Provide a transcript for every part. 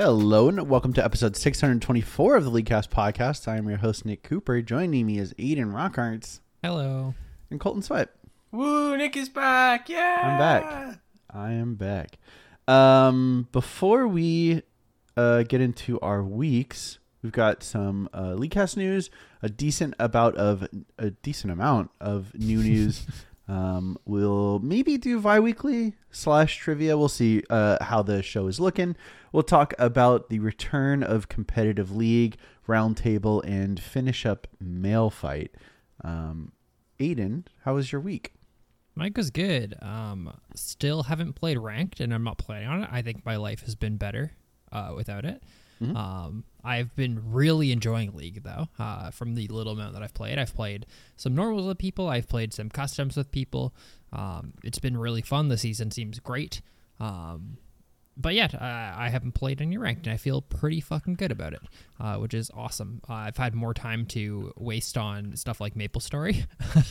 Hello and welcome to episode 624 of the Leaguecast podcast. I am your host Nick Cooper. Joining me is Aiden Rockharts Hello. and Colton Sweat. Woo, Nick is back. Yeah. I'm back. I am back. Um, before we uh, get into our weeks, we've got some uh, Leaguecast news, a decent about of a decent amount of new news. um, we'll maybe do bi-weekly slash trivia. We'll see uh, how the show is looking. We'll talk about the return of competitive league roundtable and finish up mail fight. Um, Aiden, how was your week? Mike was good. Um, still haven't played ranked, and I'm not planning on it. I think my life has been better uh, without it. Um, I've been really enjoying League though. Uh, from the little amount that I've played, I've played some normals with people. I've played some customs with people. Um, it's been really fun. The season seems great. Um, but yeah, I, I haven't played any ranked, and I feel pretty fucking good about it, uh, which is awesome. Uh, I've had more time to waste on stuff like Maple Story.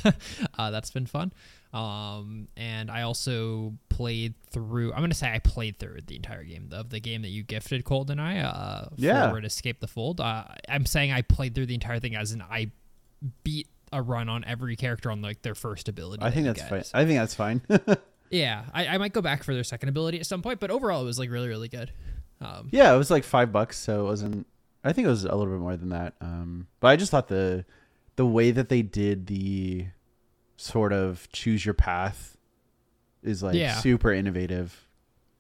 uh, that's been fun. Um, and I also played through. I'm gonna say I played through the entire game of the game that you gifted Cold and I. Uh, Yeah. Forward Escape the Fold. Uh, I'm saying I played through the entire thing as in I beat a run on every character on like their first ability. I think that's fine. I think that's fine. Yeah, I, I might go back for their second ability at some point, but overall it was like really really good. Um, Yeah, it was like five bucks, so it wasn't. I think it was a little bit more than that. Um, but I just thought the the way that they did the sort of choose your path is like Yeah. super innovative.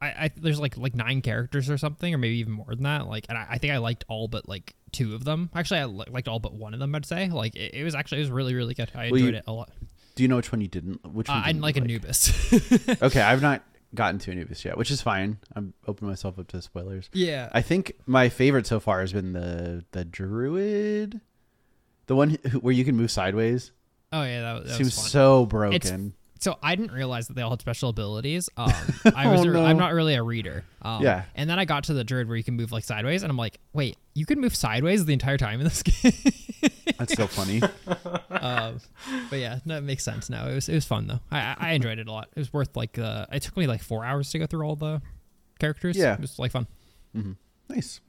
I, I there's like like nine characters or something, or maybe even more than that. Like, and I, I think I liked all but like two of them. Actually, I li- liked all but one of them. I'd say like it, it was actually it was really really good. I Well, enjoyed you- it a lot. Do you know which one you didn't? Which Uh, one? I'm didn't like you Anubis. okay, I've not gotten to Anubis yet, which is fine. I'm opening myself up to spoilers. yeah, I think my favorite so far has been the the druid, the one who, where you can move sideways. oh yeah, that, was- that Seems so It's broken. So I didn't realize that they all had special abilities. Um, I was Oh, no. I'm not really a reader. Um, Yeah. and then I got to the druid where you can move like sideways, and I'm like, wait, you can move sideways the entire time in this game. That's so funny. um, but yeah, no, it makes sense now. It was it was fun though. I I- enjoyed it a lot. It was worth like uh, it took me like four hours to go through all the characters. Yeah. it was like fun. nice.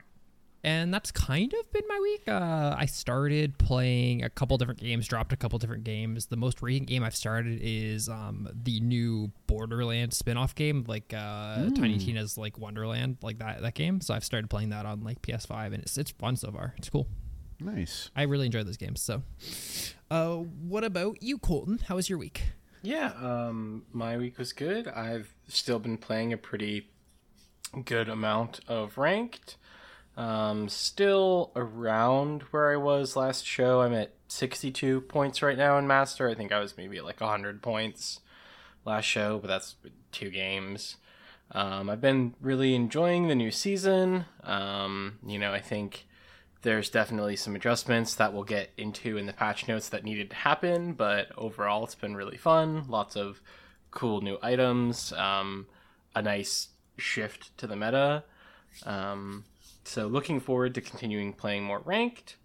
And that's kind of been my week. Uh, I started playing a couple different games, dropped a couple different games. The most recent game I've started is um, the new Borderlands spin-off game, like uh, Tiny Tina's like Wonderland, like that that game. So I've started playing that on like PS5, and it's it's fun so far. It's cool. Nice. I really enjoy those games. So, uh, what about you, Colton? How was your week? Yeah. Um, my week was good. I've still been playing a pretty good amount of ranked. Um, still around where I was last show. I'm at 62 points right now in master. I think I was maybe at like 100 points last show, but that's two games. Um, I've been really enjoying the new season. Um, you know, I think there's definitely some adjustments that we'll get into in the patch notes that needed to happen, but overall it's been really fun. Lots of cool new items, um, a nice shift to the meta. Um, so looking forward to continuing playing more ranked.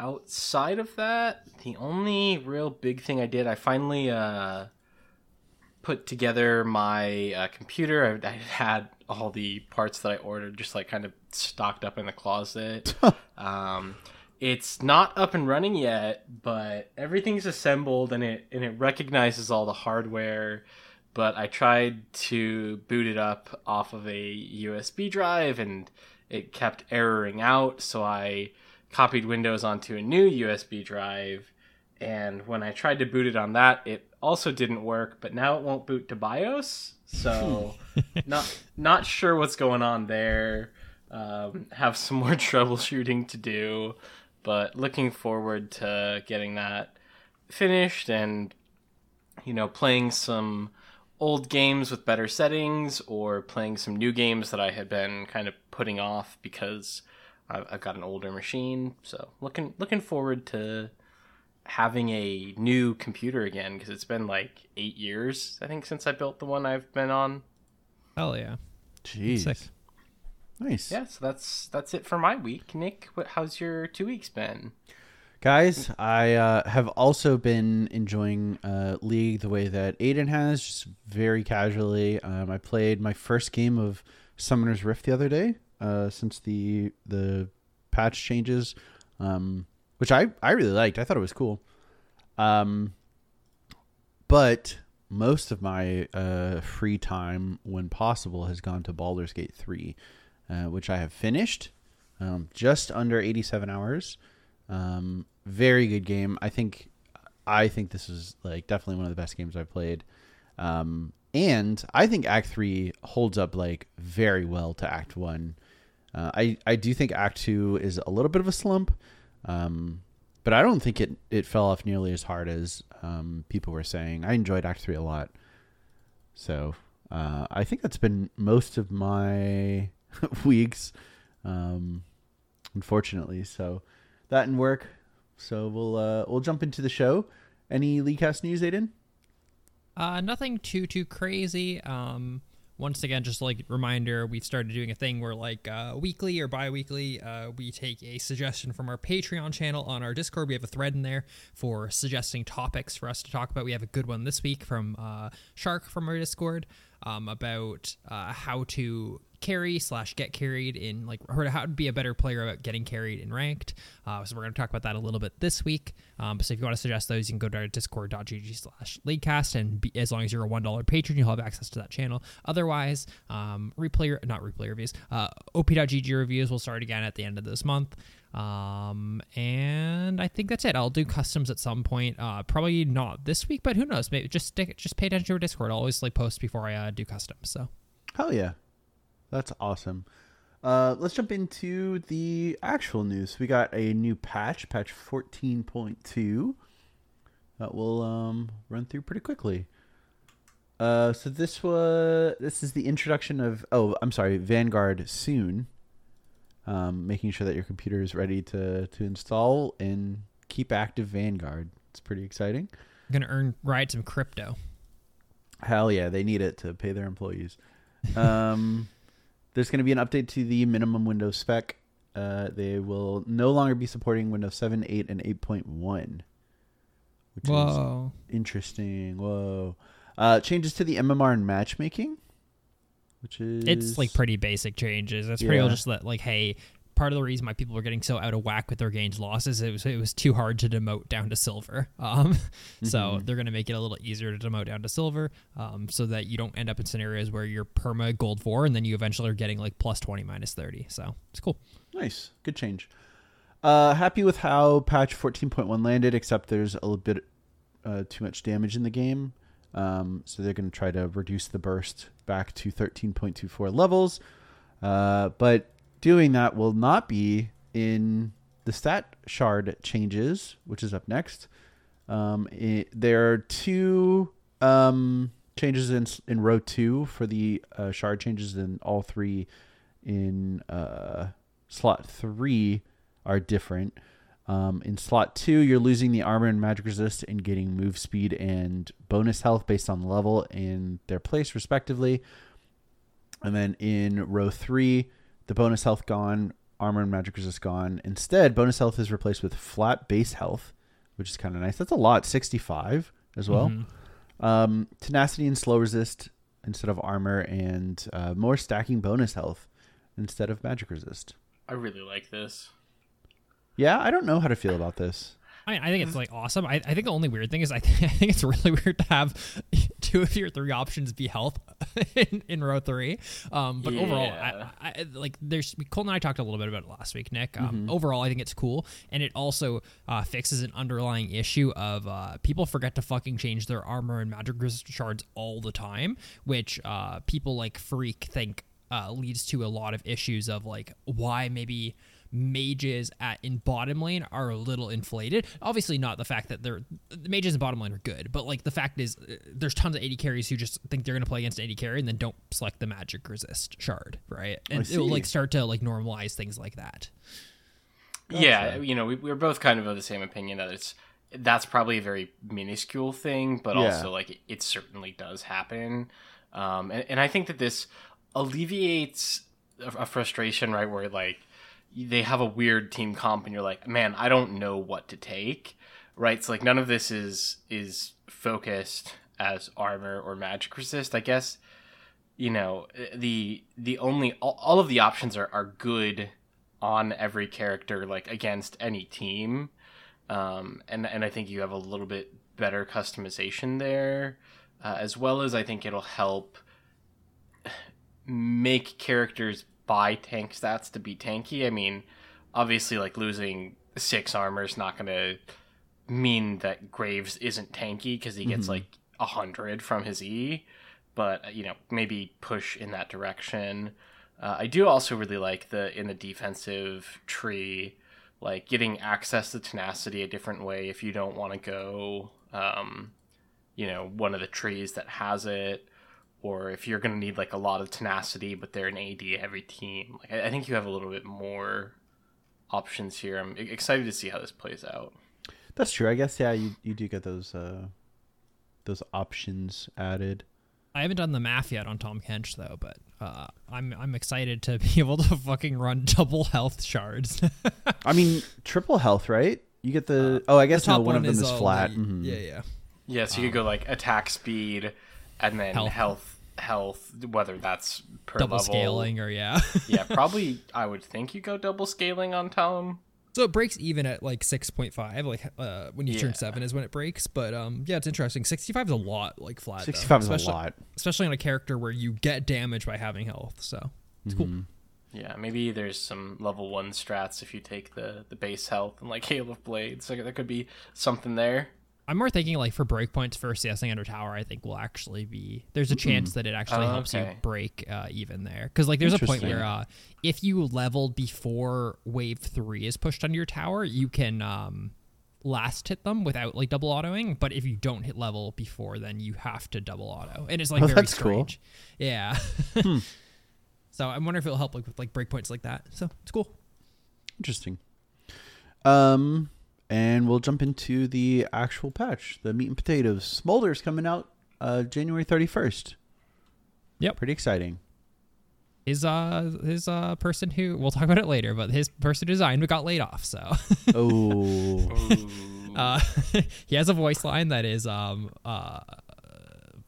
Outside of that, the only real big thing I did, I finally uh, put together my uh, computer. I, I had all the parts that I ordered just like kind of stocked up in the closet. um, it's not up and running yet, but everything's assembled and it and it recognizes all the hardware. But I tried to boot it up off of a USB drive and it kept erroring out. So I copied Windows onto a new USB drive. And when I tried to boot it on that, it also didn't work. But now it won't boot to BIOS. So not not sure what's going on there. Um, have some more troubleshooting to do, but looking forward to getting that finished and you know playing some old games with better settings or playing some new games that I had been kind of putting off because I've, I've got an older machine, so looking looking forward to having a new computer again because it's been like eight years I think since I built the one I've been on. Hell yeah. Jeez. Sick. Nice. Yeah, so that's that's it for my week. Nick, what, how's your two weeks been? Guys, I uh, have also been enjoying uh, League the way that Aiden has, just very casually. Um, I played my first game of Summoner's Rift the other day uh, since the the patch changes, um, which I, I really liked. I thought it was cool. Um, but most of my uh, free time, when possible, has gone to Baldur's Gate 3, uh, which I have finished um, just under 87 hours. Um, very good game. I think I think this is like definitely one of the best games I've played. Um, and I think Act Three holds up like very well to Act One. Uh, I I do think Act Two is a little bit of a slump, um, but I don't think it it fell off nearly as hard as um, people were saying. I enjoyed Act Three a lot. So uh, I think that's been most of my weeks, um, unfortunately. So that and work. So we'll uh, we'll jump into the show. Any Leaguecast news, Aiden? Uh, nothing too too crazy. Um, once again, just like reminder, we've started doing a thing where like uh, weekly or bi-weekly, uh, we take a suggestion from our Patreon channel on our Discord. We have a thread in there for suggesting topics for us to talk about. We have a good one this week from uh, Shark from our Discord um, about uh, how to carry slash get carried in like how to be a better player about getting carried in ranked. Uh, so we're going to talk about that a little bit this week. Um, so if you want to suggest those, you can go to discord.gg slash leaguecast and be, as long as you're a one dollar patron, you'll have access to that channel. Otherwise, um, replay not replay reviews, uh, op.gg reviews will start again at the end of this month. Um, and I think that's it. I'll do customs at some point. Uh, probably not this week, but who knows? Maybe just stick, just pay attention to Discord. I'll always like post before I uh, do customs. So Hell yeah, that's awesome. Uh, let's jump into the actual news. We got a new patch, patch fourteen point two, that we'll um, run through pretty quickly. Uh, so this was this is the introduction of oh I'm sorry Vanguard soon, um, making sure that your computer is ready to to install and keep active Vanguard. It's pretty exciting. I'm gonna earn ride some crypto. Hell yeah, they need it to pay their employees. Um, there's going to be an update to the minimum Windows spec. Uh, they will no longer be supporting Windows 7, 8, and 8.1, which Whoa. is interesting. Whoa. Uh, changes to the MMR and matchmaking, which is It's like pretty basic changes. It's pretty Yeah. well just that like, hey, part of the reason why people were getting so out of whack with their gains losses it was it was too hard to demote down to silver. Um, so Mm-hmm. they're gonna make it a little easier to demote down to silver, um, so that you don't end up in scenarios where you're perma gold four and then you eventually are getting like plus twenty minus thirty. So it's cool. Nice. Good change. Uh, happy with how patch 14.1 landed, except there's a little bit uh, too much damage in the game. Um, so they're going to try to reduce the burst back to 13.24 levels. Uh, but doing that will not be in the stat shard changes, which is up next. Um, it, there are two um, changes in in row two for the uh, shard changes, and all three in uh, slot three are different. Um, in slot two, you're losing the armor and magic resist and getting move speed and bonus health based on level and their place, respectively. And then in row three, the bonus health gone, armor and magic resist gone. Instead, bonus health is replaced with flat base health, which is kind of nice. That's a lot, 65 as well. Mhm. Um, tenacity and slow resist instead of armor, and uh, more stacking bonus health instead of magic resist. I really like this. Yeah, I don't know how to feel about this. I, mean, I think it's like awesome. I, I think the only weird thing is I, th- I think it's really weird to have two of your three options be health in, in row three. Um, but overall, I, I like there's Cole and I talked a little bit about it last week, Nick. Um, Overall, I think it's cool, and it also uh, fixes an underlying issue of uh, people forget to fucking change their armor and magic resist shards all the time, which uh, people like Freak think uh, leads to a lot of issues of like why maybe mages at in bottom lane are a little inflated. Obviously, not the fact that they're the mages in bottom lane are good, but like the fact is, uh, there's tons of AD carries who just think they're gonna play against AD carry and then don't select the magic resist shard, right? And it will like start to like normalize things like that. Yeah, you know, we, we were both kind of of the same opinion that it's that's probably a very minuscule thing, but Yeah. also like it, it certainly does happen. Um, and, and I think that this alleviates a, a frustration, right? Where like they have a weird team comp, and you're like, man, I don't know what to take, right? It's like none of this is is focused as armor or magic resist. I guess you know the the only all, all of the options are, are good on every character like against any team um and and i think you have a little bit better customization there uh, as well as i think it'll help make characters buy tank stats to be tanky i mean obviously like losing six armor is not going to mean that graves isn't tanky because he gets like a hundred from his e but you know maybe push in that direction. Uh, i do also really like the in the defensive tree like getting access to tenacity a different way if you don't want to go um, you know one of the trees that has it or if you're going to need like a lot of tenacity but they're an ad heavy team like I, I think you have a little bit more options here i'm excited to see how this plays out That's true. I guess yeah, you, you do get those uh those options added. I haven't done the math yet on Tahm Kench though, but uh, I'm I'm excited to be able to fucking run double health shards. I mean, triple health, right? You get the oh, I guess no, Top one of them is all flat. elite. Mhm. Yeah, yeah. yeah so you could go like attack speed and then Health. health health, whether that's per Double level scaling or yeah. yeah probably i would think you go double scaling on Tahm so it breaks even at like 6.5 like uh when you turn 7 is when it breaks, but um yeah, it's interesting. 65 is a lot like flat. though. 65 is a Especially- lot. Especially on a character where you get damage by having health. So, it's cool. Yeah, maybe there's some level one strats if you take the the base health and like Hail of Blades. Like there could be something there. I'm more thinking like for breakpoints for CSing under tower, I think will actually be there's a chance that it actually Oh, helps you break uh, even there because like there's a point where uh, if you leveled before wave three is pushed under your tower, you can um, last hit them without like double autoing. But if you don't hit level before, then you have to double auto, and it's like Oh, very that's cool. strange. Yeah. so I wonder if it'll help like with like breakpoints like that. So it's cool. Interesting. Um, and we'll jump into the actual patch, the meat and potatoes. Smolder's coming out uh January thirty first. Yep. Pretty exciting. His uh his uh person who we'll talk about it later, but his person who designed got laid off. So. Oh, Uh, he has a voice line that is um uh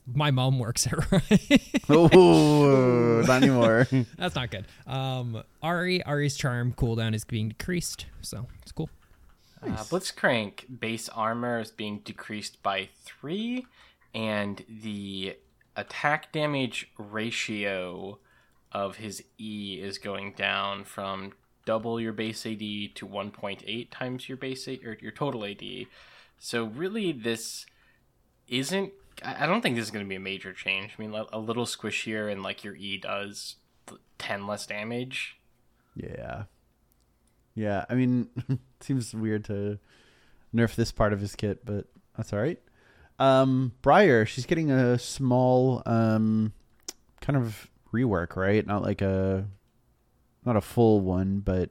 my mom works it right. oh, not anymore. That's not good. Um, Ahri Ahri's charm cooldown is being decreased, so it's cool. Uh, Blitzcrank base armor is being decreased by three, and the attack damage ratio of his E is going down from double your base AD to 1.8 times your base AD, or your total AD. So really, this isn't. I don't think this is going to be a major change. I mean, a- a little squishier, and like your E does 10 less damage. Yeah. Yeah, I mean, seems weird to nerf this part of his kit, but that's all right. Um, Briar, she's getting a small um kind of rework, right? Not like a not a full one, but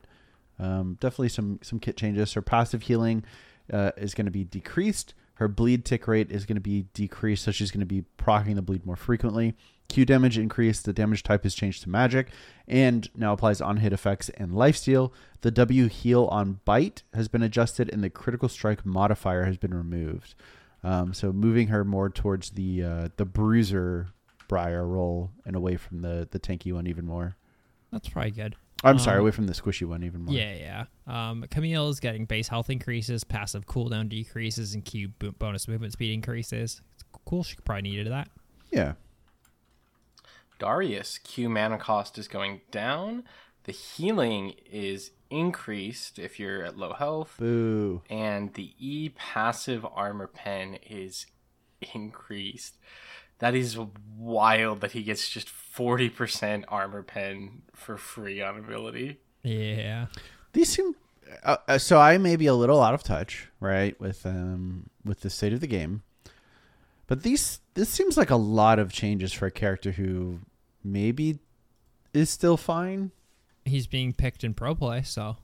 um, definitely some some kit changes. Her passive healing uh, is going to be decreased. Her bleed tick rate is going to be decreased, so she's going to be proccing the bleed more frequently. Q damage increased. The damage type is changed to magic, and now applies on hit effects and lifesteal. The W heal on bite has been adjusted, and the critical strike modifier has been removed. Um, so moving her more towards the uh, the bruiser Briar role and away from the the tanky one even more. That's probably good. I'm sorry, Um, away from the squishy one even more. Yeah, yeah. Um, Camille is getting base health increases, passive cooldown decreases, and Q bonus movement speed increases. It's cool. She probably needed that. Yeah. Darius, Q mana cost is going down. The healing is increased if you're at low health. Boo. And the E passive armor pen is increased. That is wild that he gets just 40% armor pen for free on ability. Yeah. These seem uh, uh, so. I may be a little out of touch, right, with um with the state of the game, but these this seems like a lot of changes for a character who maybe is still fine. He's being picked in pro play, so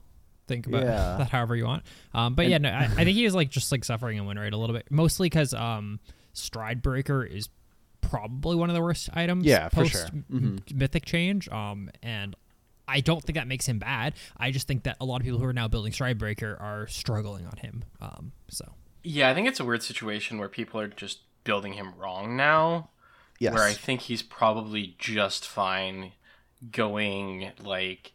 think about Yeah. that however you want. Um, but yeah, no, I, I think he was like just like suffering in win rate a little bit, mostly because um, Stride Breaker is probably one of the worst items. Yeah, for post sure. m- Mythic change. Um, and I don't think that makes him bad. I just think that a lot of people who are now building Stride Breaker are struggling on him. Um, so Yeah, I think it's a weird situation where people are just building him wrong now. Yes. Where I think he's probably just fine going like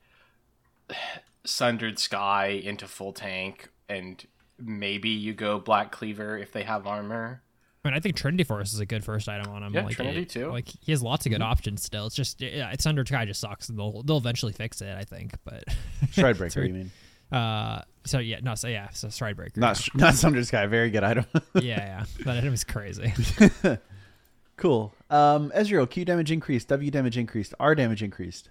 Sundered Sky into full tank and maybe you go Black Cleaver if they have armor. I mean, I think Trinity Force is a good first item on him. Yeah, like, Trinity it- too. Like he has lots of good options still. It's just yeah, it's under Sky just sucks, and they'll they'll eventually fix it. I think, but Stride breaker. Sorry. you mean? uh, so yeah, no, so yeah, so Stride Breaker. Not not Sundered Sky. Very good item. yeah, yeah, that item is crazy. cool. Um, Ezreal Q damage increased, W damage increased, R damage increased.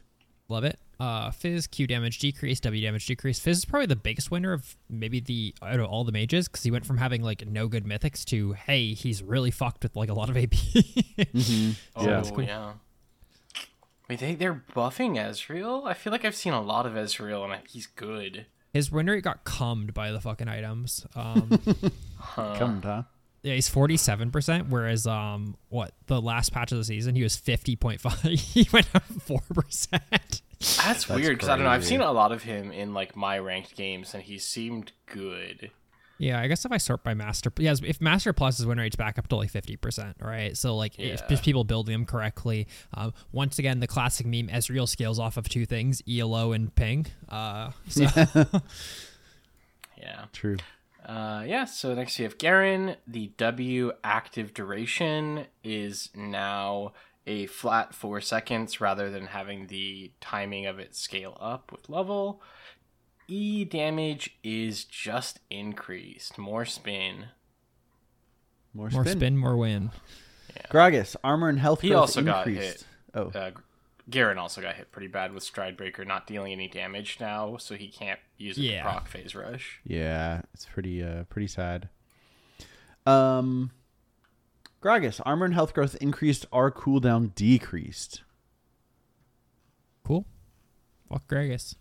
Love it. Uh, Fizz Q damage decreased, W damage decreased. Fizz is probably the biggest winner of maybe the out of all the mages because he went from having like no good mythics to hey, he's really fucked with like a lot of AP. Oh, Yeah. yeah. yeah. Wait, they, they're buffing Ezreal? I feel like I've seen a lot of Ezreal and I- he's good. His win rate got cummed by the fucking items. Um, Come, huh? Yeah, he's forty seven percent, whereas um what the last patch of the season he was fifty point five. he went up four percent. That's, weird because I don't know. I've seen a lot of him in like my ranked games and he seemed good. Yeah, I guess if I sort by master, yes, if master plus his win rate's back up to like fifty percent, right? So like if Yeah. just people building them correctly. Um, once again, the classic meme Ezreal scales off of two things: ELO and ping. Uh, so Yeah. True. Uh, yeah, so next you have Garen. The W active duration is now a flat four seconds rather than having the timing of it scale up with level. E damage is just increased. More spin. More, spin, more spin. spin, more win. Gragas armor and health He growth also got increased. hit. Oh, Uh, Garen also got hit pretty bad with Stride Breaker not dealing any damage now, so he can't use it Yeah. to proc phase rush. yeah, it's pretty uh pretty sad. Um, Gragas armor and health growth increased. R cooldown decreased. Cool. Fuck Gragas.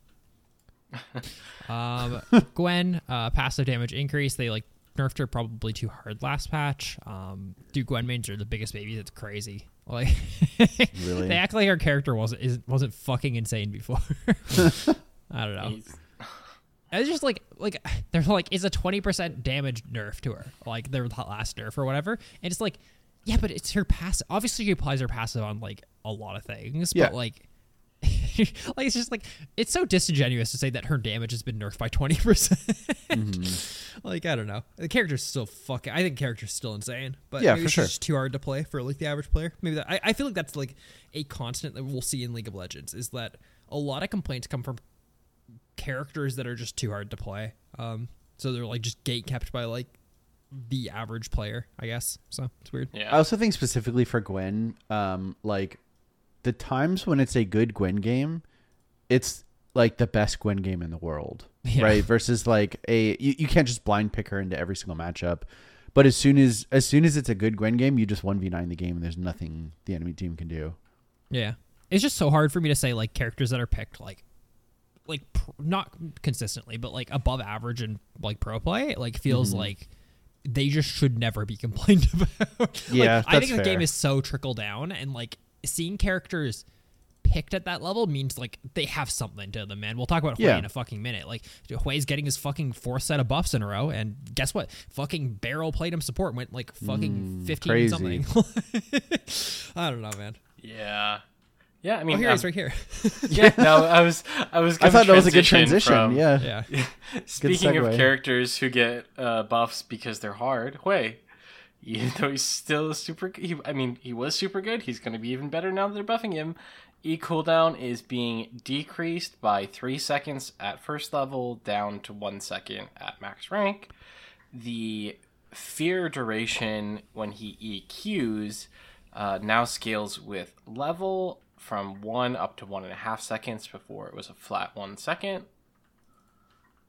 um, Gwen, uh, passive damage increase. They like nerfed her probably too hard last patch. Um, dude, Gwen mains are the biggest babies. It's crazy. Like, Really? they act like her character wasn't wasn't fucking insane before. I don't know. He's- It's just like like they're like it's a twenty percent damage nerf to her, like their last nerf or whatever, and it's like, yeah, but it's her passive. Obviously, she applies her passive on like a lot of things, Yeah. but like. like it's just like it's so disingenuous to say that her damage has been nerfed by 20% Mm-hmm. like i don't know the character's still fucking i think the character's still insane but Yeah, maybe for it's sure. just too hard to play for like the average player maybe that I, I feel like that's like a constant that we'll see in league of legends is that a lot of complaints come from characters that are just too hard to play. Um, so they're like just gate kept by like the average player, I guess. So it's weird. yeah. I also think specifically for Gwen, um, like the times when it's a good Gwen game, it's like the best Gwen game in the world, Yeah. right? Versus like a you, you can't just blind pick her into every single matchup. But as soon as as soon as it's a good Gwen game, you just one v nine the game, and there's nothing the enemy team can do. Yeah, it's just so hard for me to say like characters that are picked like like pr- not consistently, but like above average and like pro play. Like feels Mm-hmm. like they just should never be complained about. Yeah, like, I that's think the game is so trickle down, and like seeing characters picked at that level means like they have something to them, man. We'll talk about Hwei Yeah. in a fucking minute. Like Hwei's getting his fucking fourth set of buffs in a row, and guess what? Fucking BeryL played him support went like fucking fifteen Mm, crazy. something. I don't know, man. yeah. Yeah, I mean, Oh, here um, it is, right here. yeah. No, I was, I was. I thought that was a good transition transition. from- yeah. yeah. Speaking of characters who get uh, buffs because they're hard, Hwei, even though he's still super, he, I mean, he was super good. He's going to be even better now that they're buffing him. E cooldown is being decreased by three seconds at first level, down to one second at max rank. The fear duration when he EQs uh, now scales with level from one up to one and a half seconds. Before it was a flat one second.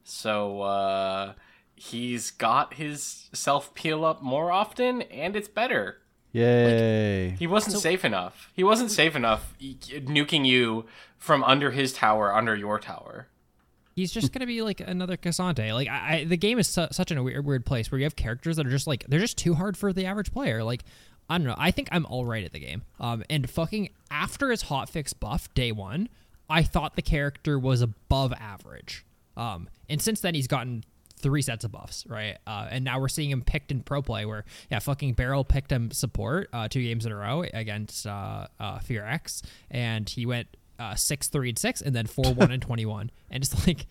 So uh, he's got his self peel up more often, and it's better. Yay! He wasn't safe enough. He wasn't safe enough e- nuking you from under his tower, under your tower. He's just gonna be like another K'Sante. Like I, I, the game is su- such in a weird, weird place where you have characters that are just like they're just too hard for the average player. Like I don't know. I think I'm all right at the game. Um, and fucking after his hotfix buff day one, I thought the character was above average. Um, and since then he's gotten three sets of buffs, right? Uh, and now we're seeing him picked in pro play where yeah, fucking BeryL picked him support uh, two games in a row against uh, uh, Fear X, and he went uh, six three and six, and then four one and twenty one, and it's like.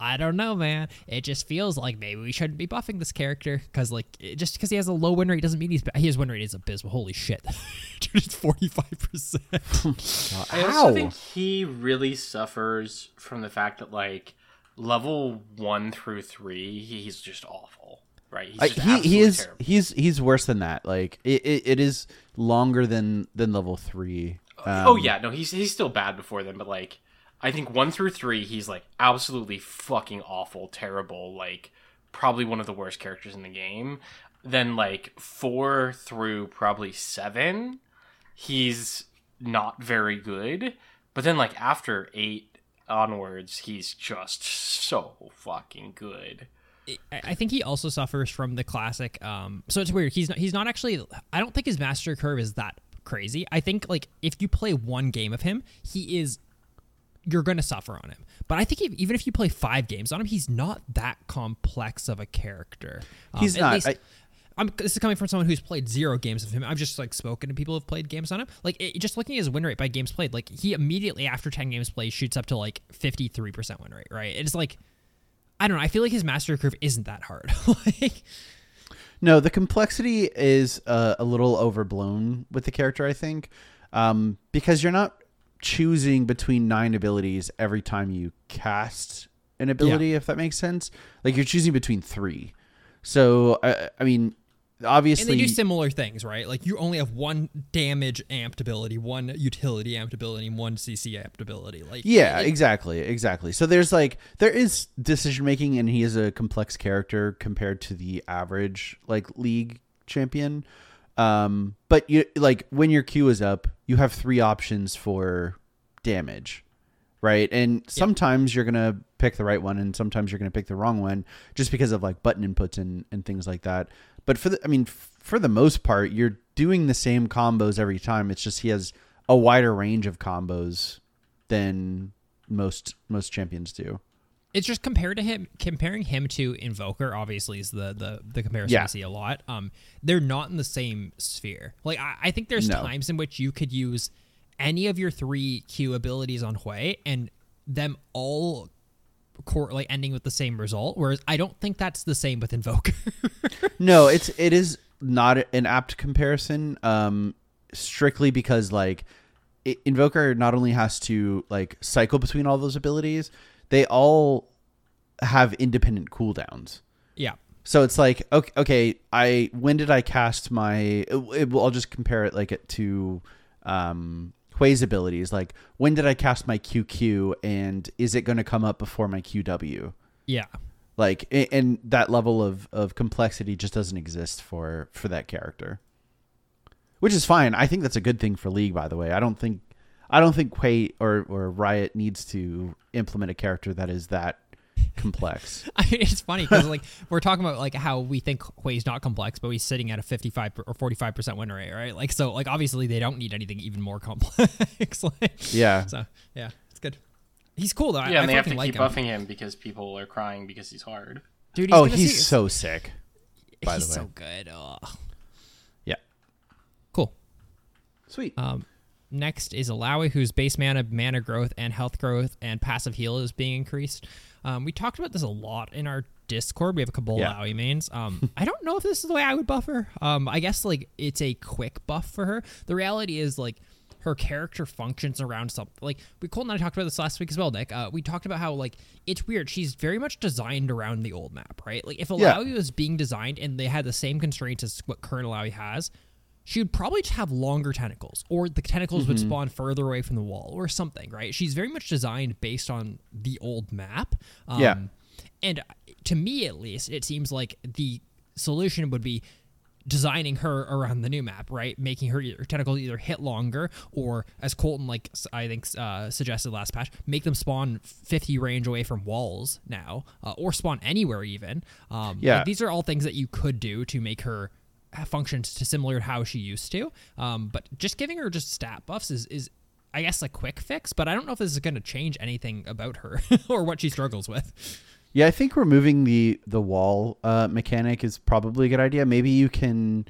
I don't know, man. It just feels like maybe we shouldn't be buffing this character because, like, it, just because he has a low win rate doesn't mean he's. ba- His win rate is abysmal. Holy shit, dude, it's forty five percent. I also think he really suffers from the fact that like level one through three, he's just awful. Right? He's I, he he is terrible. he's he's worse than that. Like it, it, it is longer than than level three. Um, oh yeah, no, he's he's still bad before then, but like I think one through three, he's like absolutely fucking awful, terrible, like probably one of the worst characters in the game. Then like four through probably seven, he's not very good. But then like after eight onwards, he's just so fucking good. I I think he also suffers from the classic. Um, so it's weird. He's not. He's not actually. I don't think his master curve is that crazy. I think like if you play one game of him, he is. You're gonna suffer on him. But I think if, even if you play five games on him, he's not that complex of a character. Um, He's not. least- I- I'm, this is coming from someone who's played zero games of him. I've just like spoken to people who've played games on him. Like it, just looking at his win rate by games played, like he immediately after ten games played shoots up to like fifty three percent win rate. Right? It's like I don't know. I feel like his mastery curve isn't that hard. like No, the complexity is uh, a little overblown with the character, I think, um, because you're not choosing between nine abilities every time you cast an ability, if that makes sense. Like you're choosing between three. So, I, I mean, and they do similar things, right? Like you only have one damage amped ability, one utility amped ability, and one CC amped ability. Like Yeah, it- exactly, exactly. So there's like there is decision making, and he is a complex character compared to the average like league champion. Um, but you like when your Q is up, you have three options for damage, right? And sometimes you're gonna pick the right one, and sometimes you're gonna pick the wrong one, just because of like button inputs and and things like that. But for the, I mean, for the most part, you're doing the same combos every time. It's just he has a wider range of combos than most most champions do. it's just compared to him comparing him to invoker obviously is the the, the comparison Yeah. i see a lot um they're not in the same sphere like i, I think there's No. times in which you could use any of your three q abilities on Hwei and them all core like ending with the same result whereas i don't think that's the same with invoker No, it's it is not an apt comparison. Um, strictly because like i Invoker not only has to like cycle between all those abilities, they all have independent cooldowns. yeah So it's like okay, okay, I when did I cast my? It, it- I'll just compare it like it to um, Hwei's abilities. Like when did I cast my QQ, and is it going to come up before my QW? yeah Like and that level of of complexity just doesn't exist for for that character, which is fine. I think that's a good thing for League. By the way, I don't think I don't think Hwei or or Riot needs to implement a character that is that complex. I mean, it's funny because like we're talking about like how we think Hwei's not complex, but he's sitting at a 55 or 45 percent win rate, right? Like so, like obviously they don't need anything even more complex. like, Yeah. So yeah, it's good. He's cool though. Yeah, I, and they have to fucking like keep him. buffing him because people are crying because he's hard. Dude, he's oh, he's see- so sick. By he's the way, so good. Ugh. yeah, Cool. sweet. Um, next is Illaoi, whose base mana, mana growth, and health growth and passive heal is being increased. Um, we talked about this a lot in our Discord. We have a couple Yeah. Illaoi mains. Um, I don't know if this is the way I would buff her. Um, I guess like it's a quick buff for her. The reality is like her character functions around something. Like we Colton and I talked about this last week as well, Nick. Uh, we talked about how like it's weird. She's very much designed around the old map, right? Like if Yeah. Illaoi was being designed and they had the same constraints as what current Illaoi has, she would probably just have longer tentacles, or the tentacles would spawn further away from the wall, or something, right? She's very much designed based on the old map. Um, Yeah. and to me at least, it seems like the solution would be designing her around the new map, right? Making her either, tentacles either hit longer or, as Colton like I think uh, suggested last patch, make them spawn 50 range away from walls now, uh, or spawn anywhere even. Um, Yeah. like, these are all things that you could do to make her functions to similar to how she used to. Um, but just giving her just stat buffs is is I guess a quick fix, but I don't know if this is going to change anything about her or what she struggles with. Yeah, I think removing the the wall uh, mechanic is probably a good idea. Maybe you can,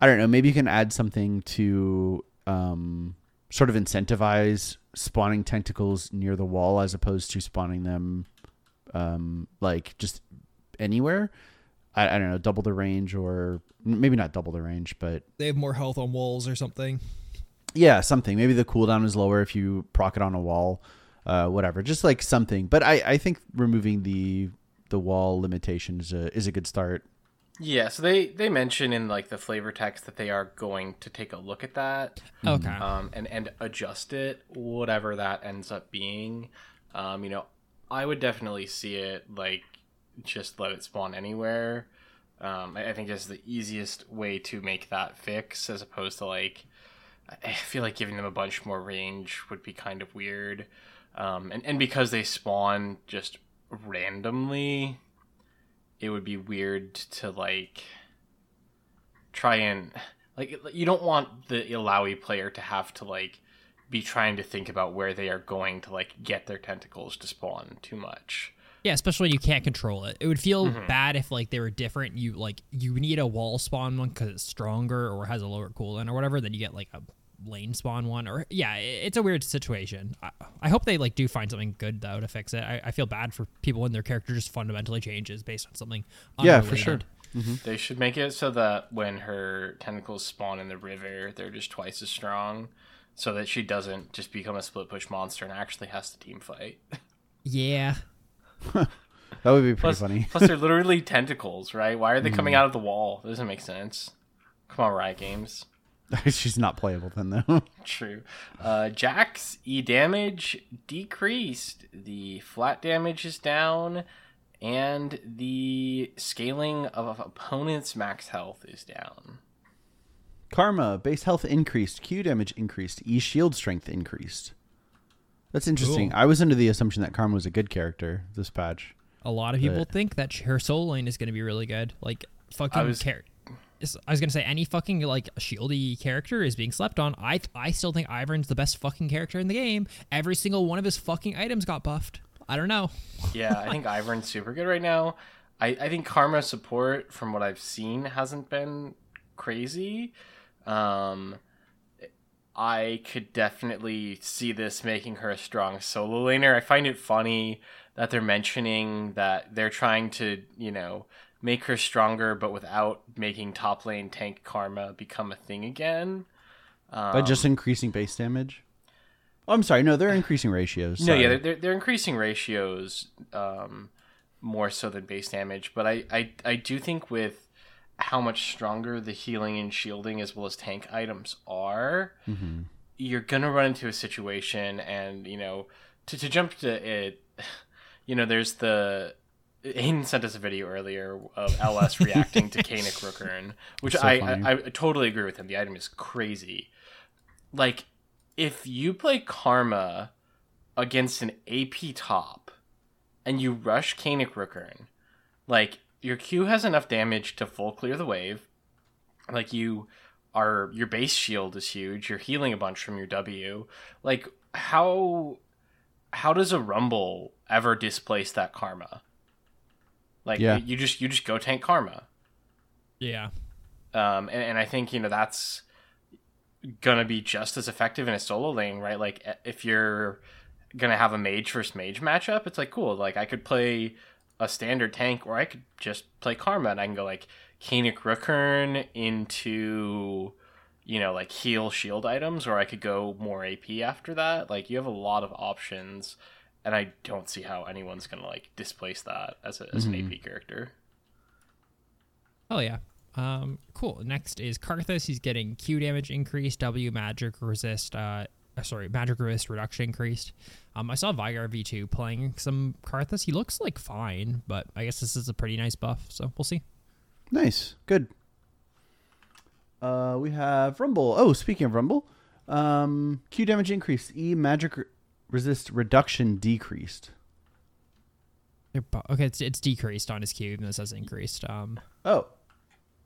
I don't know. Maybe you can add something to um, sort of incentivize spawning tentacles near the wall as opposed to spawning them um, like just anywhere. I, I don't know, double the range or maybe not double the range, but They have more health on walls or something. yeah, something. Maybe the cooldown is lower if you proc it on a wall, uh, whatever. Just like something. But I, I think removing the the wall limitation is a is a good start. Yeah, so they they mention in like the flavor text that they are going to take a look at that, Okay. um, and and adjust it, whatever that ends up being. Um, you know, I would definitely see it like just let it spawn anywhere. Um, I, I think that's the easiest way to make that fix, as opposed to like I- feel like giving them a bunch more range would be kind of weird. Um, and and because they spawn just randomly, it would be weird to like try and like you don't want the Illaoi player to have to like be trying to think about where they are going to like get their tentacles to spawn too much. Yeah, especially when you can't control it. It would feel Mm-hmm. bad if like they were different. You like you need a wall spawn one because it's stronger or has a lower cooldown or whatever. Then you get like a lane spawn one or yeah, it's a weird situation. I, I hope they like do find something good though to fix it. I, I feel bad for people when their character just fundamentally changes based on something. Yeah, for sure. unrelated. They should make it so that when her tentacles spawn in the river, they're just twice as strong, so that she doesn't just become a split push monster and actually has to team fight. Yeah, That would be pretty Plus, funny. plus they're literally tentacles, right? Why are they coming out of the wall? That doesn't make sense. Come on, Riot Games. She's not playable then though. True. Uh, Jax's E damage decreased. The flat damage is down, and the scaling of opponent's max health is down. Karma base health increased, Q damage increased, E shield strength increased. That's interesting. Cool. I was under the assumption that Karma was a good character this patch. a lot of people But- think that her soul lane is going to be really good. Like fucking I was- char- I was gonna say any fucking like shieldy character is being slept on. I I still think Ivern's the best fucking character in the game. Every single one of his fucking items got buffed. I don't know. Yeah, I think Ivern's super good right now. I, I think Karma support, from what I've seen, hasn't been crazy. Um, I could definitely see this making her a strong solo laner. I find it funny that they're mentioning that they're trying to, you know, make her stronger, but without making top lane tank Karma become a thing again. By just increasing base damage? Oh, I'm sorry. No, they're increasing ratios. No, yeah, they're, they're, they're increasing ratios um, more so than base damage, but I, I, I do think with how much stronger the healing and shielding as well as tank items are, mm-hmm. you're gonna run into a situation, and you know, to, to jump to it, you know, there's the Hayden sent us a video earlier of LS reacting to Kaenic Rookern, which So I. I I totally agree with him. The item is crazy. Like, if you play Karma against an AP top and you rush Kaenic Rookern, like your Q has enough damage to full clear the wave. Like you are your base shield is huge. You're healing a bunch from your W. Like how how does a rumble ever displace that karma? Like Yeah. you just you just go tank karma. Yeah. Um, and, and I think you know that's gonna be just as effective in a solo lane, right? Like if you're gonna have a mage versus mage matchup, it's like cool. Like I could play a standard tank, or I could just play Karma, and I can go like Kaenic Rookern into you know like heal shield items, or I could go more AP after that. Like you have a lot of options, and I don't see how anyone's gonna like displace that as, a, as an AP character. Oh yeah. Um, cool. Next is Karthus. He's getting Q damage increase, W magic resist, uh, sorry, magic resist reduction increased. Um, I saw Vigar V2 playing some Karthus. He looks like fine, but I guess this is a pretty nice buff, so we'll see. Nice. Good. Uh, we have Rumble. Oh, speaking of Rumble, um, Q damage increased. E magic re- resist reduction decreased. Okay, it's, it's decreased on his Q, even though it says increased. Um, Oh,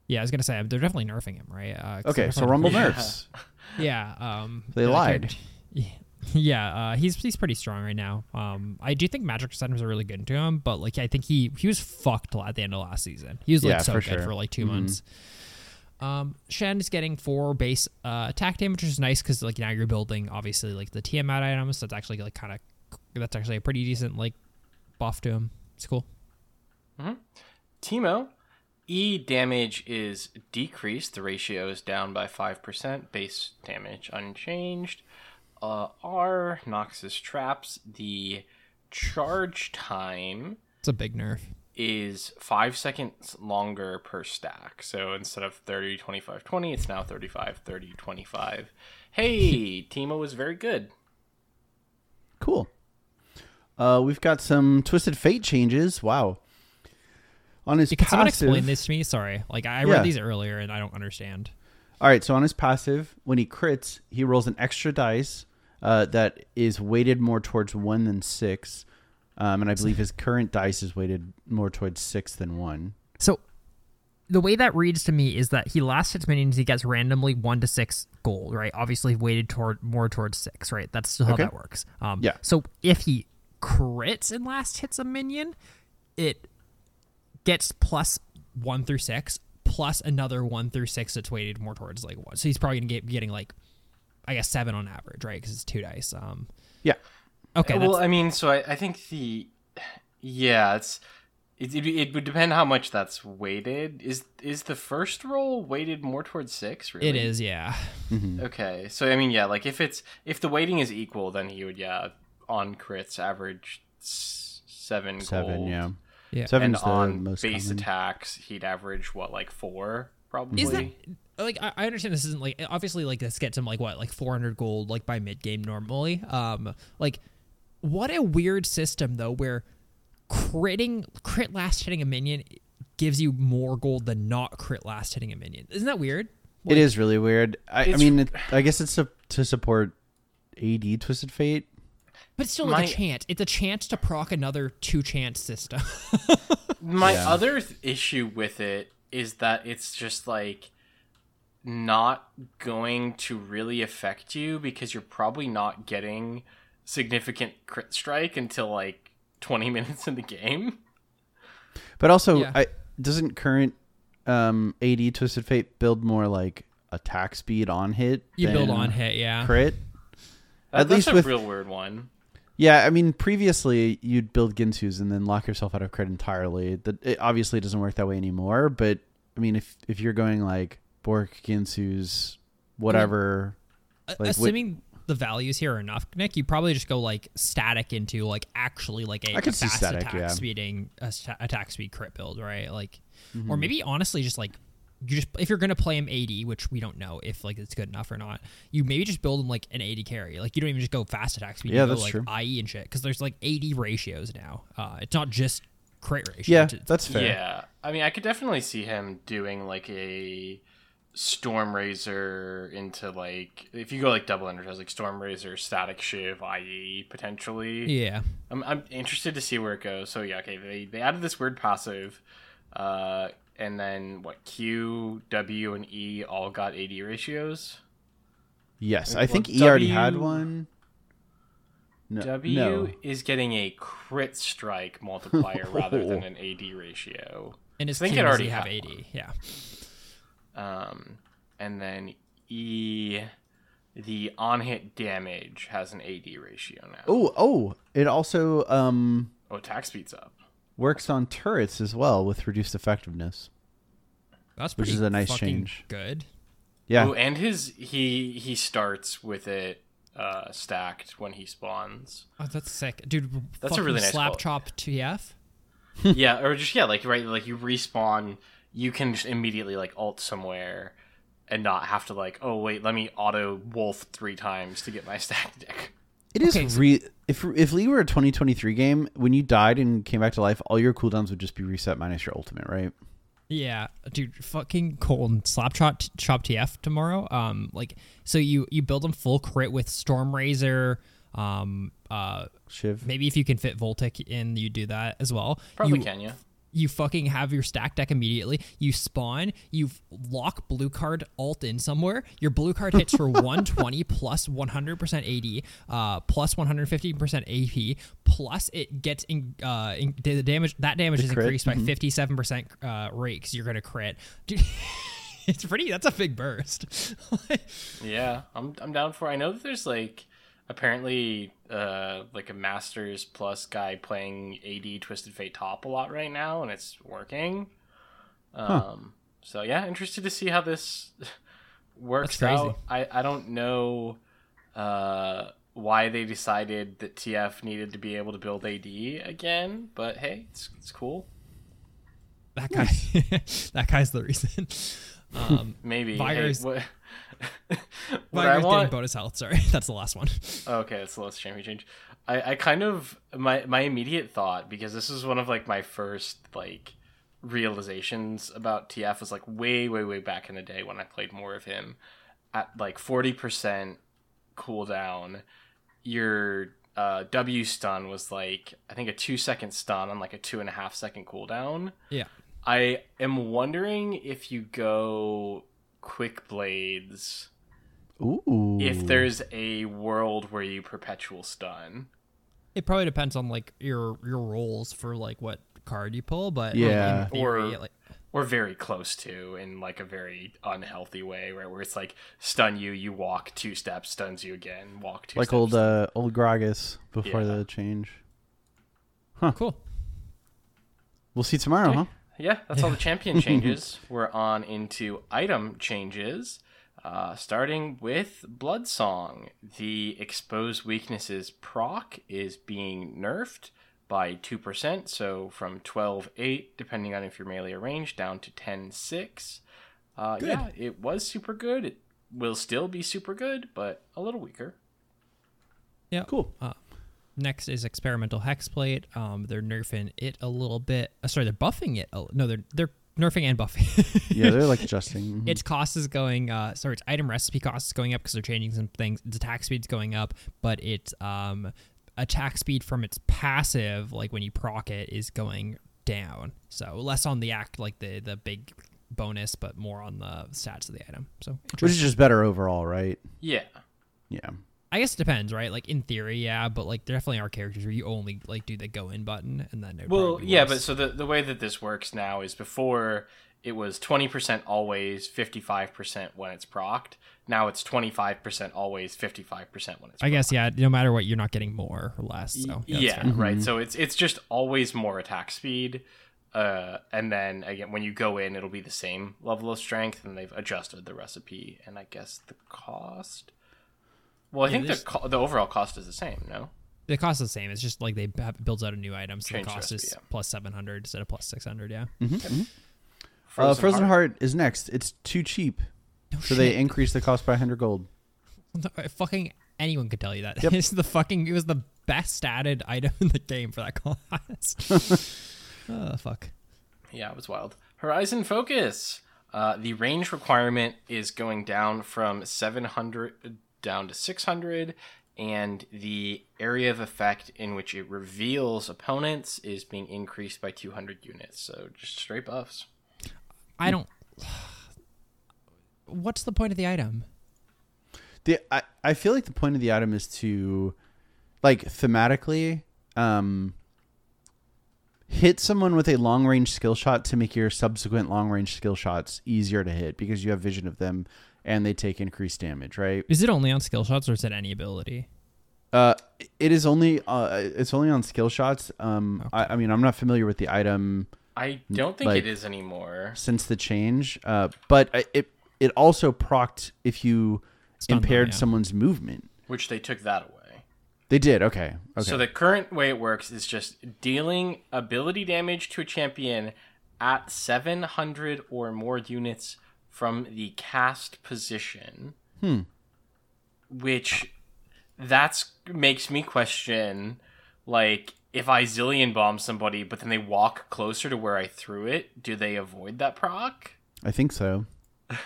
yeah, I was gonna say they're definitely nerfing him, right? Uh, okay. So Rumble nerfs. Yeah. Um, They yeah, lied. can't- Yeah, yeah. Uh, he's he's pretty strong right now. Um, I do think magic settings are really good to him, but like I think he he was fucked at the end of last season. He was like Yeah, so for good sure. for like 2 Mhm. months. Um, Shen is getting four base uh, attack damage, which is nice because like now you're building obviously like the Tiamat items. So that's actually like kind of that's actually a pretty decent like buff to him. It's cool. Teemo, E damage is decreased. The ratio is down by 5%. Base damage unchanged. Uh, R, Noxious traps. The charge time It's a big nerf. is 5 seconds longer per stack. So instead of 30, 25, 20, it's now 35, 30, 25. Hey, Teemo is very good. Cool. Uh, we've got some Twisted Fate changes. Wow. On his Can someone passive, explain this to me? Sorry, like I Yeah. read these earlier and I don't understand. All right, so on his passive, when he crits, he rolls an extra dice uh, that is weighted more towards one than six, um, and I believe his current dice is weighted more towards six than one. So the way that reads to me is that he last hits minions, he gets randomly one to six gold, right? Obviously weighted toward more towards six, right? That's still how Okay. that works. Um, Yeah. So if he crits and last hits a minion, it gets plus one through six plus another one through six that's weighted more towards like one. So he's probably gonna get getting like, I guess seven on average, right? Because it's two dice. Um. Yeah, Okay. well, I mean, so I, I think the yeah, it's it, it, it would depend how much that's weighted. Is is the first roll weighted more towards six? Really, it is. Yeah. Okay, so I mean, yeah, like if it's if the weighting is equal, then he would yeah on crits average seven seven. gold. Yeah, Yeah. and seven's the on most base common. attacks, he'd average what like four probably. Is that like I I understand this isn't like obviously like this gets him like what like 400 gold like by mid game normally. Um, like what a weird system though where critting crit last hitting a minion gives you more gold than not crit last hitting a minion. Isn't that weird? it is really weird. I, I mean, it, I guess it's to, to support AD Twisted Fate. But it's still like My- a chance. It's a chance to proc another two chance system. My Yeah. other th- issue with it is that it's just like not going to really affect you because you're probably not getting significant crit strike until like 20 minutes in the game. But also, Yeah. I doesn't current um, AD Twisted Fate build more like attack speed on hit? you build on hit, yeah. crit. That- At that's least a with- real weird one. Yeah, I mean, previously you'd build Guinsoo's and then lock yourself out of crit entirely. That it obviously doesn't work that way anymore. But I mean, if if you're going like Bork, Guinsoo's, whatever, A- Like, what- Assuming the values here are enough, Nick, you probably just go like static into like actually like a, I could a see fast static, attack yeah. speeding a sta- attack speed crit build, right? Like, Mm-hmm. or maybe honestly just like you just if you're gonna play him AD, which we don't know if like it's good enough or not, you maybe just build him like an AD carry. Like you don't even just go fast attack speed. Yeah, you go, that's like true. IE and shit because there's like AD ratios now. Uh, it's not just crit ratio. yeah, It's- that's fair. Yeah. I mean, I could definitely see him doing like a Stormrazor into like if you go like double energize like Storm Razor, Statikk Shiv, IE potentially. yeah. I'm I'm interested to see where it goes. So yeah, okay, they they added this weird passive, uh, and then what Q, W, and E all got AD ratios. Yes, Well, I think E already had one. No, W no. is getting a crit strike multiplier rather than an AD ratio. And his I think team it already have had AD. Yeah. Um, and then E, the on hit damage has an AD ratio now. Oh, oh, it also um Oh, attack speed's up. Works on turrets as well with reduced effectiveness. That's Which is a nice change. Good. Yeah, Oh, and his he he starts with it uh stacked when he spawns. Oh, that's sick, dude. That's a fucking really nice slap quote. chop TF. yeah, or just yeah, like right, like you respawn, you can just immediately like alt somewhere, and not have to like, oh wait, let me auto wolf three times to get my stack deck. It is Okay, so- re- if if League were a 2023 game, when you died and came back to life, all your cooldowns would just be reset minus your ultimate, right? Yeah, dude, fucking Colton slap chop chop TF tomorrow. Um, like so you you build them full crit with Stormrazor. Um, uh, Shiv. maybe if you can fit Voltaic in, you do that as well. Probably you, can you? You fucking have your stack deck immediately. You spawn. You lock blue card alt in somewhere. Your blue card hits for 120 plus 100% AD, uh, plus 150% AP, plus it gets in, uh, in the damage. That damage is crit, increased by 57% uh, rate because you're gonna crit. Dude, it's pretty. That's a big burst. Yeah, I'm I'm down for. I know that there's like apparently uh like a masters plus guy playing AD Twisted Fate top a lot right now, and it's working. Um, so yeah, interested to see how this works out. I I don't know uh why they decided that TF needed to be able to build AD again, but hey, it's it's cool. that guy. that guy's the reason. Um, Maybe hey, what, what I want bonus health. Sorry, that's the last one. Okay, that's the last champion change. I, I kind of my my immediate thought because this is one of like my first like realizations about TF was like way way way back in the day when I played more of him at like forty percent cooldown. Your uh, W stun was like I think a two second stun on like a two and a half second cooldown. Yeah. I am wondering if you go Quickblades Ooh. if there's a world where you perpetual stun. It probably depends on like your your rolls for like what card you pull, but Yeah. in theory, Or- like Or very close to in like a very unhealthy way, right? Where it's like stun you, you walk two steps, stuns you again, walk two like steps. old uh, old Gragas before Yeah. the change. Huh. Cool. We'll see tomorrow, huh? Yeah, that's all the champion changes. We're on into item changes. Uh, starting with Bloodsong, the exposed weaknesses proc is being nerfed by 2%, so from 12.8, depending on if you're melee or ranged, down to 10.6. Uh, yeah, it was super good. It will still be super good, but a little weaker. Yeah. Cool. Uh, next is experimental hexplate. Um, they're nerfing it a little bit. Uh, sorry, they're buffing it. A, no, they're they're nerfing and buffing. Yeah, they're like adjusting. Mhm. its cost is going uh sorry its item recipe cost is going up because they're changing some things its attack speed's going up but its um attack speed from its passive like when you proc it is going down so less on the act like the the big bonus but more on the stats of the item so Which is just better overall, right? Yeah. Yeah. I guess it depends right like in theory yeah but like there definitely are characters where you only like do the go in button and then it Well, yeah, worse. but so the, the way that this works now is before it was 20% always, 55% when it's procced. Now it's 25% always, 55% when it's i guess yeah no matter what you're not getting more or less so yeah, yeah, that's fair. right. So it's it's just always more attack speed. Uh, and then again, when you go in, it'll be the same level of strength, and they've adjusted the recipe and I guess the cost. Well, I Yeah, think the co- the overall cost is the same. No, The cost is the same. It's just like they have, builds out a new item, so Change the cost recipe, is yeah. plus seven hundred instead of plus six hundred. Yeah. uh, Frozen Heart is next. It's too cheap, No so they increase the cost by 100 gold. fucking anyone could tell you that. Yep. It's the fucking. It was the best added item in the game for that class. oh fuck. Yeah, it was wild. Horizon Focus. Uh, the range requirement is going down from 700 down to 600, and the area of effect in which it reveals opponents is being increased by 200 units. So just straight buffs. I don't. What's the point of the item? The I, I feel like the point of the item is to like thematically um hit someone with a long range skill shot to make your subsequent long range skill shots easier to hit because you have vision of them and they take increased damage, right? Is it only on skill shots or is it any ability? Uh it is only uh it's only on skill shots. Um I, I mean I'm not familiar with the item I don't think Like- it is anymore. since the change. Uh but it it also procced if you Stun them, impaired yeah. someone's movement. Which they took that away. They did, okay. Okay. So the current way it works is just dealing ability damage to a champion at 700 or more units from the cast position. Hmm. Which that's makes me question like if I zillion bomb somebody but then they walk closer to where I threw it, do they avoid that proc? I think so. I-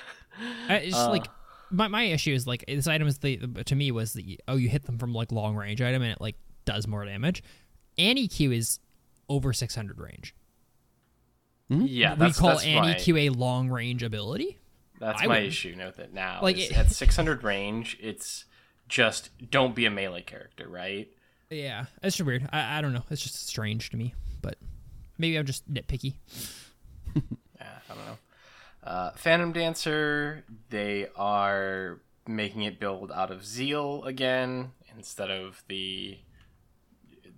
It's just like my, my issue is like this item is the to me was the oh you hit them from like long range item and it like does more damage. Annie Q is over 600 range. Yeah, we that's, call that's Annie my, Q a long range ability. That's I my would- issue. Note that now. Like, it- at 600 range, it's just don't be a melee character, right? Yeah, it's just weird. I, I don't know. It's just strange to me, but maybe I'm just nitpicky. Yeah, I don't know. Uh, Phantom Dancer, they are making it build out of Zeal again instead of the.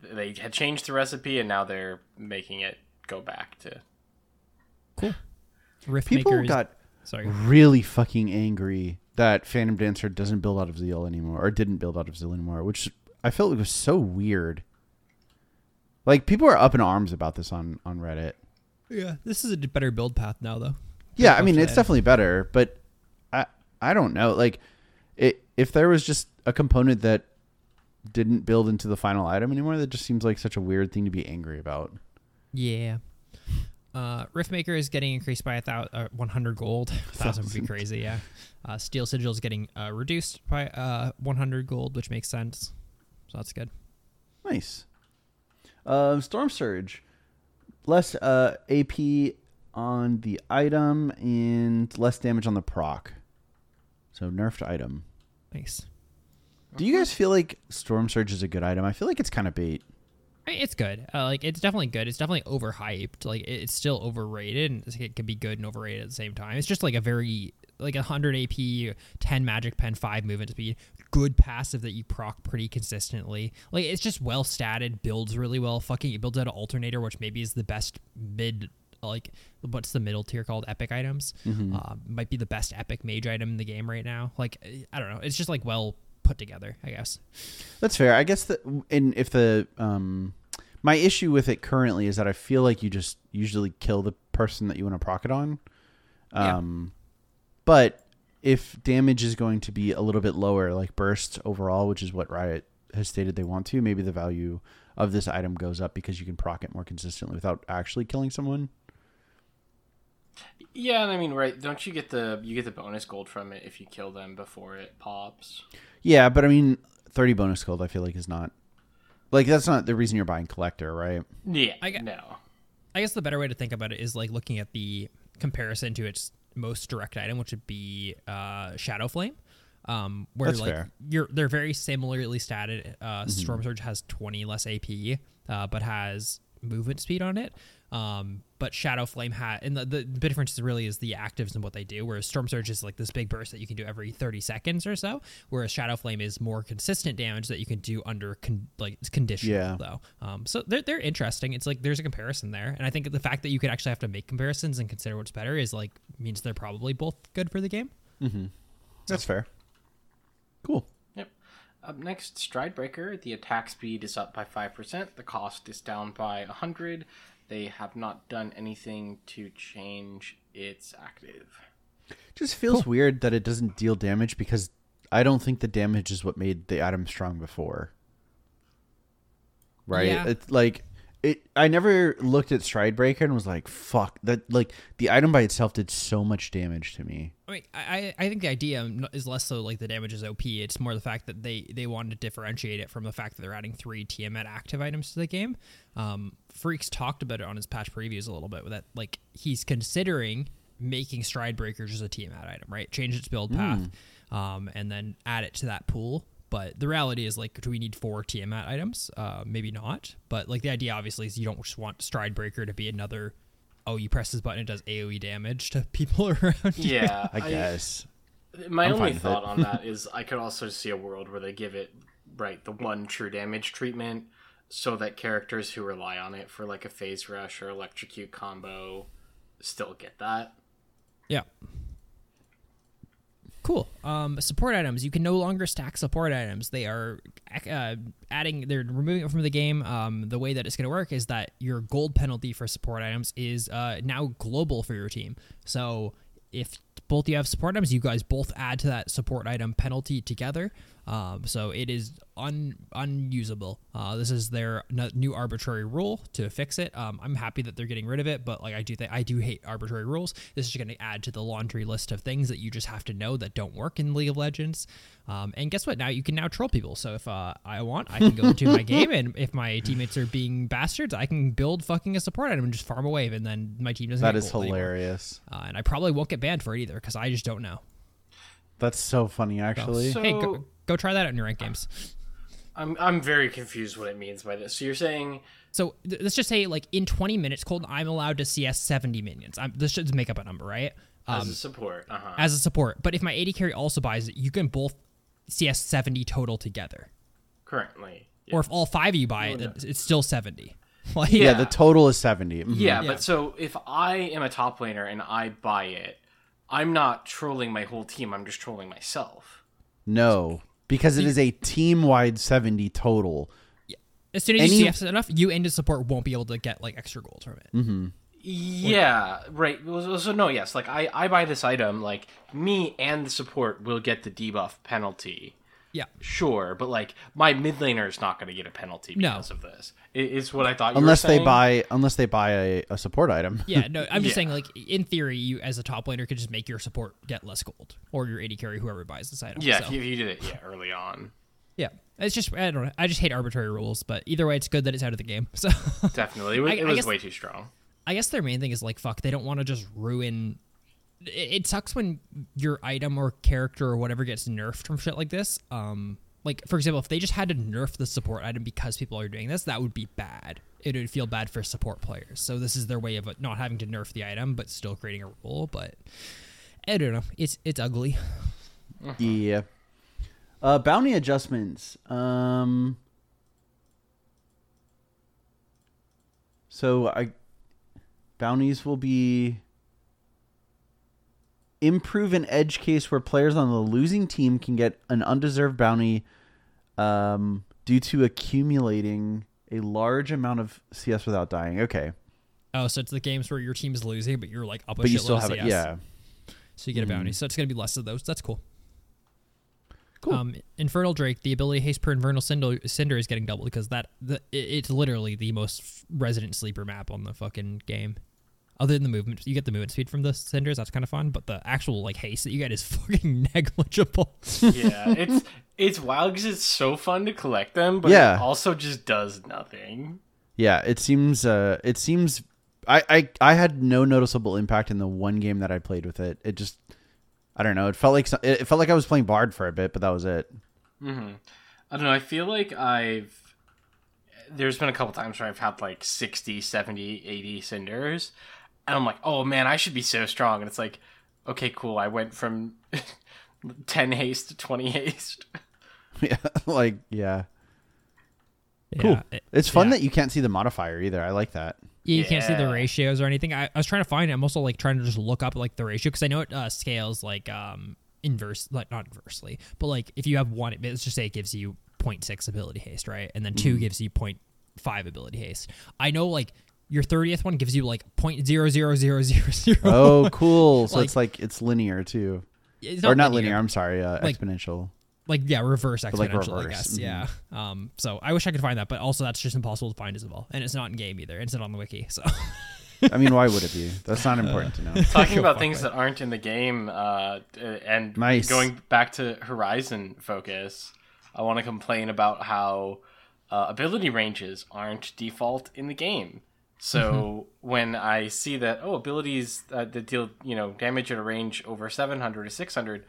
They had changed the recipe and now they're making it go back to. Cool. Rift People Maker got sorry. really fucking angry that Phantom Dancer doesn't build out of Zeal anymore, or didn't build out of Zeal anymore, which I felt was so weird. Like people are up in arms about this on on Reddit. Yeah, this is a better build path now though. Yeah, I mean it's definitely better, but I I don't know. Like, it if there was just a component that didn't build into the final item anymore, that just seems like such a weird thing to be angry about. Yeah. Uh, Riftmaker is getting increased by a thou- uh, 100 gold. thousand would be crazy, yeah. Uh, Steel Sigil is getting uh, reduced by uh, 100 gold, which makes sense. So that's good. Nice. Um, Storm Surge, less uh, AP on the item and less damage on the proc. So nerfed item. Nice. Do you guys feel like Storm Surge is a good item? I feel like it's kind of bait. It's good. Uh, like it's definitely good. It's definitely overhyped. Like it's still overrated, and it can be good and overrated at the same time. It's just like a very like a hundred AP, ten magic pen, five movement speed, good passive that you proc pretty consistently. Like it's just well statted, builds really well. Fucking it builds out an alternator, which maybe is the best mid. Like what's the middle tier called? Epic items. Uh, might be the best epic mage item in the game right now. Like I don't know. It's just like well put together. I guess. That's fair. I guess that, and if the um, my issue with it currently is that I feel like you just usually kill the person that you want to proc it on. Yeah. Um, but if damage is going to be a little bit lower, like burst overall, which is what Riot has stated they want to, maybe the value of this item goes up because you can proc it more consistently without actually killing someone. Yeah, and I mean, right? Don't you get the you get the bonus gold from it if you kill them before it pops? Yeah, but I mean, thirty bonus gold. I feel like is not like that's not the reason you're buying collector, right? Yeah, I get- no. I guess the better way to think about it is like looking at the comparison to its most direct item, which would be uh, Shadowflame. Um, where That's like fair. you're they're very similarly statted. Uh, Storm Surge has 20 less AP, uh, but has movement speed on it. Um, but Shadowflame had, and the, the big difference really is the actives and what they do. Whereas Storm Surge is like this big burst that you can do every 30 seconds or so. Whereas Shadowflame is more consistent damage that you can do under con- like it's conditional Yeah. though. Um, so they're they're interesting. It's like there's a comparison there, and I think the fact that you could actually have to make comparisons and consider what's better is like means they're probably both good for the game. Mm-hmm. That's fair. Cool. Yep. Up next, Stridebreaker. The attack speed is up by 5%. The cost is down by a 100. They have not done anything to change its active. Just feels weird that it doesn't deal damage because I don't think the damage is what made the item strong before. Right? Yeah. It's like it I never looked at Stridebreaker and was like, fuck, that like the item by itself did so much damage to me. I mean, I, I think the idea is less so like the damage is OP. It's more the fact that they they wanted to differentiate it from the fact that they're adding three Tiamat active items to the game. Um, Phreak's talked about it on his patch previews a little bit. That like he's considering making Stridebreaker just a Tiamat item, right? Change its build path, um, and then add it to that pool. But the reality is, like, do we need four Tiamat items? Uh, maybe not. But like the idea, obviously, is you don't just want Stridebreaker to be another. Oh, you press this button, it does AOE damage to people around you. Yeah, I guess. My I'm only thought on that is I could also see a world where they give it right the one true damage treatment, so that characters who rely on it for like a phase rush or electrocute combo still get that. Yeah. Cool. Um, support items. You can no longer stack support items. They are uh, adding. They're removing it from the game. Um, the way that it's going to work is that your gold penalty for support items is uh, now global for your team. So if both you have support items, you guys both add to that support item penalty together. Um, so it is un unusable. Uh, this is their n- new arbitrary rule to fix it. Um, I'm happy that they're getting rid of it, but like I do think I do hate arbitrary rules. This is going to add to the laundry list of things that you just have to know that don't work in League of Legends. Um, and guess what? Now you can now troll people. So if uh, I want, I can go into my game, and if my teammates are being bastards, I can build fucking a support item and just farm a wave, and then my team doesn't. That is hilarious. Uh, and I probably won't get banned for it either because I just don't know. That's so funny, actually. So- hey, go, go try that out in your rank games. I'm I'm very confused what it means by this. So you're saying So th- let's just say, like in 20 minutes, Cold, I'm allowed to CS 70 minions. I'm, this should make up a number, right? Um, as a support, uh huh. as a support. But if my AD carry also buys it, you can both CS 70 total together. Currently, Or if all five of you buy it, then it's still 70. Like, yeah. Yeah. the total is 70. Mhm. Yeah, Yeah. but so if I am a top laner and I buy it, I'm not trolling my whole team. I'm just trolling myself. No, because it is a team wide 70 total. Yeah. As soon as Any- you CS enough, you and the support won't be able to get like extra gold from it. Mm-hmm. Yeah, right. So, so no, yes. Like I, I buy this item. Like me and the support will get the debuff penalty. Yeah. Sure, but like my mid laner is not going to get a penalty No. because of this. I- Is what I thought. You Unless were they buy unless they buy a, a support item. Yeah, no, I'm just Yeah. saying, like, in theory, you as a top laner could just make your support get less gold, or your AD carry, whoever buys this item. Yeah, so. he, he did it. Yeah, early on. Yeah, it's just I don't know. I just hate arbitrary rules, but either way, it's good that it's out of the game. So Definitely, it was, I- it was guess- way too strong. I guess their main thing is like fuck. They don't want to just ruin. It, it sucks when your item or character or whatever gets nerfed from shit like this. Um, like for example, if they just had to nerf the support item because people are doing this, that would be bad. It would feel bad for support players. So this is their way of uh, not having to nerf the item, but still creating a rule. But I don't know. It's it's ugly. Yeah. Uh, bounty adjustments. Um. So I, bounties will be improve an edge case where players on the losing team can get an undeserved bounty, um, due to accumulating a large amount of CS without dying. Okay, Oh, so it's the games where your team is losing, but you're like up a but you still have it. CS. Yeah. So you get a bounty. So it's gonna be less of those. That's cool. Cool. Um, Infernal Drake, the ability haste per Infernal Cinder, Cinder is getting doubled because that the, it- it's literally the most resident sleeper map on the fucking game. Other than the movement, you get the movement speed from the cinders. That's kind of fun, but the actual like haste that you get is fucking negligible. Yeah, it's it's wild because it's so fun to collect them, but Yeah. it also just does nothing. Yeah, it seems. Uh, it seems. I, I I had no noticeable impact in the one game that I played with it. It just. I don't know. It felt like it it felt like I was playing Bard for a bit, but that was it. Mm-hmm. I don't know. I feel like I've. There's been a couple times where I've had like 60, 70, 80 cinders. And I'm like, oh man, I should be so strong. And it's like, okay, cool. I went from 10 haste to 20 haste. yeah, like yeah, cool. Yeah, it- it's fun yeah. that you can't see the modifier either. I like that. Yeah, you can't see the ratios or anything. I, I was trying to find it. I'm also like trying to just look up like the ratio because I know it uh, scales like um inverse, like not inversely, but like if you have one, let's just say it gives you 0.6 ability haste, right, and then 2 gives you 0.5 ability haste. I know like your 30th one gives you like 0.00000. Oh, cool. So Like- it's like it's linear too, It's or not linear. I'm sorry, uh, Like- exponential. like yeah, reverse But, like, exponential, I reverse, guess. mhm. Yeah. Um. So I wish I could find that, but also that's just impossible to find as well, and it's not in game either. It's not on the wiki. So I mean, why would it be? That's not important to know. Talking about things that aren't in the game, uh, and Nice. going back to Horizon focus, I want to complain about how uh, ability ranges aren't default in the game. So when I see that oh abilities uh, that deal you know damage at a range over 700 or 600,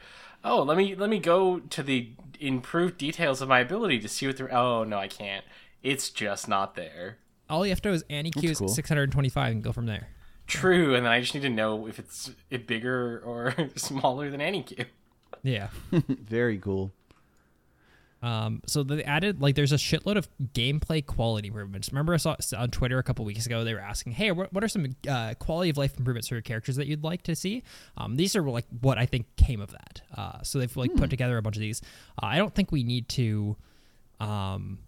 oh let me let me go to the improved details of my ability to see what the oh no I can't. It's just not there. all you have to do is Annie Q's cool. 625 and go from there. True, and then I just need to know if it's bigger or smaller than Annie Q. Yeah. Very cool. Um, so they added like there's a shitload of gameplay quality improvements. Remember I saw on Twitter a couple weeks ago they were asking, "Hey, what, what are some uh, quality of life improvements for your characters that you'd like to see?" Um, these are like what I think came of that. Uh, so they've like put together a bunch of these. Uh, I don't think we need to um,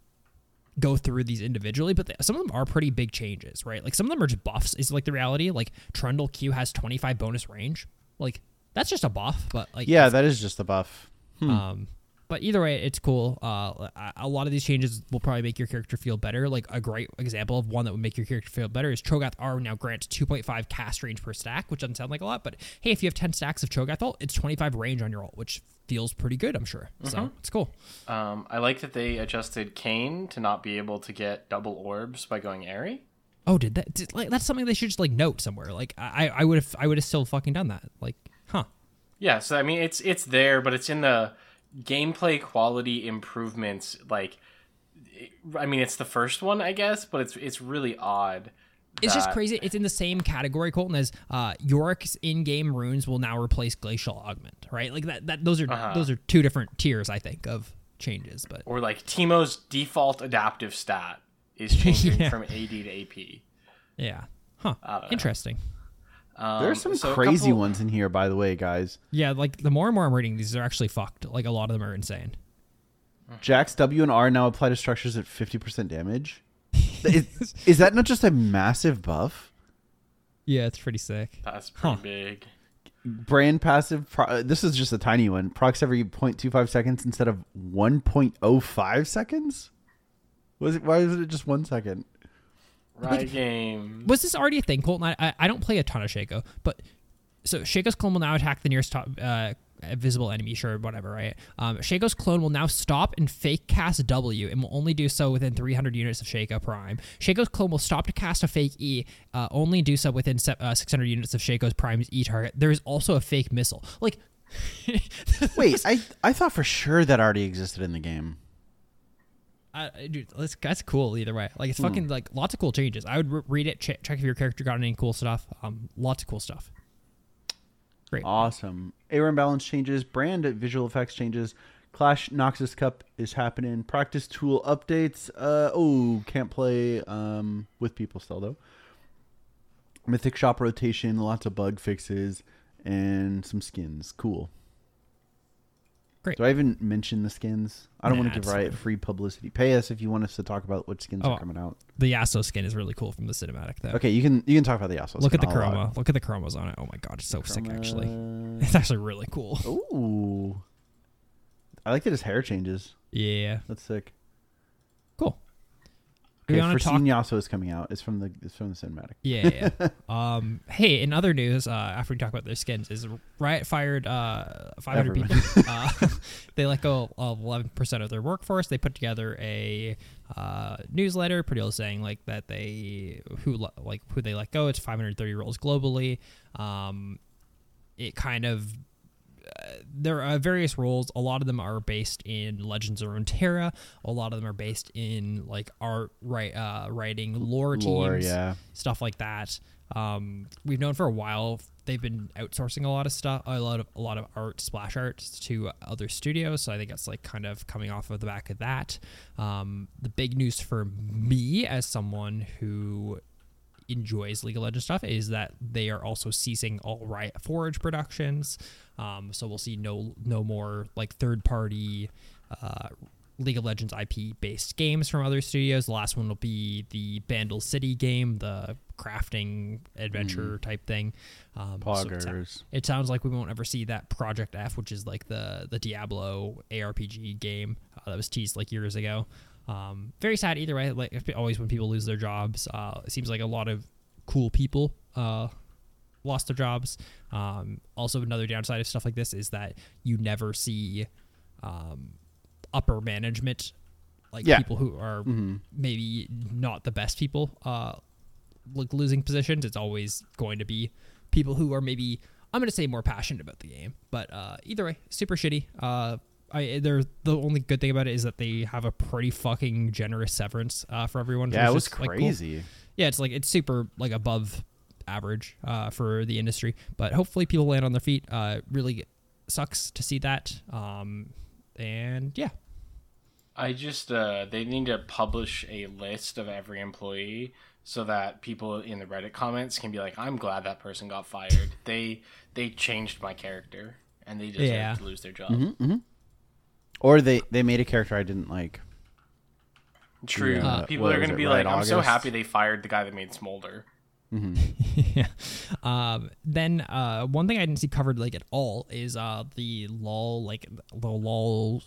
go through these individually, but th- some of them are pretty big changes, right? Like some of them are just buffs. Is like the reality. Like Trundle Q has 25 bonus range. Like that's just a buff, but like Yeah, that is just a buff. Um, but either way, it's cool. Uh, a- lot of these changes will probably make your character feel better. Like a great example of one that would make your character feel better is Cho'Gath R now grants 2.5 cast range per stack, which doesn't sound like a lot, but hey, if you have 10 stacks of Cho'Gath ult, it's 25 range on your ult, which feels pretty good, I'm sure. So it's cool. Um, I like that they adjusted Kayn to not be able to get double orbs by going airy. Oh, did that? Did, like that's something they should just like note somewhere. Like I, I would have, I would have still fucking done that. Like, huh? Yeah, so I mean it's it's there, but it's in the gameplay quality improvements. Like, I mean it's the first one, I guess, but it's it's really odd. It's just crazy. It's in the same category, Colton, as uh, Yorick's in-game runes will now replace Glacial Augment, right? Like that. That those are Uh-huh. those are two different tiers, I think, of changes. But Or like Teemo's default adaptive stat is changing Yeah. from AD to AP. yeah, huh? don't know. Interesting. Um, There are some so crazy couple- ones in here, by the way, guys. Yeah, like the more and more I'm reading, these are actually fucked. Like a lot of them are insane. Jax's W and R now apply to structures at 50% damage. is, is that not just a massive buff? Yeah, it's pretty sick. That's pretty Huh. big. Brand passive. Pro- this is just a tiny one. Procs every 0.25 seconds instead of 1.05 seconds. Was it? Why was it just one second? Right game. Was this already a thing, Colton? I, I, I don't play a ton of Shaco, but so Shaco's clone will now attack the nearest top, uh, visible enemy, sure, whatever, right? Um, Shaco's clone will now stop and fake cast W and will only do so within 300 units of Shaco Prime. Shaco's clone will stop to cast a fake E, uh, only do so within se- uh, 600 units of Shaco's Prime's E target. There is also a fake missile. Like, Wait, I I thought for sure that already existed in the game. Uh, dude, that's, that's cool either way. Like, it's fucking like lots of cool changes. I would re- read it, ch- check if your character got any cool stuff. Um, lots of cool stuff. Great. Awesome. ARAM balance changes. Brand visual effects changes. Clash Noxus Cup is happening. Practice tool updates. Uh oh, can't play um with people still though. Mythic shop rotation. Lots of bug fixes and some skins. Cool. Great. Do I even mention the skins? I don't Nah, want to give Riot free publicity. Pay us if you want us to talk about what skins Oh. are coming out. The Yasuo skin is really cool from the cinematic, though. Okay, you can you can talk about the Yasuo. Look at the I'll uh, chroma. Look at the chromos on it. Oh my god, it's so sick. Actually, it's actually really cool. Ooh. I like that his hair changes. Yeah, That's sick. Okay, want to talk? Yasuo is coming out. It's from the it's from the cinematic. Yeah, yeah. um, hey, in other news, uh, after we talk about their skins, is Riot fired uh, 500 Everyone. people. uh, they let go of 11 percent of their workforce. They put together a uh, newsletter, pretty much saying like that they who like who they let go. It's 530 roles globally. Um, it kind of there are various roles. A lot of them are based in Legends of Runeterra. A lot of them are based in like art, right, uh, writing, lore, Lore, teams, yeah. stuff like that. Um, we've known for a while they've been outsourcing a lot of stuff, a lot of a lot of art, splash art to other studios. So I think that's like kind of coming off of the back of that. Um, the big news for me as someone who enjoys League of Legends stuff is that they are also ceasing all Riot Forge productions. Um, so we'll see no no more like third party uh, League of Legends IP based games from other studios. The last one will be the Bandle City game, the crafting adventure type thing. Um, so it, Poggers. it sounds like we won't ever see that Project F, which is like the the Diablo ARPG game uh, that was teased like years ago. Um, very sad either way. Like always when people lose their jobs, uh, it seems like a lot of cool people uh, lost their jobs. Um, also, another downside of stuff like this is that you never see um, upper management, like Yeah. people who are maybe not the best people, uh, like losing positions. It's always going to be people who are maybe I'm going to say more passionate about the game, but uh, either way, super shitty. Uh, I they're the only good thing about it is that they have a pretty fucking generous severance uh, for everyone. Yeah, it which was is, like, cool. crazy. Yeah, it's like it's super like above average uh, for the industry, but hopefully people land on their feet. Uh, really sucks to see that. Um, and yeah, I just uh, they need to publish a list of every employee so that people in the Reddit comments can be like, "I'm glad that person got fired. they they changed my character, and they deserve Yeah. to lose their job." Mm-hmm. Or they they made a character I didn't like. True. Yeah. people are going to be Red like, "I'm so happy they fired the guy that made Smolder." yeah. Um, then uh, one thing I didn't see covered like at all is uh, the lol like the lol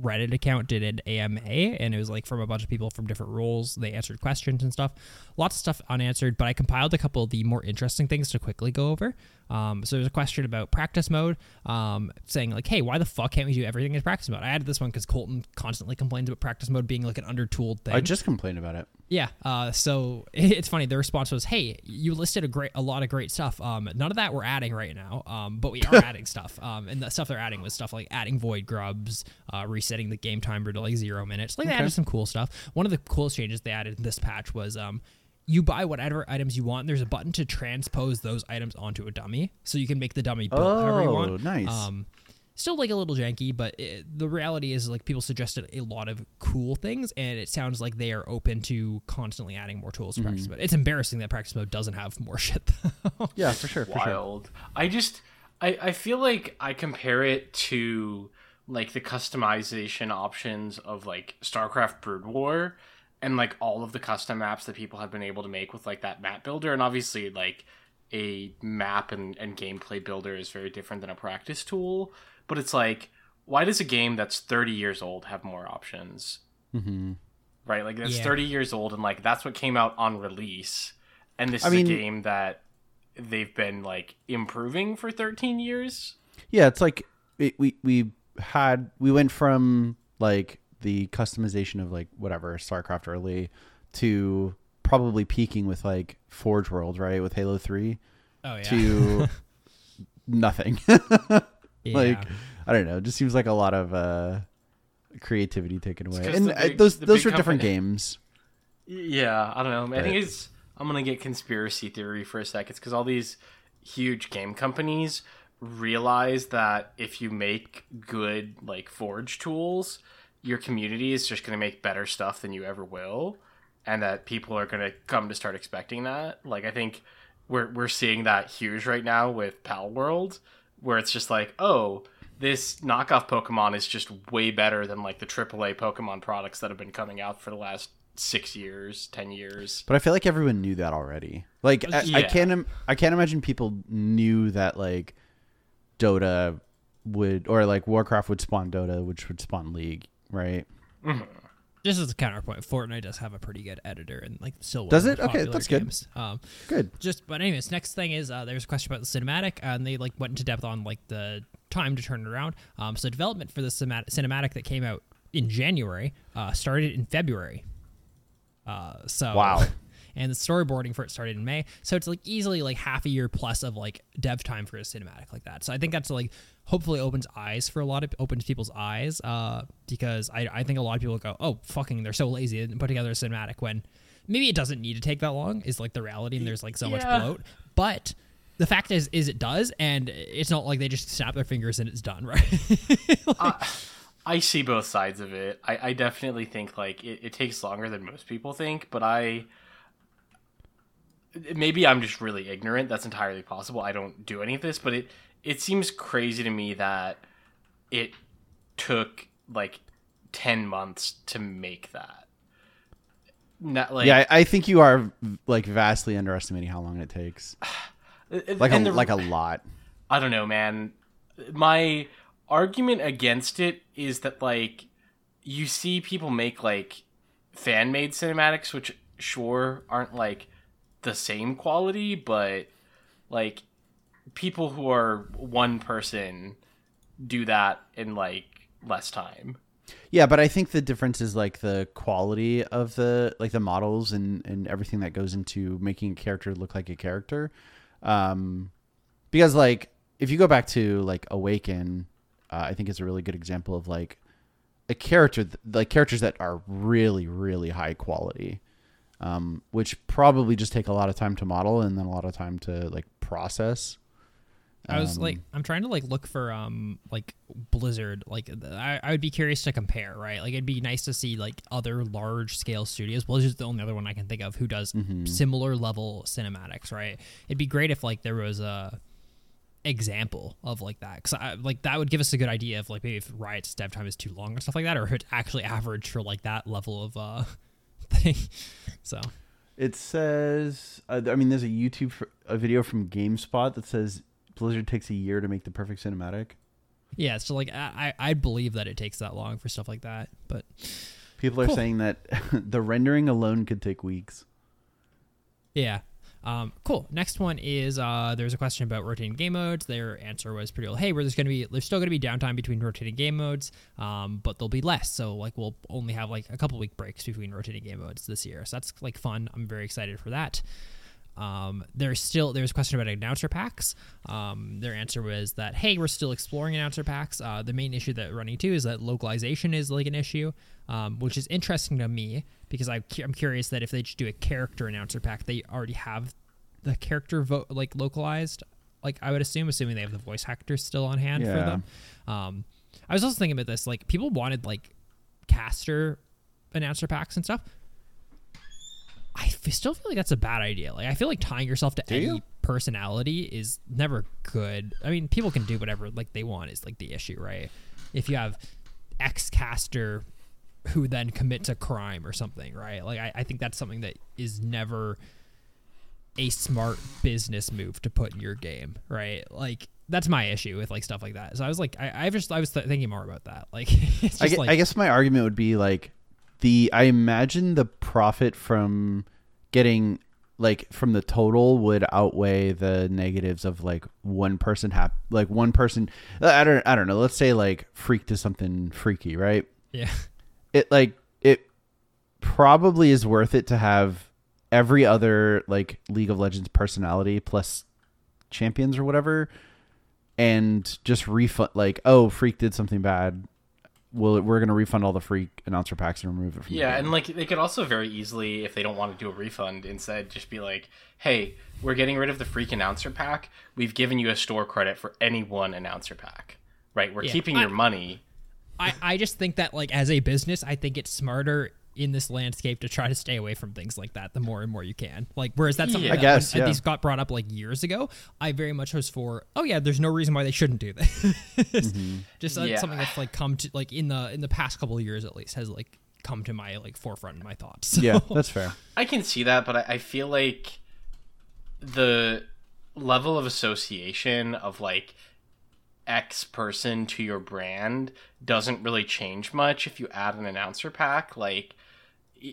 Reddit account did an AMA and it was like from a bunch of people from different roles. They answered questions and stuff. Lots of stuff unanswered, but I compiled a couple of the more interesting things to quickly go over. Um, so there's a question about practice mode, um, saying like, "Hey, why the fuck can't we do everything in practice mode?" I added this one because Colton constantly complains about practice mode being like an undertooled thing. I just complained about it. Yeah. Uh, so it's funny. The response was, "Hey, you listed a great, a lot of great stuff. Um, none of that we're adding right now. Um, but we are adding stuff. Um, and the stuff they're adding was stuff like adding void grubs, uh, resetting the game timer to like zero minutes. Like they added some cool stuff. One of the coolest changes they added in this patch was um, you buy whatever items you want. There's a button to transpose those items onto a dummy, so you can make the dummy build however you Oh, want. nice. Um, still like a little janky, but it, the reality is like people suggested a lot of cool things, and it sounds like they are open to constantly adding more tools to Mm-hmm. practice mode. It's embarrassing that practice mode doesn't have more shit. Though. Yeah, for sure. For sure. wild. I just I, I feel like I compare it to like the customization options of like StarCraft Brood War and like all of the custom maps that people have been able to make with like that map builder and obviously like a map and, and gameplay builder is very different than a practice tool but it's like why does a game that's 30 years old have more options? Hmm right? Like that's Yeah. 30 years old and like that's what came out on release and this I is mean- a game that they've been like improving for 13 years? Yeah, it's like it, we we had we went from like the customization of like whatever StarCraft early to probably peaking with like Forge World, right, with Halo Three Oh yeah. to nothing. yeah. like I don't know, it just seems like a lot of uh creativity taken away. And uh, big- those those are different games. yeah i don't know i think Right. it's i'm gonna get conspiracy theory for a second because all these huge game companies realize that if you make good like forge tools your community is just gonna make better stuff than you ever will and that people are gonna come to start expecting that. Like i think we're, we're seeing that huge right now with Palworld where it's just like oh this knockoff pokemon is just way better than like the aaa pokemon products that have been coming out for the last six years ten years. But I feel like everyone knew that already. Like I, I can't I can't imagine people knew that like Dota would or like Warcraft would spawn Dota, which would spawn League, right? Just as a counterpoint, Fortnite does have a pretty good editor and like still Does it? Okay, that's good. Um, Good. just but anyways, next thing is uh, there's a question about the cinematic, and they like went into depth on like the time to turn it around. Um, so development for the cinematic, cinematic that came out in January uh, started in February. Uh, so Wow. and the storyboarding for it started in May, so it's like easily like half a year plus of like dev time for a cinematic like that. So I think that's like hopefully opens eyes for a lot of opens people's eyes, uh, because I I think a lot of people go, oh fucking, they're so lazy and put together a cinematic when maybe it doesn't need to take that long is like the reality, and there's like so much bloat, but. The fact is, is it does, and it's not like they just snap their fingers and it's done, right? Like- I see both sides of it. I, I definitely think like it, it takes longer than most people think, but I maybe I'm just really ignorant. That's entirely possible. I don't do any of this, but it it seems crazy to me that it took like ten months to make that. Not, like, yeah, I, I think you are like vastly underestimating how long it takes. Uh, uh, like a the- like a lot. I don't know, man. My argument against it is that like you see people make like fan made cinematics, which sure aren't like the same quality, but like people who are one person do that in like less time. Yeah, but I think the difference is like the quality of the like the models and and everything that goes into making a character look like a character. Um because like if you go back to like Awaken, uh, I think it's a really good example of like a character th- like characters that are really really high quality. Um which probably just take a lot of time to model and then a lot of time to like process. I was Um, like, I'm trying to like look for um like Blizzard. Like, I, I would be curious to compare, right? Like, it'd be nice to see like other large scale studios. Blizzard's the only other one I can think of who does Mm-hmm. similar level cinematics, right? It'd be great if like there was a example of like that, because I like that would give us a good idea of like maybe if Riot's dev time is too long or stuff like that, or if it's actually average for like that level of uh So It says, uh, I mean, there's a YouTube a video from GameSpot that says Blizzard takes a year to make the perfect cinematic. Yeah, so like I I believe that it takes that long for stuff like that, but People are Cool. saying that the rendering alone could take weeks. Yeah. Um, cool. Next one is uh, there's a question about rotating game modes. Their answer was pretty well. Hey, there's going to be there's still going to be downtime between rotating game modes, um, but there'll be less. So like we'll only have like a couple week breaks between rotating game modes this year. So that's like fun. I'm very excited for that. Um, there's still there's a question about announcer packs. Um, their answer was that hey, we're still exploring announcer packs. Uh, the main issue that running into is that localization is like an issue, um, which is interesting to me because I, I'm curious that if they just do a character announcer pack, they already have the character vo- like localized. Like I would assume, assuming they have the voice actors still on hand for them. Um, I was also thinking about this. Like people wanted like caster announcer packs and stuff. I f- still feel like that's a bad idea. Like I feel like tying yourself to any you? personality is never good. I mean, people can do whatever like they want is like the issue, right? If you have ex caster who then commits a crime or something, right? Like I, I think that's something that is never a smart business move to put in your game, right? Like that's my issue with like stuff like that. So I was like, I, I just I was th- thinking more about that. Like it's I, like I guess my argument would be like the I imagine the profit from getting like from the total would outweigh the negatives of like one person hap like one person I don't I don't know let's say like Phreak to something freaky right yeah. it like it probably is worth it to have every other like League of Legends personality plus champions or whatever and just refund like oh Phreak did something bad well we're going to refund all the Phreak announcer packs and remove it from Yeah, game. and like they could also very easily, if they don't want to do a refund, instead just be like, "Hey, we're getting rid of the Phreak announcer pack. We've given you a store credit for any one announcer pack. Right? We're Yeah, keeping I- your money." I, I just think that like as a business, I think it's smarter in this landscape to try to stay away from things like that the more and more you can. Like whereas that's something Yeah. I that guess, when yeah. these got brought up like years ago, I very much was for oh yeah, there's no reason why they shouldn't do this. Mm-hmm. Just uh, Yeah. something that's like come to like in the in the past couple of years at least has like come to my like forefront in my thoughts. So, yeah that's fair I can see that, but I, I feel like the level of association of like X person to your brand doesn't really change much if you add an announcer pack. Like,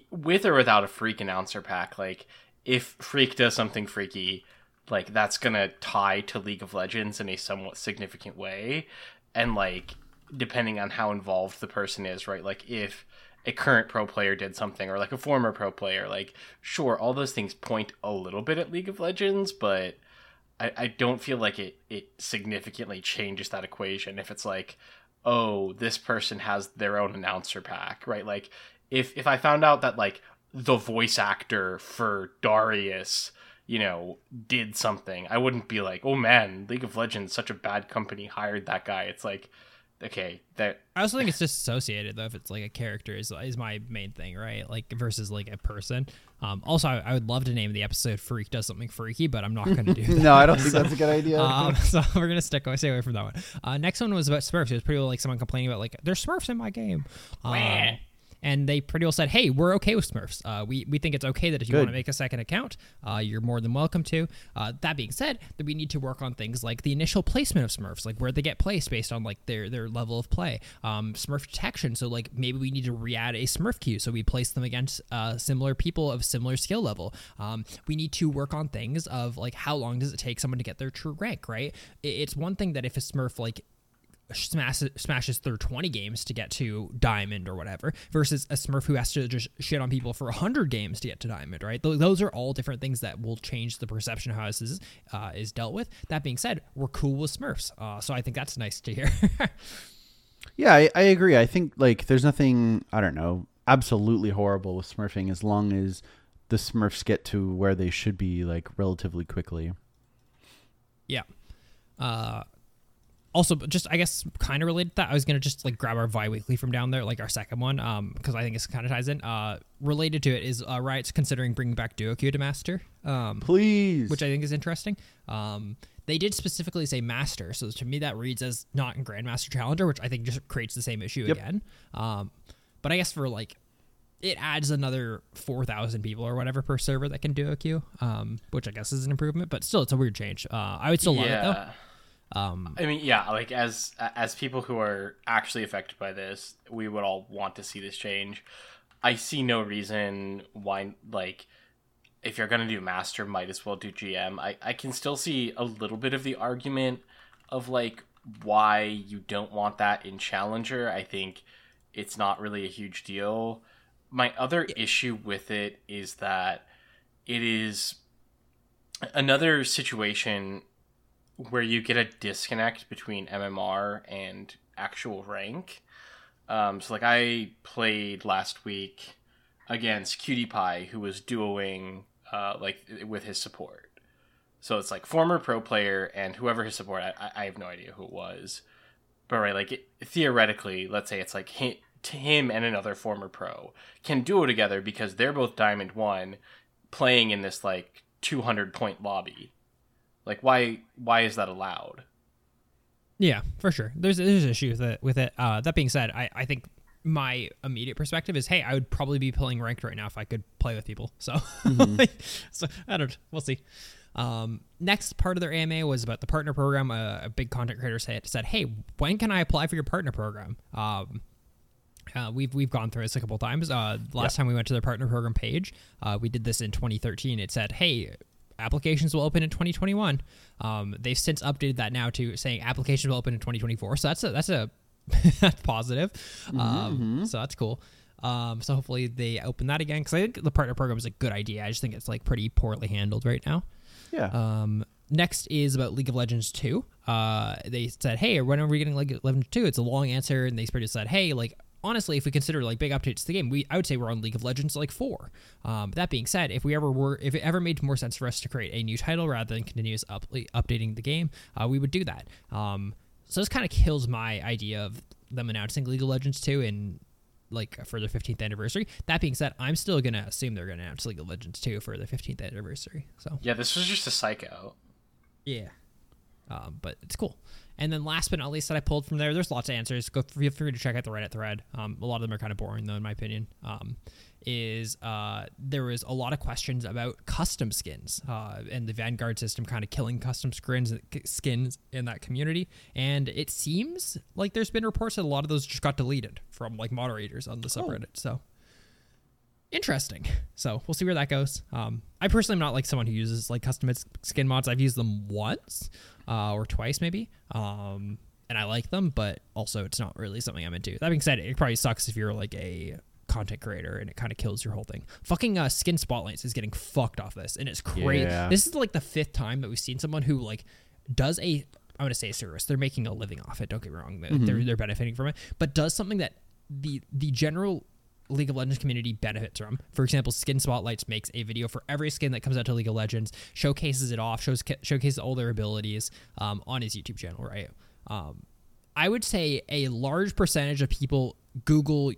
with or without a Phreak announcer pack, like, if Phreak does something freaky, like, that's gonna tie to League of Legends in a somewhat significant way. And, like, depending on how involved the person is, right? Like, if a current pro player did something or like a former pro player, like, sure, all those things point a little bit at League of Legends, but I, I don't feel like it, it significantly changes that equation if it's like, oh, this person has their own announcer pack, right? Like if if I found out that like the voice actor for Darius, you know, did something, I wouldn't be like, oh man, League of Legends, such a bad company hired that guy. It's like, okay, that I also think it's disassociated though if it's like a character is is my main thing, right? Like versus like a person. Um, also, I, I would love to name the episode "Phreak Does Something Freaky," but I'm not going to do that. no i don't think that's a good idea Um, so we're gonna stick stay away from that one. Uh, next one was about Smurfs. It was pretty well like someone complaining about like there's Smurfs in my game, um, and they pretty well said, "Hey, we're okay with Smurfs. Uh, we we think it's okay that if you Good. want to make a second account, uh, you're more than welcome to." Uh, that being said, that we need to work on things like the initial placement of Smurfs, like where they get placed based on like their their level of play. Um, Smurf detection. So like maybe we need to re-add a Smurf queue so we place them against uh, similar people of similar skill level. Um, we need to work on things of like how long does it take someone to get their true rank, right? It's one thing that if a Smurf like smashes smashes through 20 games to get to diamond or whatever versus a smurf who has to just shit on people for 100 games to get to diamond right those are all different things that will change the perception of how this is uh, is dealt with that being said we're cool with smurfs uh, so i think that's nice to hear Yeah, I, I agree. I think like there's nothing I don't know absolutely horrible with smurfing as long as the Smurfs get to where they should be like relatively quickly. Yeah. Uh, also, just I guess kind of related to that, I was gonna just like grab our bi-weekly from down there, like our second one, um, because I think it's kind of ties in. Uh, related to it is uh, Riot's considering bringing back Duo Queue to Master, um, Please. which I think is interesting. Um, they did specifically say Master, so to me that reads as not in Grandmaster Challenger, which I think just creates the same issue Yep. again. Um, but I guess for like it adds another 4,000 people or whatever per server that can do a queue, um, which I guess is an improvement, but still, it's a weird change. Uh, I would still love it though. Um, I mean, yeah, like as as people who are actually affected by this, we would all want to see this change. I see no reason why, like, if you're gonna do master, might as well do GM. I I can still see a little bit of the argument of like why you don't want that in challenger. I think it's not really a huge deal. My other issue with it is that it is another situation where you get a disconnect between MMR and actual rank. Um, so, like, I played last week against Qtpie, who was duoing uh, like with his support. So it's like former pro player and whoever his support. I, I have no idea who it was, but right, like it, theoretically, let's say it's like him, him and another former pro can duo together because they're both Diamond One, playing in this like 200 point lobby. Like why why is that allowed? Yeah, for sure. There's there's issues with it. With it. Uh, that being said, I, I think my immediate perspective is, hey, I would probably be playing ranked right now if I could play with people. So, so I don't. We'll see. Um, next part of their AMA was about the partner program. A, a big content creator said, said, "Hey, when can I apply for your partner program?" Um, uh, we've we've gone through this a couple times. Uh, last time we went to their partner program page, uh, we did this in 2013. It said, "Hey, applications will open in 2021." Um, they've since updated that now to saying applications will open in 2024. So that's a that's a that's positive. Um, so that's cool. Um, so hopefully they open that again because I think the partner program is a good idea. I just think it's like pretty poorly handled right now. Yeah. Um, next is about League of Legends 2. Uh, they said, hey, when are we getting League of Legends 2? It's a long answer. And they pretty said, hey, like, honestly, if we consider like big updates to the game, we I would say we're on League of Legends like four. Um, that being said, if we ever were, if it ever made more sense for us to create a new title rather than continuous up, updating the game, uh, we would do that. Um, so this kind of kills my idea of them announcing League of Legends 2 and like for their 15th anniversary. That being said, I'm still gonna assume they're gonna announce League of Legends 2 for their 15th anniversary. So Yeah, this was just a psycho. yeah. Um, but it's cool. And then last but not least that I pulled from there, there's lots of answers. Go feel free to check out the Reddit thread. Um, a lot of them are kind of boring though, in my opinion. Um, is uh, there was a lot of questions about custom skins uh, and the Vanguard system kind of killing custom skins skins in that community. And it seems like there's been reports that a lot of those just got deleted from like moderators on the subreddit. So interesting. So we'll see where that goes. Um, I personally am not like someone who uses like custom skin mods. I've used them once uh, or twice maybe. Um, and I like them, but also it's not really something I'm into. That being said, it probably sucks if you're like a content creator and it kind of kills your whole thing. Fucking uh, skin spotlights is getting fucked off this, and it's crazy. Yeah. This is like the fifth time that we've seen someone who like does a I'm gonna say a service. They're making a living off it. Don't get me wrong. They're, they're they're benefiting from it, but does something that the the general League of Legends community benefits from. For example, Skin Spotlights makes a video for every skin that comes out to League of Legends, showcases it off, shows showcases all their abilities um, on his YouTube channel, right? Um, I would say a large percentage of people Google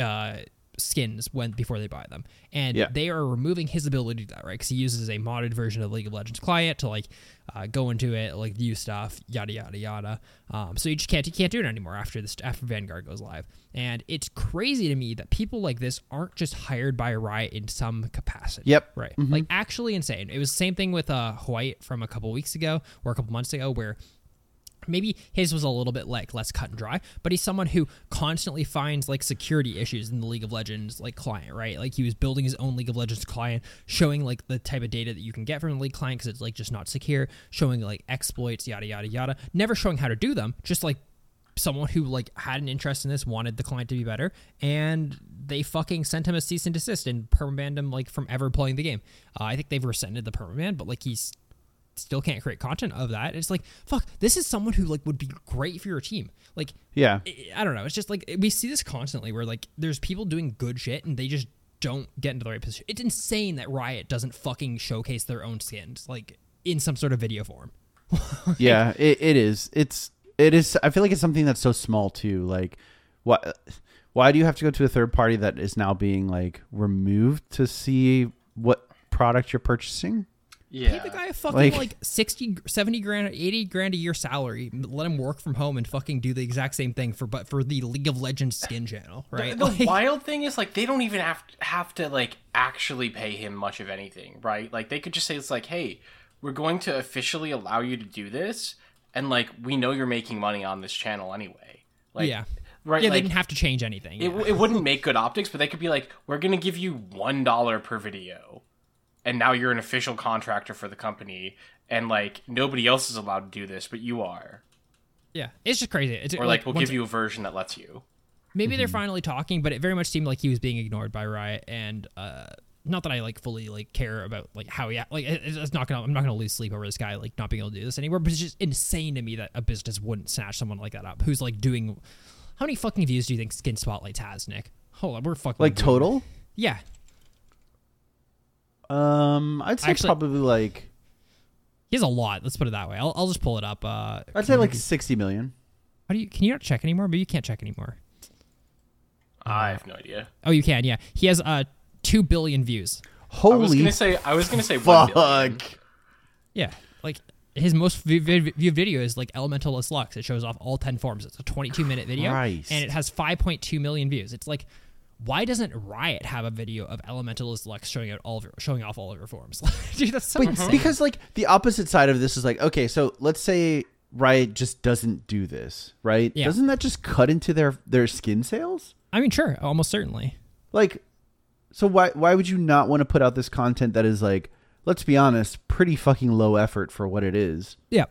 uh, skins when before they buy them, and Yeah. they are removing his ability to that, right? Because he uses a modded version of League of Legends client to like uh, go into it, like view stuff, yada yada yada. Um, so you just can't you can't do it anymore after this after Vanguard goes live, and it's crazy to me that people like this aren't just hired by Riot in some capacity. Yep. Right. Like actually insane. It was the same thing with uh White from a couple weeks ago or a couple months ago where maybe his was a little bit like less cut and dry, but he's someone who constantly finds like security issues in the League of Legends like client, right? Like he was building his own League of Legends client, showing like the type of data that you can get from the League client because it's like just not secure, showing like exploits, yada yada yada. Never showing how to do them, just like someone who like had an interest in this wanted the client to be better and they fucking sent him a cease and desist and permabanned him like from ever playing the game uh, i think they've rescinded the permaban but like he's still can't create content of that it's like fuck this is someone who like would be great for your team like Yeah. I- i don't know it's just like we see this constantly where like there's people doing good shit and they just don't get into the right position it's insane that riot doesn't fucking showcase their own skins like in some sort of video form yeah, it, it is. It's it is. I feel like it's something that's so small too. Like, what? Why do you have to go to a third party that is now being like removed to see what product you're purchasing? Yeah. Pay the guy a fucking Like- like, 60, 70 grand, 80 grand a year salary. Let him work from home and fucking do the exact same thing for but for the League of Legends skin channel, right? The, the Like- wild thing is like they don't even have have to like actually pay him much of anything, right? Like they could just say it's like, "Hey, we're going to officially allow you to do this and like we know you're making money on this channel anyway." Like yeah. right Yeah, like they didn't have to change anything. it, yeah. it wouldn't make good optics, but they could be like, "We're going to give you $1 per video." And now you're an official contractor for the company and like nobody else is allowed to do this, but you are. yeah. It's just crazy. It's Or like, we'll give you a version that lets you. maybe they're finally talking, but it very much seemed like he was being ignored by Riot and uh not that I like fully like care about like how he act- like it's not gonna I'm not gonna lose sleep over this guy like not being able to do this anymore. But it's just insane to me that a business wouldn't snatch someone like that up who's like doing. How many fucking views do you think Skin Spotlights has, Nick? Hold on, we're fucking Like doing- total? Yeah, Um, I'd say Actually- probably like he has a lot. Let's put it that way. I'll, I'll just pull it up. Uh, I'd say like sixty million. how do you can you not check anymore? Maybe you can't check anymore. I have no idea. Oh, you can. Yeah, he has uh two billion views. I was Holy gonna say I was gonna say one billion. fuck! Yeah, like his most view- view- viewed video is like Elementalist Lux. It shows off all ten forms. It's a 22 minute video, Christ. and it has 5.2 million views. It's like, why doesn't Riot have a video of Elementalist Lux showing out all of your, showing off all of your forms? Dude, that's so insane. because like the opposite side of this is like okay, so let's say Riot just doesn't do this, right? Yeah. Doesn't that just cut into their their skin sales? I mean, sure, almost certainly. Like, so why why would you not want to put out this content that is like, let's be honest, pretty fucking low effort for what it is? Yeah,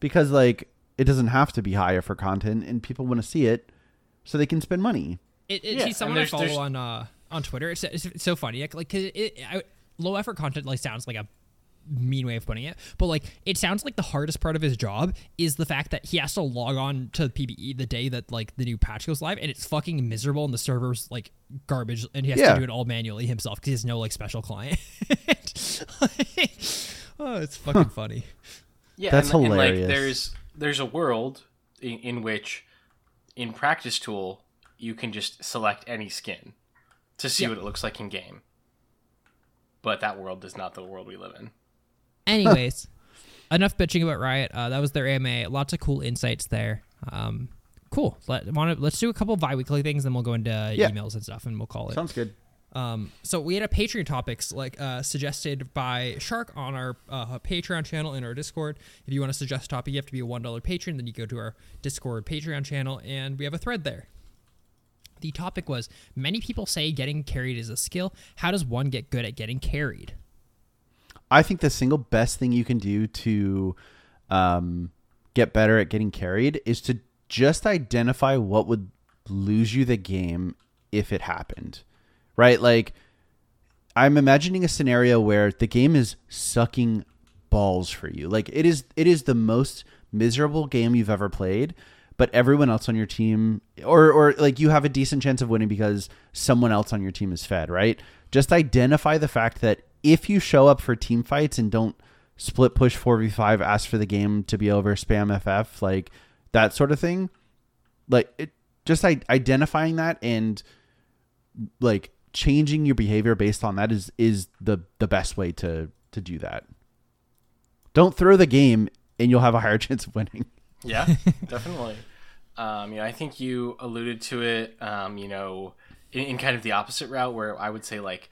Because like it doesn't have to be higher for content, and people want to see it, so they can spend money. It, it, Yeah, he's someone and I follow there's- on uh on Twitter. It's, it's, it's so funny, like, 'cause it, I, low effort content like sounds like a mean way of putting it, but like it sounds like the hardest part of his job is the fact that he has to log on to PBE the day that like the new patch goes live, and it's fucking miserable, and the server's like garbage, and he has Yeah. to do it all manually himself because he has no like special client. oh, it's fucking funny. Yeah, That's and, and, hilarious. like there's there's a world in, in which in practice tool you can just select any skin to see Yeah. what it looks like in game. But that world is not the world we live in. Anyways, enough bitching about Riot. Uh, that was their AMA. Lots of cool insights there. Um, cool. Let want to let's do a couple of bi-weekly things, then we'll go into Yeah. emails and stuff, and we'll call it. Sounds good. Um, so we had a Patreon topics like uh, suggested by Shark on our uh, Patreon channel in our Discord. If you want to suggest a topic, you have to be a one dollar patron. Then you go to our Discord Patreon channel, and we have a thread there. The topic was many people say getting carried is a skill. How does one get good at getting carried? I think the single best thing you can do to um, get better at getting carried is to just identify what would lose you the game if it happened. Right? Like, I'm imagining a scenario where the game is sucking balls for you. Like it is it is the most miserable game you've ever played, but everyone else on your team or or like you have a decent chance of winning because someone else on your team is fed, right? Just identify the fact that if you show up for team fights and don't split push 4v5 ask for the game to be over spam ff like that sort of thing like it just I- identifying that and like changing your behavior based on that is is the the best way to to do that don't throw the game and you'll have a higher chance of winning Yeah, definitely. Um, you know, I think you alluded to it. Um, you know, in, in kind of the opposite route, where I would say like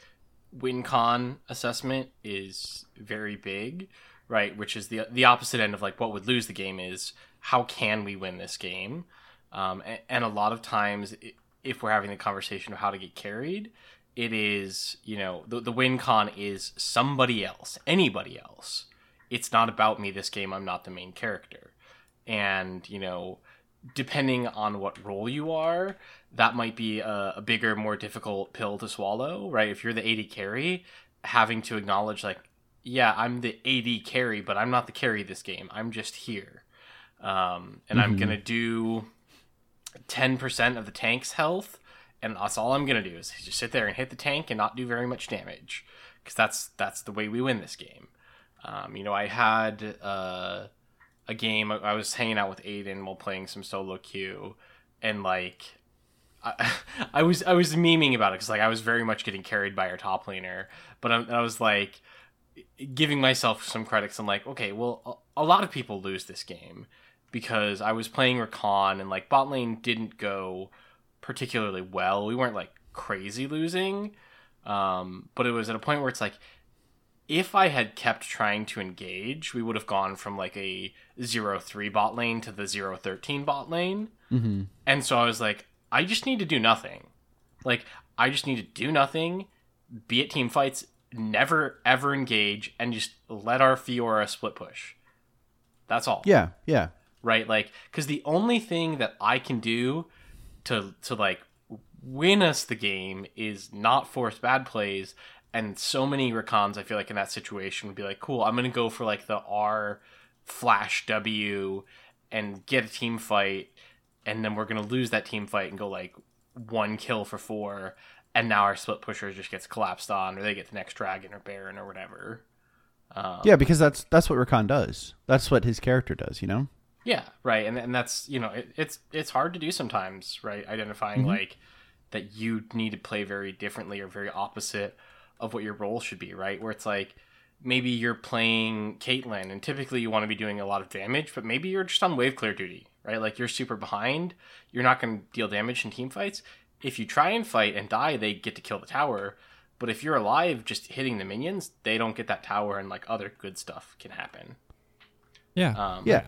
win con assessment is very big, right? Which is the the opposite end of like what would lose the game is how can we win this game? Um, and, and a lot of times, if we're having the conversation of how to get carried, it is you know the the win con is somebody else, anybody else. It's not about me this game. I'm not the main character and you know depending on what role you are that might be a, a bigger more difficult pill to swallow right? If you're the AD carry having to acknowledge like yeah i'm the AD carry but i'm not the carry this game. I'm just here. Um, and i'm gonna do 10% of the tank's health and that's all i'm gonna do is just sit there and hit the tank and not do very much damage because that's that's the way we win this game. Um, you know i had uh, a game. I- was hanging out with Aiden while playing some solo queue, and like, I, I was I was memeing about it because like I was very much getting carried by our top laner, but I, I was like, giving myself some credits. I'm like, okay, well, a, a lot of people lose this game because I was playing Rakan and like bot lane didn't go particularly well. We weren't like crazy losing, um, but it was at a point where it's like, if I had kept trying to engage, we would have gone from like a 0-3 bot lane to the 0-13 bot lane. Mm-hmm. And so I was like, I just need to do nothing. Like, I just need to do nothing, be at team fights, never ever engage, and just let our Fiora split push. That's all. Yeah, yeah. Right? Like, because the only thing that I can do to to like win us the game is not force bad plays. And so many Rakans, I feel like in that situation would be like, cool, I'm gonna go for like the R flash W and get a team fight, and then we're gonna lose that team fight and go like one kill for four, and now our split pusher just gets collapsed on, or they get the next dragon or baron or whatever. Um, Yeah, because that's that's what Rakan does. That's what his character does, you know? Yeah, right, and and that's you know it, it's it's hard to do sometimes, right? Identifying like that you need to play very differently or very opposite of what your role should be, right? Where it's like maybe you're playing Caitlyn, and typically you want to be doing a lot of damage, but maybe you're just on wave clear duty, right? Like you're super behind, you're not going to deal damage in team fights. If you try and fight and die, they get to kill the tower. But if you're alive, just hitting the minions, they don't get that tower, and like other good stuff can happen. Yeah. Um, Yeah.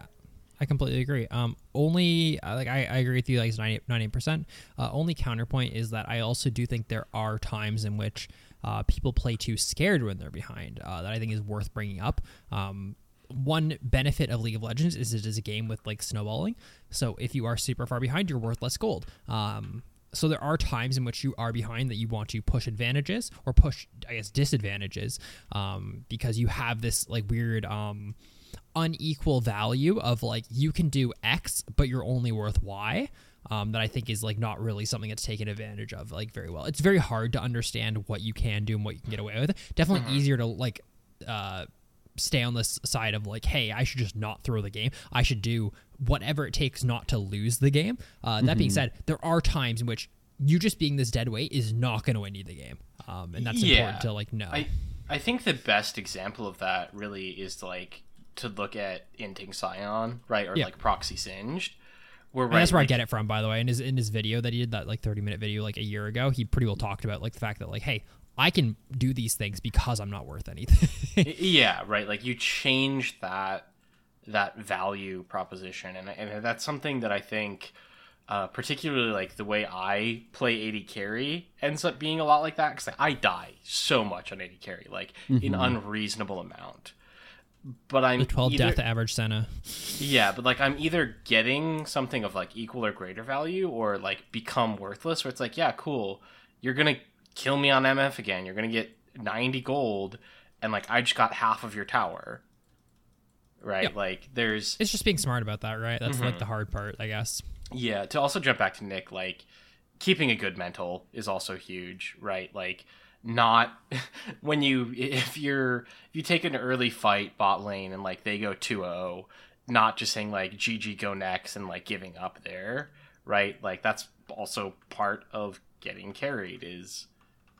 I completely agree. Um, only uh, like I, I agree with you like 90 percent. Uh, only counterpoint is that I also do think there are times in which uh, people play too scared when they're behind. Uh, that I think is worth bringing up. Um, one benefit of League of Legends is it is a game with like snowballing. So if you are super far behind, you're worth less gold. Um, so there are times in which you are behind that you want to push advantages or push, I guess, disadvantages, um, because you have this like weird um, unequal value of like you can do X, but you're only worth Y. Um, that I think is like not really something that's taken advantage of like very well. It's very hard to understand what you can do and what you can get away with. Definitely easier to like uh, stay on this side of like, hey, I should just not throw the game. I should do whatever it takes not to lose the game. Uh, That being said, there are times in which you just being this dead weight is not going to win you the game, um, and that's important to like know. I I think the best example of that really is to like to look at Inting Sion, right, or Yeah. like Proxy Singed, where And right, that's where like, I get it from, by the way. In his in his video that he did, that like thirty minute video like a year ago, he pretty well talked about like the fact that like, hey, I can do these things because I'm not worth anything. Yeah, right. Like you change that that value proposition, and and that's something that I think, uh, particularly like the way I play AD carry ends up being a lot like that because I die so much on AD carry, like an unreasonable amount. But I'm the twelve either- death average Senna. Yeah, but like I'm either getting something of like equal or greater value or like become worthless where it's like, yeah, cool. You're going to kill me on MF again. You're going to get 90 gold and like I just got half of your tower. Right? Yeah. Like there's It's just being smart about that, right? That's Mm-hmm. like the hard part, I guess. yeah, to also jump back to Nick like keeping a good mental is also huge, right? Like not when you if you're if you take an early fight bot lane and like they go 2-0 not just saying like GG go next and like giving up there, right? Like that's also part of getting carried is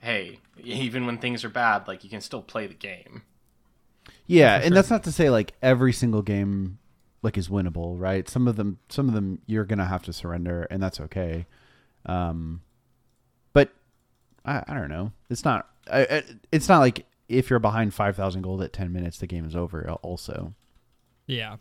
hey, even when things are bad, like you can still play the game. Yeah, and that's not to say like every single game like is winnable, right? Some of them some of them you're going to have to surrender and that's okay. Um I, I don't know. It's not I, it's not like if you're behind 5000 gold at 10 minutes the game is over also. Yeah.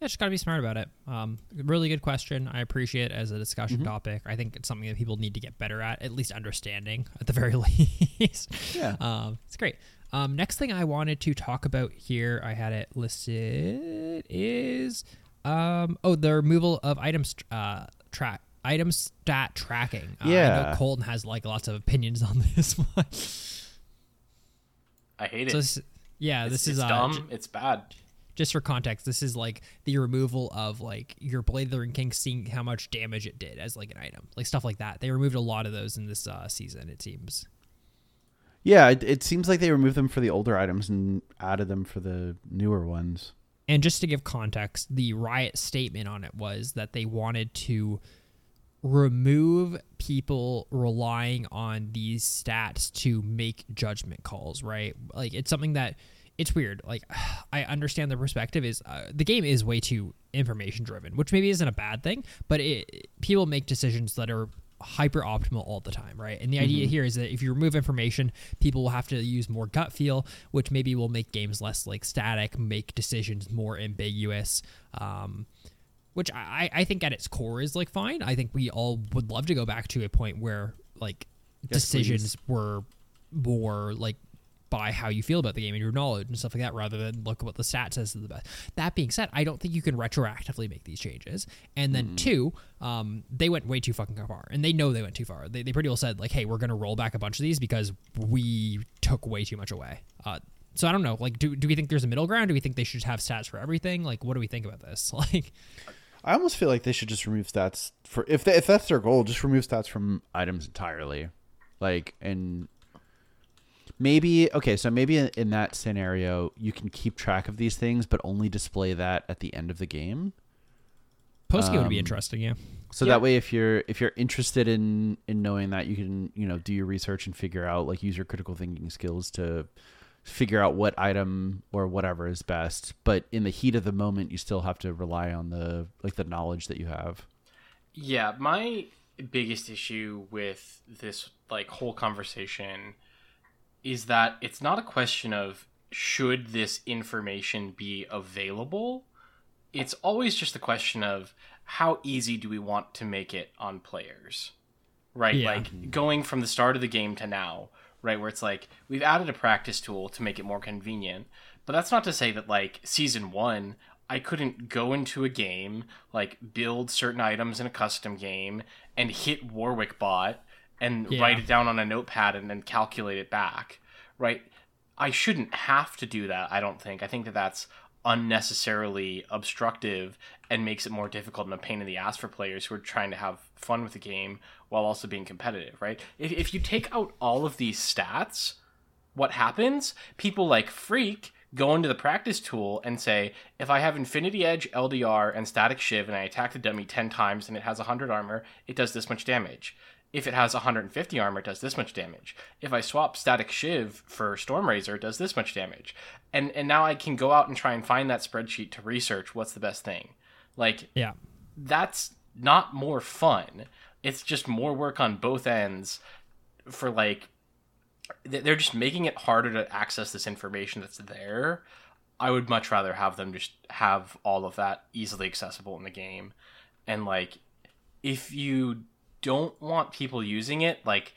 Yeah, just gotta be smart about it. Um, really good question. I appreciate it as a discussion Mm-hmm. topic. I think it's something that people need to get better at, at least understanding, at the very least. Yeah. Um, it's great. Um, next thing I wanted to talk about here, I had it listed is um, oh the removal of items uh, track item stat tracking. Uh, I Yeah. know Colton has like lots of opinions on this one. I hate it. this, yeah, it's, this is it's uh, dumb, it's bad. just for context, this is like the removal of like your Blade of the Ruined King seeing how much damage it did as like an item, like stuff like that. They removed a lot of those in this uh, season. It seems. Yeah, it, it seems like they removed them for the older items and added them for the newer ones. And just to give context, the riot statement on it was that they wanted to remove people relying on these stats to make judgment calls, right? Like it's something that it's weird. Like I understand the perspective is uh, the game is way too information driven, which maybe isn't a bad thing, but it people make decisions that are hyper optimal all the time, right? And the idea here is that if you remove information, people will have to use more gut feel, which maybe will make games less like static, make decisions more ambiguous. Um, which I, I think at its core is like fine. I think we all would love to go back to a point where like decisions were more like by how you feel about the game and your knowledge and stuff like that rather than look at what the stat says is the best. That being said, I don't think you can retroactively make these changes. And then two, um, they went way too fucking far. And they know they went too far. They, they pretty well said like, hey, we're gonna roll back a bunch of these because we took way too much away. Uh, so I don't know. Like, do, do we think there's a middle ground? Do we think they should have stats for everything? Like, what do we think about this? Like, I almost feel like they should just remove stats for if they, if that's their goal, just remove stats from items entirely. Like and maybe okay, so maybe in, in that scenario you can keep track of these things but only display that at the end of the game. post game would be Um, interesting. Yeah. So that way if you're if you're interested in in knowing that you can, you know, do your research and figure out like use your critical thinking skills to figure out what item or whatever is best, but in the heat of the moment you still have to rely on the like the knowledge that you have. Yeah, my biggest issue with this like whole conversation is that it's not a question of should this information be available. It's always just a question of how easy do we want to make it on players. Right? Yeah. Like going from the start of the game to now, right, where it's like we've added a practice tool to make it more convenient. But that's not to say that like season 1 I couldn't go into a game, like build certain items in a custom game, and hit Warwick bot and Yeah. write it down on a notepad and then calculate it back, right? I shouldn't have to do that. I don't think. I think that that's unnecessarily obstructive and makes it more difficult and a pain in the ass for players who are trying to have fun with the game while also being competitive, right? If, if you take out all of these stats, what happens? People like Phreak go into the practice tool and say, if I have Infinity Edge, LDR, and Statikk Shiv, and I attack the dummy 10 times and it has 100 armor, it does this much damage. If it has 150 armor, it does this much damage. If I swap Statikk Shiv for Stormrazor, it does this much damage. And and now I can go out and try and find that spreadsheet to research what's the best thing. Like Yeah. that's not more fun. It's just more work on both ends for like they're just making it harder to access this information that's there. I would much rather have them just have all of that easily accessible in the game. And like if you don't want people using it, like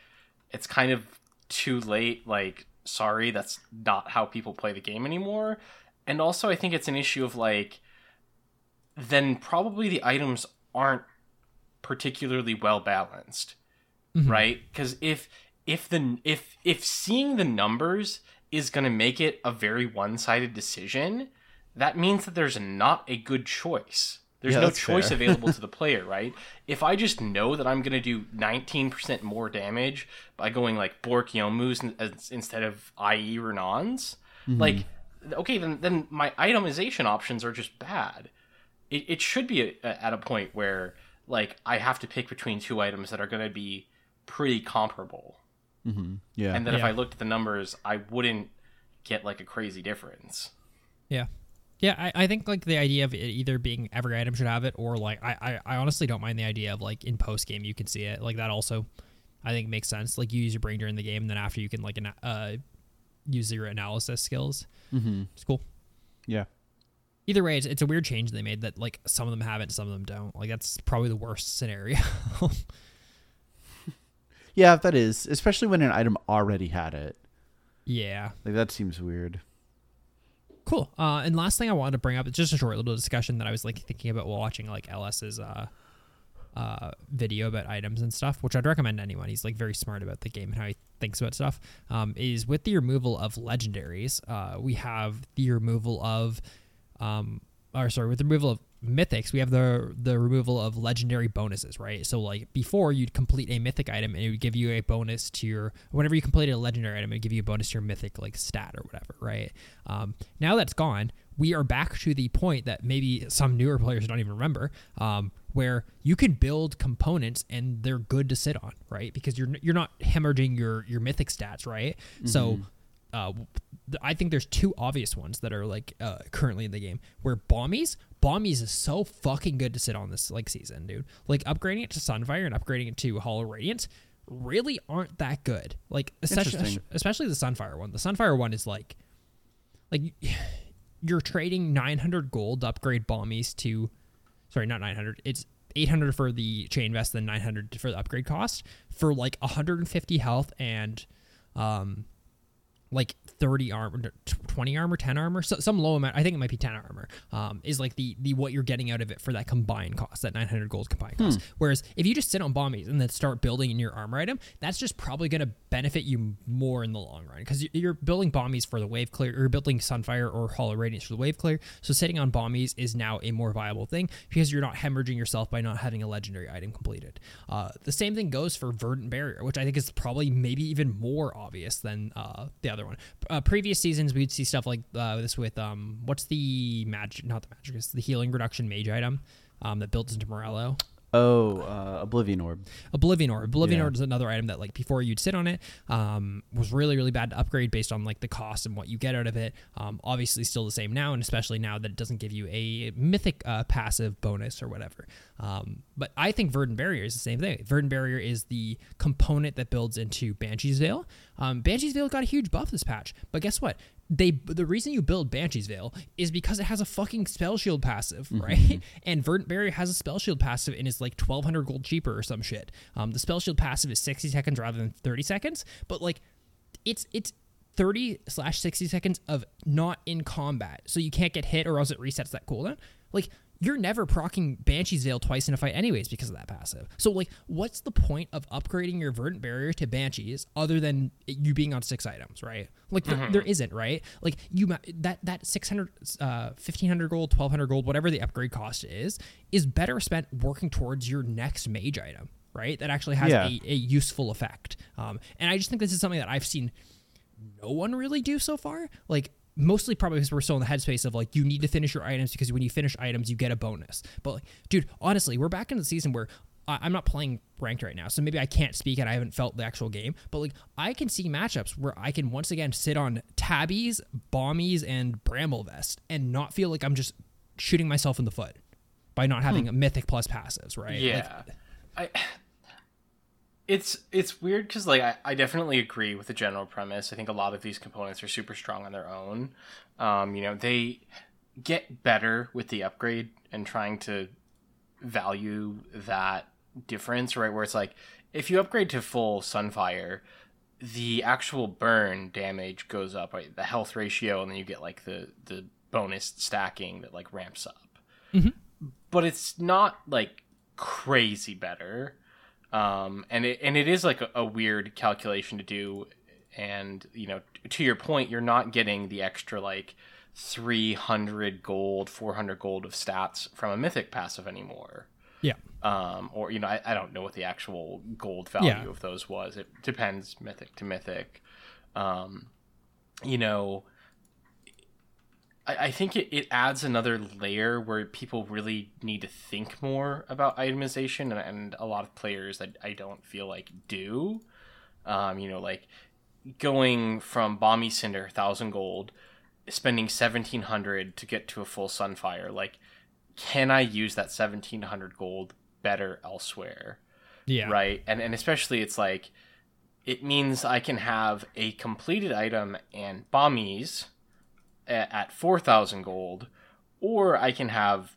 it's kind of too late, like sorry, that's not how people play the game anymore. And also I think it's an issue of like then probably the items aren't particularly well balanced mm-hmm. right? Because if if the if if seeing the numbers is going to make it a very one-sided decision that means that there's not a good choice. There's Yeah, no choice available to the player right? If i just know that i'm going to do 19% more damage by going like bork Youmuu's instead of ie Runaan's mm-hmm. like okay then then my itemization options are just bad. It, it should be a, a- at a point where like I have to pick between two items that are going to be pretty comparable, Yeah. and then if I looked at the numbers, I wouldn't get like a crazy difference. Yeah. Yeah, I, I think like the idea of it either being every item should have it or like I, I, I honestly don't mind the idea of like in post game you can see it. Like that also I think makes sense. Like you use your brain during the game and then after you can like ana- uh use your analysis skills. Mm-hmm. It's cool. yeah. Either way, it's, it's a weird change they made that like some of them have it, some of them don't. Like that's probably the worst scenario. Yeah, that is, especially when an item already had it. yeah. Like that seems weird. Cool. Uh, and last thing I wanted to bring up, is just a short little discussion that I was like thinking about while watching like LS's uh, uh, video about items and stuff, which I'd recommend to anyone. He's like very smart about the game and how he thinks about stuff. Um, is with the removal of legendaries, uh, we have the removal of, um, or sorry, with the removal of mythics, we have the the removal of legendary bonuses, right? So like before, you'd complete a mythic item and it would give you a bonus to your. Whenever you completed a legendary item, it would give you a bonus to your mythic like stat or whatever, right? Um, now that's gone, we are back to the point that maybe some newer players don't even remember, um, where you can build components and they're good to sit on, right? Because you're you're not hemorrhaging your your mythic stats, right? So uh, I think there's two obvious ones that are like uh, currently in the game where Bami's, Bami's is so fucking good to sit on this like season, dude. Like upgrading it to Sunfire and upgrading it to Hollow Radiance really aren't that good. Like especially especially the Sunfire one. The Sunfire one is like like you're trading 900 gold to upgrade Bami's to sorry, not 900. It's 800 for the chain vest, then 900 for the upgrade cost for like 150 health and um like 30 armor, 20 armor, 10 armor, so, some low amount. I think it might be 10 armor. Um, is like the the what you're getting out of it for that combined cost, that 900 gold combined cost. Whereas if you just sit on Bami's and then start building in your armor item, that's just probably going to benefit you more in the long run because you're building Bami's for the wave clear, or you're building Sunfire or Hollow Radiance for the wave clear. So sitting on Bami's is now a more viable thing because you're not hemorrhaging yourself by not having a legendary item completed. Uh, the same thing goes for Verdant Barrier, which I think is probably maybe even more obvious than uh, the other one. Uh, previous seasons, we'd see stuff like uh, this with um, what's the magic? Not the magic, it's the healing reduction mage item um, that builds into Morello. Oh, uh, Oblivion Orb. Oblivion Orb. Oblivion Yeah. Orb is another item that like before you'd sit on it um, was really really bad to upgrade based on like the cost and what you get out of it. Um, obviously still the same now, and especially now that it doesn't give you a mythic uh, passive bonus or whatever. Um, but I think Verdant Barrier is the same thing. Verdant Barrier is the component that builds into Banshee's Veil. Um, Banshee's Veil got a huge buff this patch, but guess what? They the reason you build Banshee's Veil is because it has a fucking spell shield passive, right? And Verdant Barrier has a spell shield passive and is like twelve hundred gold cheaper or some shit. Um, the spell shield passive is sixty seconds rather than thirty seconds, but like it's it's 30 slash 60 seconds of not in combat so you can't get hit or else it resets that cooldown like you're never procking Banshee's Veil twice in a fight anyways because of that passive. So like what's the point of upgrading your verdant barrier to Banshees other than you being on six items, right? Like there, there isn't, right? Like you that that 600 uh 1500 gold, 1200 gold, whatever the upgrade cost is is better spent working towards your next mage item, right? That actually has Yeah. a, a useful effect. Um and I just think this is something that I've seen no one really do so far. Like mostly probably because we're still in the headspace of like you need to finish your items because when you finish items you get a bonus. But like, dude, honestly, we're back in the season where I- I'm not playing ranked right now, so maybe I can't speak and I haven't felt the actual game. But like, I can see matchups where I can once again sit on tabbies, Bami's, and bramble vest and not feel like I'm just shooting myself in the foot by not hmm. having a mythic plus passives, right? Like, Yeah, I. It's it's weird because like I, I definitely agree with the general premise. I think a lot of these components are super strong on their own. Um, you know, they get better with the upgrade and trying to value that difference, right? Where it's like if you upgrade to full Sunfire, the actual burn damage goes up, right? The health ratio, and then you get like the the bonus stacking that like ramps up. But it's not like crazy better, um, and it and it is like a, a weird calculation to do. And you know, to your point, you're not getting the extra like 300 gold, 400 gold of stats from a mythic passive anymore yeah. um, or you know, I, I don't know what the actual gold value Yeah. of those was. It depends mythic to mythic. Um, you know, I, I think it, it adds another layer where people really need to think more about itemization, and, and a lot of players I, I don't feel like do. Um, you know, like going from Bami's Cinder, thousand gold, spending seventeen hundred to get to a full Sunfire, like can I use that 1700 gold better elsewhere? Yeah. Right. And, and especially it's like, it means I can have a completed item and Bami's at, at 4000 gold, or I can have,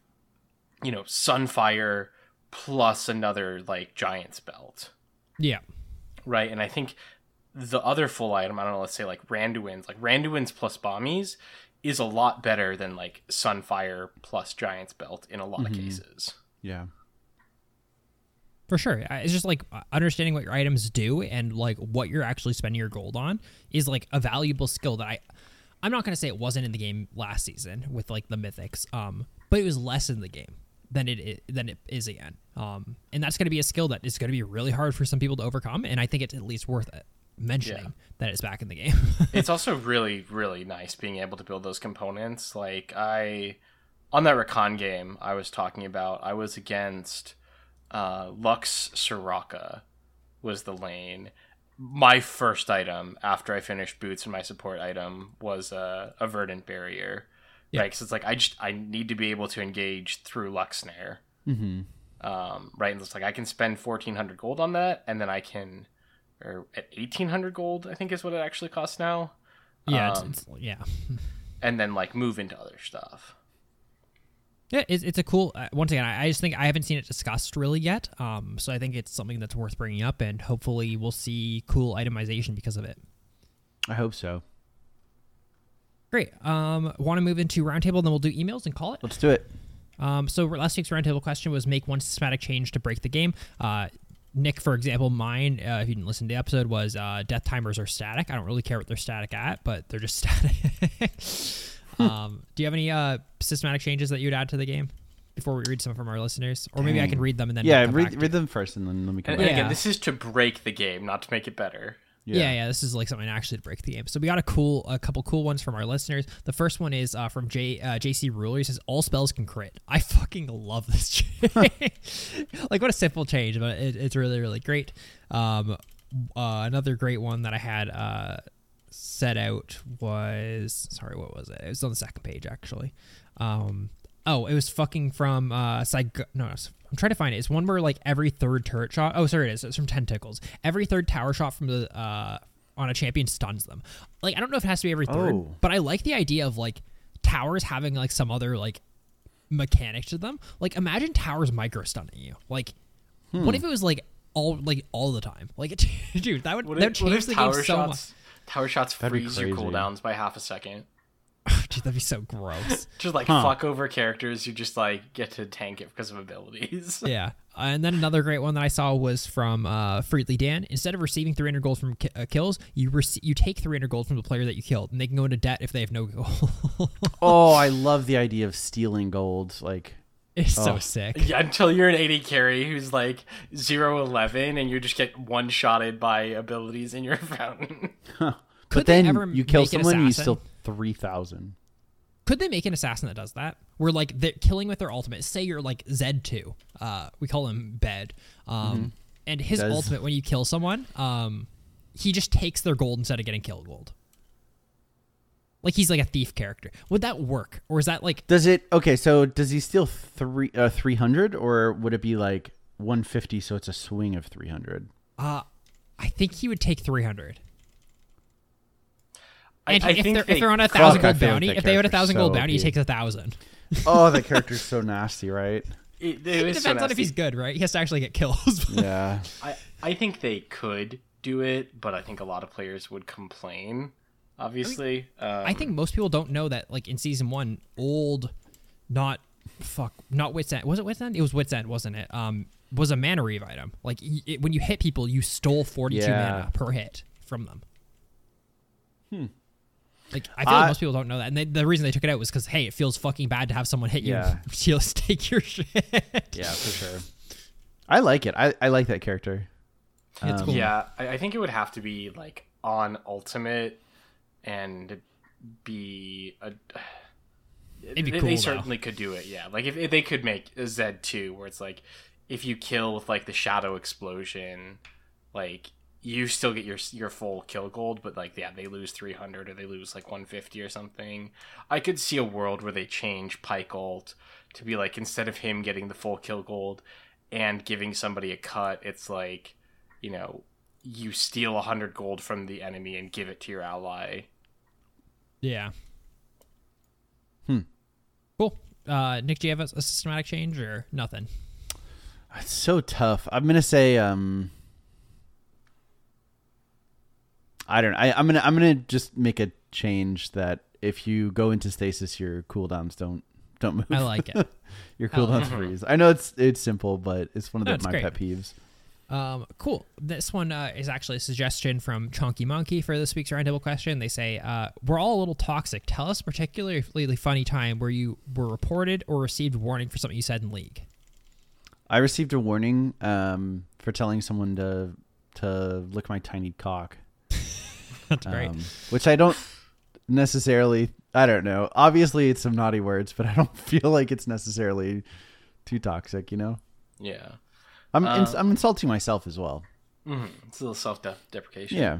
you know, Sunfire plus another like Giant's Belt. Yeah. Right. And I think the other full item, I don't know, let's say like Randuin's, like Randuin's plus Bami's is a lot better than like Sunfire plus Giant's Belt in a lot of mm-hmm. cases. Yeah. For sure. It's just like understanding what your items do and like what you're actually spending your gold on is like a valuable skill that I I'm not going to say it wasn't in the game last season with like the mythics um but it was less in the game than it than it is again. Um and that's going to be a skill that is going to be really hard for some people to overcome and I think it's at least worth it mentioning Yeah. that it's back in the game. it's also really really nice being able to build those components like i on that Rakan game i was talking about i was against uh, lux soraka was the lane my first item after I finished boots and my support item was a, a verdant barrier. Yeah. Right, because it's like I just I need to be able to engage through Lux snare. Mm-hmm. Um, right, and it's like I can spend fourteen hundred gold on that, and then I can, or at eighteen hundred gold, I think is what it actually costs now, Yeah, Um, it's, it's, yeah, and then like move into other stuff. Yeah. It's, it's a cool. Uh, once again, I, I just think I haven't seen it discussed really yet. Um, so I think it's something that's worth bringing up, and hopefully we'll see cool itemization because of it. I hope so. Great. Um, want to move into roundtable, then we'll do emails and call it. Let's do it. Um, so last week's roundtable question was make one systematic change to break the game. Uh, Nick, for example, mine, uh, if you didn't listen to the episode, was uh, death timers are static. I don't really care what they're static at, but they're just static. um, do you have any uh, systematic changes that you'd add to the game before we read some from our listeners? Or maybe I can read them and then Yeah, come read to- read them first, and then let me come And, back. and again, Yeah. this is to break the game, not to make it better. Yeah. yeah, This is like something actually to break the game. So we got a cool, a couple cool ones from our listeners. The first one is uh, from J uh, JC Ruler. He says all spells can crit. I fucking love this change. like what a simple change, but it, it's really really great. Um, uh, another great one that I had uh, set out was sorry, what was it? It was on the second page actually. Um, oh, it was fucking from uh, Psych- no, it's- I'm trying to find it. It's one where like every third turret shot. Oh, sorry, it is. It's from Tentacles. Every third tower shot from the uh, on a champion stuns them. Like I don't know if it has to be every third, Oh. but I like the idea of like towers having like some other like mechanic to them. Like imagine towers micro stunning you. Like what if it was like all like all the time? Like dude, that would What that would if, change the game tower so much. Shots tower shots That'd freeze your cooldowns by half a second? Dude, that'd be so gross. Just like Huh. fuck over characters who just like get to tank it because of abilities. yeah. And then another great one that I saw was from uh, Freely Dan. Instead of receiving 300 gold from ki- uh, kills, you rec- you take 300 gold from the player that you killed, and they can go into debt if they have no gold. Oh, I love the idea of stealing gold. Like, it's so Oh. sick. Yeah, until you're an AD carry who's like 0 11 and you just get one shotted by abilities in your fountain. Could but then ever you kill someone, and you still three thousand. Could they make an assassin that does that? Where like they're killing with their ultimate. Say you're like Zed two. Uh, we call him Bed. Um, and his Does- ultimate when you kill someone, um, he just takes their gold instead of getting killed gold. Like he's like a thief character. Would that work, or is that like Does it? Okay, so does he steal three uh, three hundred, or would it be like one fifty? So it's a swing of three hundred. Uh, I think he would take 300. I- And I if think they're they- if they're on a thousand gold feel like bounty, if they have a character's thousand gold so bounty, he OP. takes a thousand. Oh, that character's so nasty, right? It, it It is so depends on if he's good, right? He has to actually get kills. Yeah. I, I think they could do it, but I think a lot of players would complain. Obviously, um, I think most people don't know that, like in season one, old, not fuck, not Wit's End. Was it Wit's End? It was Wit's End, wasn't it? Um, was a mana reave item. Like y- it, when you hit people, you stole forty two Yeah. mana per hit from them. Hmm. Like I feel like most people don't know that, and they, the reason they took it out was because hey, it feels fucking bad to have someone hit you, Yeah. and just take your shit. Yeah, for sure. I like it. I, I like that character. It's Um, cool. yeah, I, I think it would have to be like on ultimate and be a. It'd be they, cool, they though. certainly could do it. Yeah, like if, if they could make a Z two where it's like if you kill with like the shadow explosion, like you still get your your full kill gold, but like yeah, they lose three hundred or they lose like one fifty or something. I could see a world where they change Pyke ult to be like instead of him getting the full kill gold and giving somebody a cut, it's like you know you steal a hundred gold from the enemy and give it to your ally. Yeah. Hmm. Cool. Uh, Nick, do you have a, a systematic change or nothing? It's so tough. I'm gonna say um I don't know. I, I'm gonna I'm gonna just make a change that if you go into stasis your cooldowns don't don't move. I like it. your I like cooldowns freeze. I know it's it's simple, but it's one of No, the, my great. pet peeves. Um, cool. This one uh, is actually a suggestion from Chunky Monkey for this week's roundtable question. They say, uh, "We're all a little toxic. Tell us a particularly funny time where you were reported or received warning for something you said in league." I received a warning um, for telling someone to to lick my tiny cock. That's great. Um, which I don't necessarily. I don't know. Obviously, it's some naughty words, but I don't feel like it's necessarily too toxic. You know, Yeah. I'm ins- I'm insulting myself as well. Mhm. It's a little self deprecation. Yeah.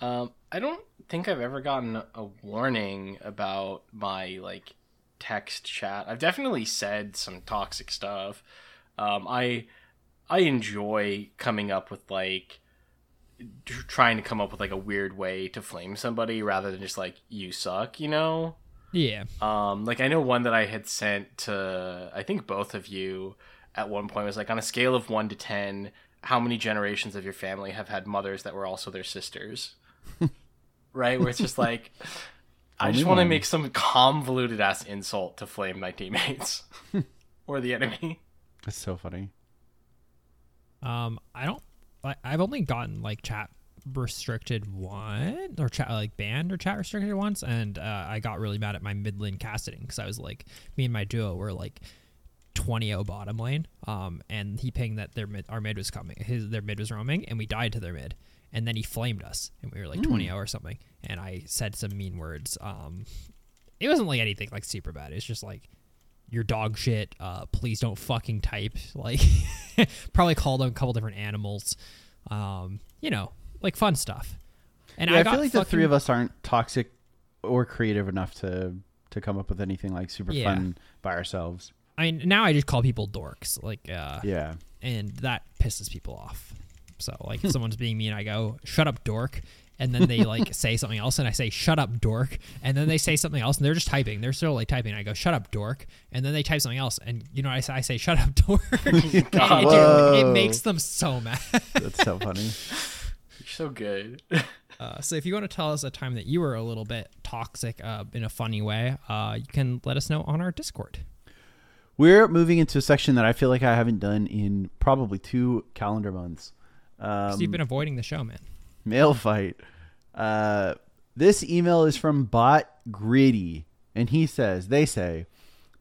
Um, I don't think I've ever gotten a warning about my like text chat. I've definitely said some toxic stuff. Um, I I enjoy coming up with like trying to come up with like a weird way to flame somebody rather than just like you suck, you know. Yeah. Um, like I know one that I had sent to I think both of you at one point was like on a scale of one to ten, how many generations of your family have had mothers that were also their sisters? right, where it's just like I just want to make some convoluted ass insult to flame my teammates or the enemy. That's so funny. Um, I don't. I, I've only gotten like chat restricted one or chat like banned or chat restricted once, and uh, I got really mad at my mid lane casting because I was like, me and my duo were like 20-0 bottom lane, um, and he pinged that their mid, our mid was coming, his their mid was roaming, and we died to their mid, and then he flamed us, and we were like 20-0 or something, and I said some mean words. Um, it wasn't like anything like super bad. It's just like your dog shit. Uh, please don't fucking type. Like, probably called them a couple different animals. Um, you know, like fun stuff. And Yeah, I, I, feel like the three of us aren't toxic or creative enough to to come up with anything like super Yeah. fun by ourselves. I mean, now I just call people dorks. Like, uh, Yeah. and that pisses people off. So, like, if someone's being mean, I go, "Shut up, dork." And then they like say something else, and I say, "Shut up, dork." And then they say something else, and they're just typing. They're still like typing. I go, "Shut up, dork." And then they type something else, and you know, I say, I say, "Shut up, dork." it, God. it- it makes them so mad. That's so funny. You're so good. Uh, so if you want to tell us a time that you were a little bit toxic uh, in a funny way, uh, you can let us know on our Discord. We're moving into a section that I feel like I haven't done in probably two calendar months. Um, 'Cause you've been avoiding the show, man. mail fight. Uh, this email is from Bot Gritty, and he says, "They say,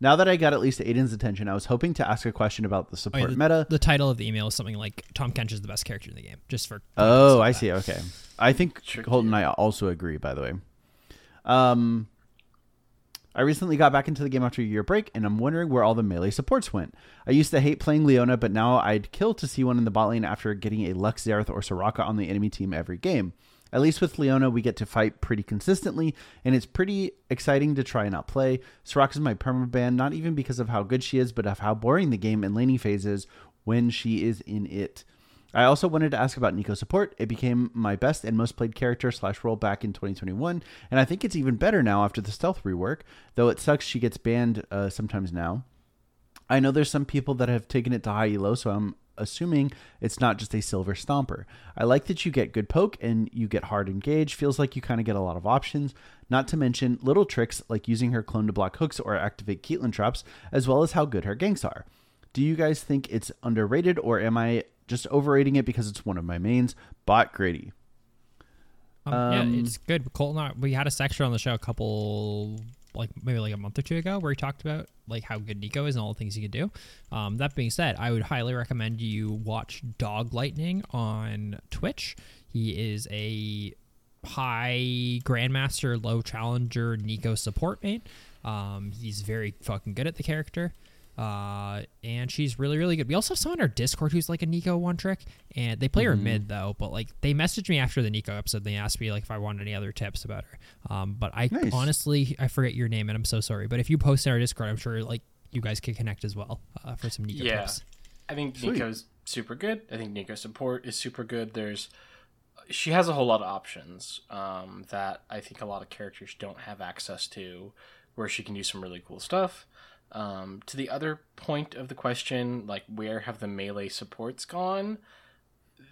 now that I got at least Aiden's attention, I was hoping to ask a question about the Oh, support yeah, the, meta. the title of the email is something like Tahm Kench is the best character in the game, just for. Oh, like I that. see. Okay, I think Tricky. Colton and I also agree. By the way, um, I recently got back into the game after a year break, and I'm wondering where all the melee supports went. I used to hate playing Leona, but now I'd kill to see one in the bot lane after getting a Lux, Xerath, or Soraka on the enemy team every game. At least with Leona, we get to fight pretty consistently, and it's pretty exciting to try and not play. Soraka's my permaban, not even because of how good she is, but of how boring the game and laning phase is when she is in it. I also wanted to ask about Neeko support. It became my best and most played character slash role back in 2021, and I think it's even better now after the stealth rework, though it sucks she gets banned uh, sometimes now. I know there's some people that have taken it to high elo, so I'm assuming it's not just a silver stomper. I like that you get good poke and you get hard engage. Feels like you kind of get a lot of options. Not to mention little tricks like using her clone to block hooks or activate Caitlyn traps, as well as how good her ganks are. Do you guys think it's underrated or am I just overrating it because it's one of my mains? Bot Grady. Um, Um, yeah, it's good. Colton, we had a section on the show a couple, like maybe like a month or two ago, where he talked about like how good Neeko is and all the things he can do. Um, that being said, I would highly recommend you watch Dog Lightning on Twitch. He is a high grandmaster, low challenger Neeko support main. Um, he's very fucking good at the character. Uh, and she's really, really good. We also have someone on our Discord who's like a Neeko one trick, and they play her mid though. But like, they messaged me after the Neeko episode. They asked me like if I wanted any other tips about her. Um, but I Nice. honestly I forget your name, and I'm so sorry. But if you post in our Discord, I'm sure like you guys can connect as well uh, for some Neeko Yeah. tips. I think Sweet. Neeko's super good. I think Neeko's support is super good. There's she has a whole lot of options um, that I think a lot of characters don't have access to, where she can do some really cool stuff. Um, to the other point of the question, like where have the melee supports gone?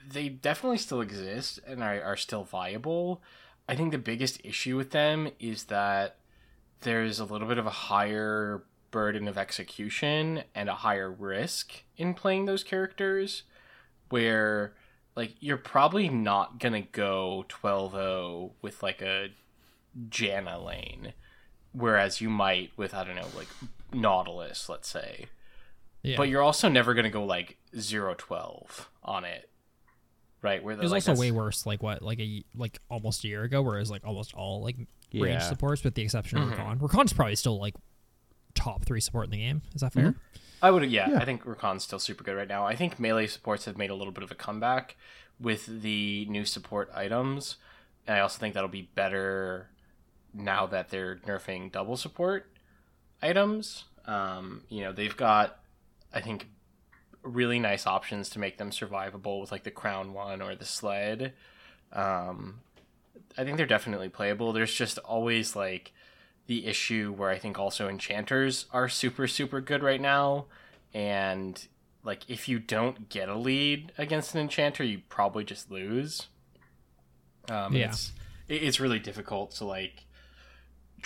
They definitely still exist and are, are still viable. I think the biggest issue with them is that there's a little bit of a higher burden of execution and a higher risk in playing those characters where like you're probably not gonna go 12-0 with like a Janna lane whereas you might with I don't know like Nautilus let's say Yeah. but you're also never gonna go like 0-12 on it right where it was like also that's- way worse, like what, like a like almost a year ago, where it was like almost all like range supports, with the exception of Mhm. Rakan. Rakan's probably still like top three support in the game. Is that fair? I would, yeah, Yeah. I think Rakan's still super good right now. I think melee supports have made a little bit of a comeback with the new support items. And I also think that'll be better now that they're nerfing double support items. Um, you know, they've got, I think, really nice options to make them survivable with like the crown one or the sled. Um, I think they're definitely playable. There's just always like the issue where I think also enchanters are super super good right now, and like if you don't get a lead against an enchanter, you probably just lose. Um, Yeah. it's it's really difficult to like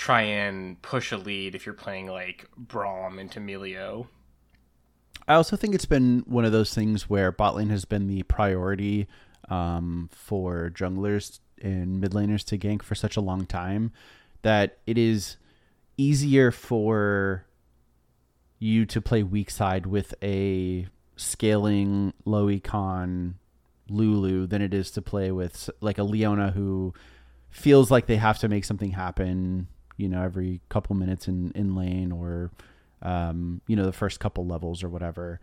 try and push a lead if you're playing like Braum into Milio. I also think it's been one of those things where bot lane has been the priority um, for junglers and mid laners to gank for such a long time that it is easier for you to play weak side with a scaling low econ Lulu than it is to play with like a Leona who feels like they have to make something happen, you know, every couple minutes in, in lane or um, you know, the first couple levels or whatever,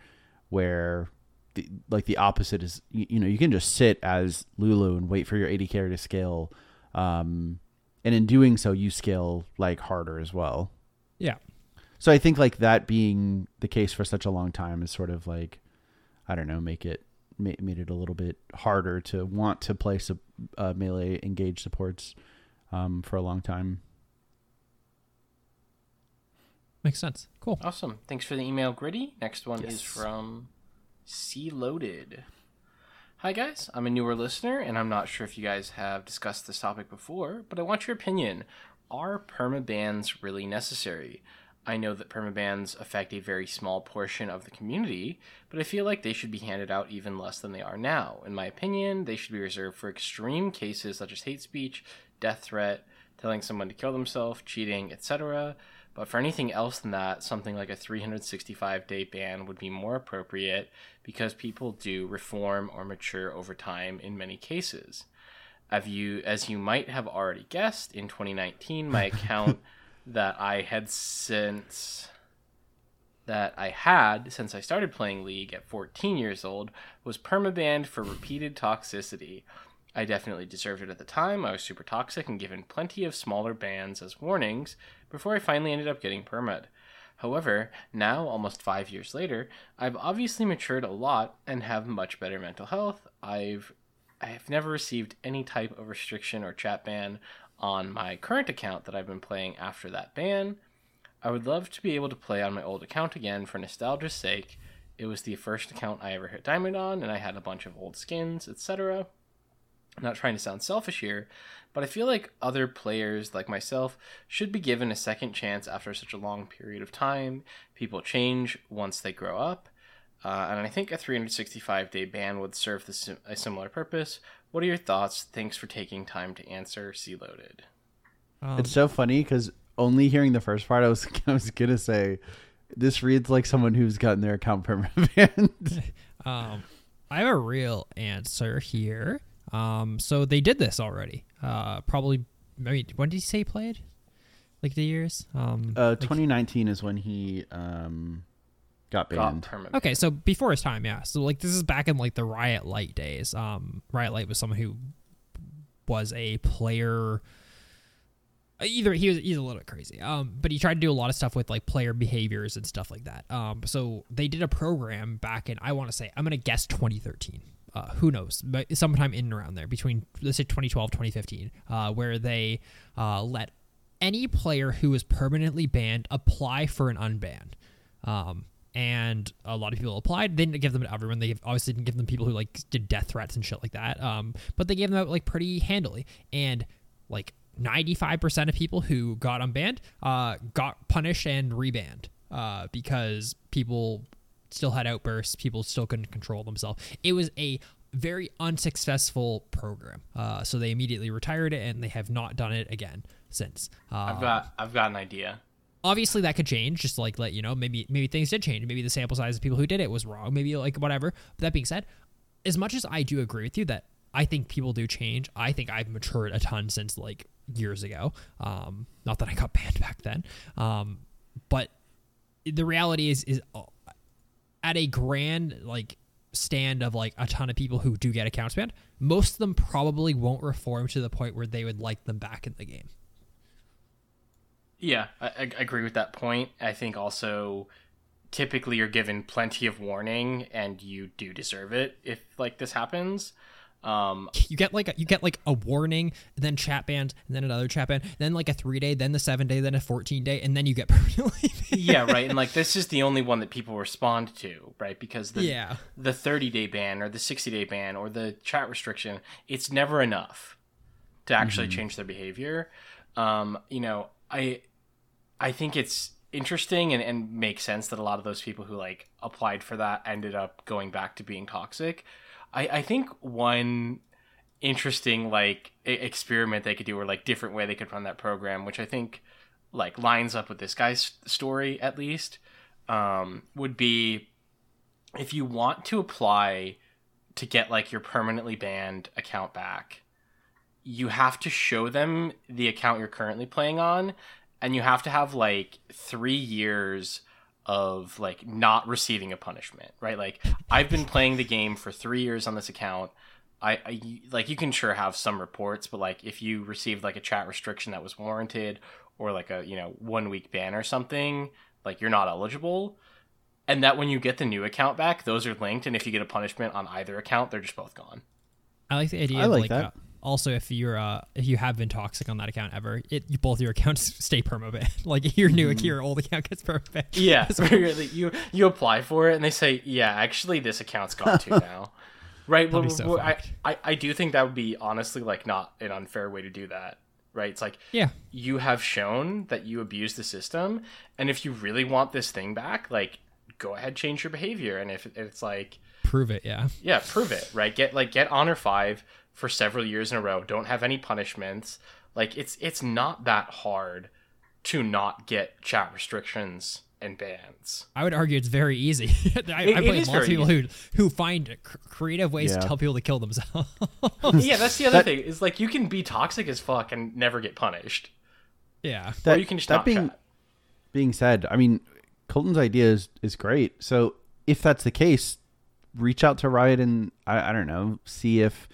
where the, like the opposite is, you, you know, you can just sit as Lulu and wait for your AD carry to scale. Um, and in doing so, you scale like harder as well. Yeah. So I think like that being the case for such a long time is sort of like, I don't know, make it made it a little bit harder to want to play sub, uh, melee engage supports um, for a long time. Makes sense. Cool. Awesome. Thanks for the email, Gritty. Next one is from C Loaded. Hi, guys. I'm a newer listener, and I'm not sure if you guys have discussed this topic before, but I want your opinion. Are permabans really necessary? I know that permabans affect a very small portion of the community, but I feel like they should be handed out even less than they are now. In my opinion, they should be reserved for extreme cases such as hate speech, death threat, telling someone to kill themselves, cheating, etc. But for anything else than that, something like a 365 day ban would be more appropriate because people do reform or mature over time in many cases. As you, as you might have already guessed, in 2019, my account that I had since that I had since I started playing League at 14 years old was permabanned for repeated toxicity. I definitely deserved it at the time. I was super toxic and given plenty of smaller bans as warnings before I finally ended up getting permad. However, now, almost five years later, I've obviously matured a lot and have much better mental health. I've I have never received any type of restriction or chat ban on my current account that I've been playing after that ban. I would love to be able to play on my old account again for nostalgia's sake. It was the first account I ever hit diamond on, and I had a bunch of old skins, etc. I'm not trying to sound selfish here, but I feel like other players like myself should be given a second chance after such a long period of time. People change once they grow up, uh, and I think a 365 day ban would serve the sim- a similar purpose. What are your thoughts? Thanks for taking time to answer. C loaded. Um, It's so funny because only hearing the first part, I was I was gonna say this reads like someone who's gotten their account permanent. Um, I have a real answer here. Um, so they did this already. Uh, probably. I mean, when did he say he played? Like the years. Um, uh, like- 2019 is when he um got Got banned. permanent. Okay, so before his time, yeah. So like this is back in like the Riot Lyte days. Um, Riot Lyte was someone who was a player. uh, Either he was he's a little bit crazy, um, but he tried to do a lot of stuff with like player behaviors and stuff like that. Um, so they did a program back in I want to say I'm gonna guess 2013. Uh, who knows? But sometime in and around there, between let's say 2012 2015, uh, where they uh, let any player who was permanently banned apply for an unban. Um, and a lot of people applied. They didn't give them to everyone. They obviously didn't give them people who like did death threats and shit like that. Um, but they gave them out like pretty handily. And like 95% of people who got unbanned uh, got punished and rebanned uh, because people still had outbursts. People still couldn't control themselves. It was a very unsuccessful program. Uh, so they immediately retired it and they have not done it again since. Uh, I've got I've got an idea. obviously that could change just like let you know maybe maybe things did change maybe the sample size of people who did it was wrong maybe like whatever but that being said as much as i do agree with you that i think people do change i think i've matured a ton since like years ago um not that i got banned back then um but the reality is is uh, at a grand like stand of like a ton of people who do get accounts banned, most of them probably won't reform to the point where they would like them back in the game. Yeah, I, I agree with that point. I think also typically you're given plenty of warning and you do deserve it if like this happens. Um, You get like a, you get like a warning, then chat banned, and then another chat ban, then like a three day, then the seven day, then a fourteen day, and then you get permanently. yeah, right. And like this is the only one that people respond to, right? Because the Yeah. the 30 day ban or the 60 day ban or the chat restriction, it's never enough to actually change their behavior. Um, you know, I I think it's interesting and, and makes sense that a lot of those people who like applied for that ended up going back to being toxic. I, I think one interesting like experiment they could do or like different way they could run that program, which I think like lines up with this guy's story at least, um, would be if you want to apply to get like your permanently banned account back, you have to show them the account you're currently playing on, and you have to have like three years of like not receiving a punishment, right? Like I've been playing the game for three years on this account. I, I like you can sure have some reports, but like if you received like a chat restriction that was warranted or like a you know one week ban or something, like you're not eligible. And that when you get the new account back, those are linked, and if you get a punishment on either account, they're just both gone. I like the idea I of like like, that. uh, also if you're uh if you have been toxic on that account ever, it you, both your accounts stay permaban. like your new your old account gets permaban. Yeah, you're you you apply for it, and they say, "Yeah, actually, this account's gone too now." Right? Well, so well, I. I I do think that would be honestly like not an unfair way to do that. Right? It's like yeah. you have shown that you abuse the system, and if you really want this thing back, like go ahead, change your behavior. And if it's like Prove it, yeah. yeah prove it right get like get honor five for several years in a row don't have any punishments like it's it's not that hard to not get chat restrictions and bans I would argue it's very easy. I, It- I it play is lots of very people who who find creative ways Yeah. to tell people to kill themselves. yeah that's the other thing is like you can be toxic as fuck and never get punished yeah. or you can just that not being chat. being said, I mean, Colton's idea is is great. So if that's the case, reach out to Riot and I, I don't know, see if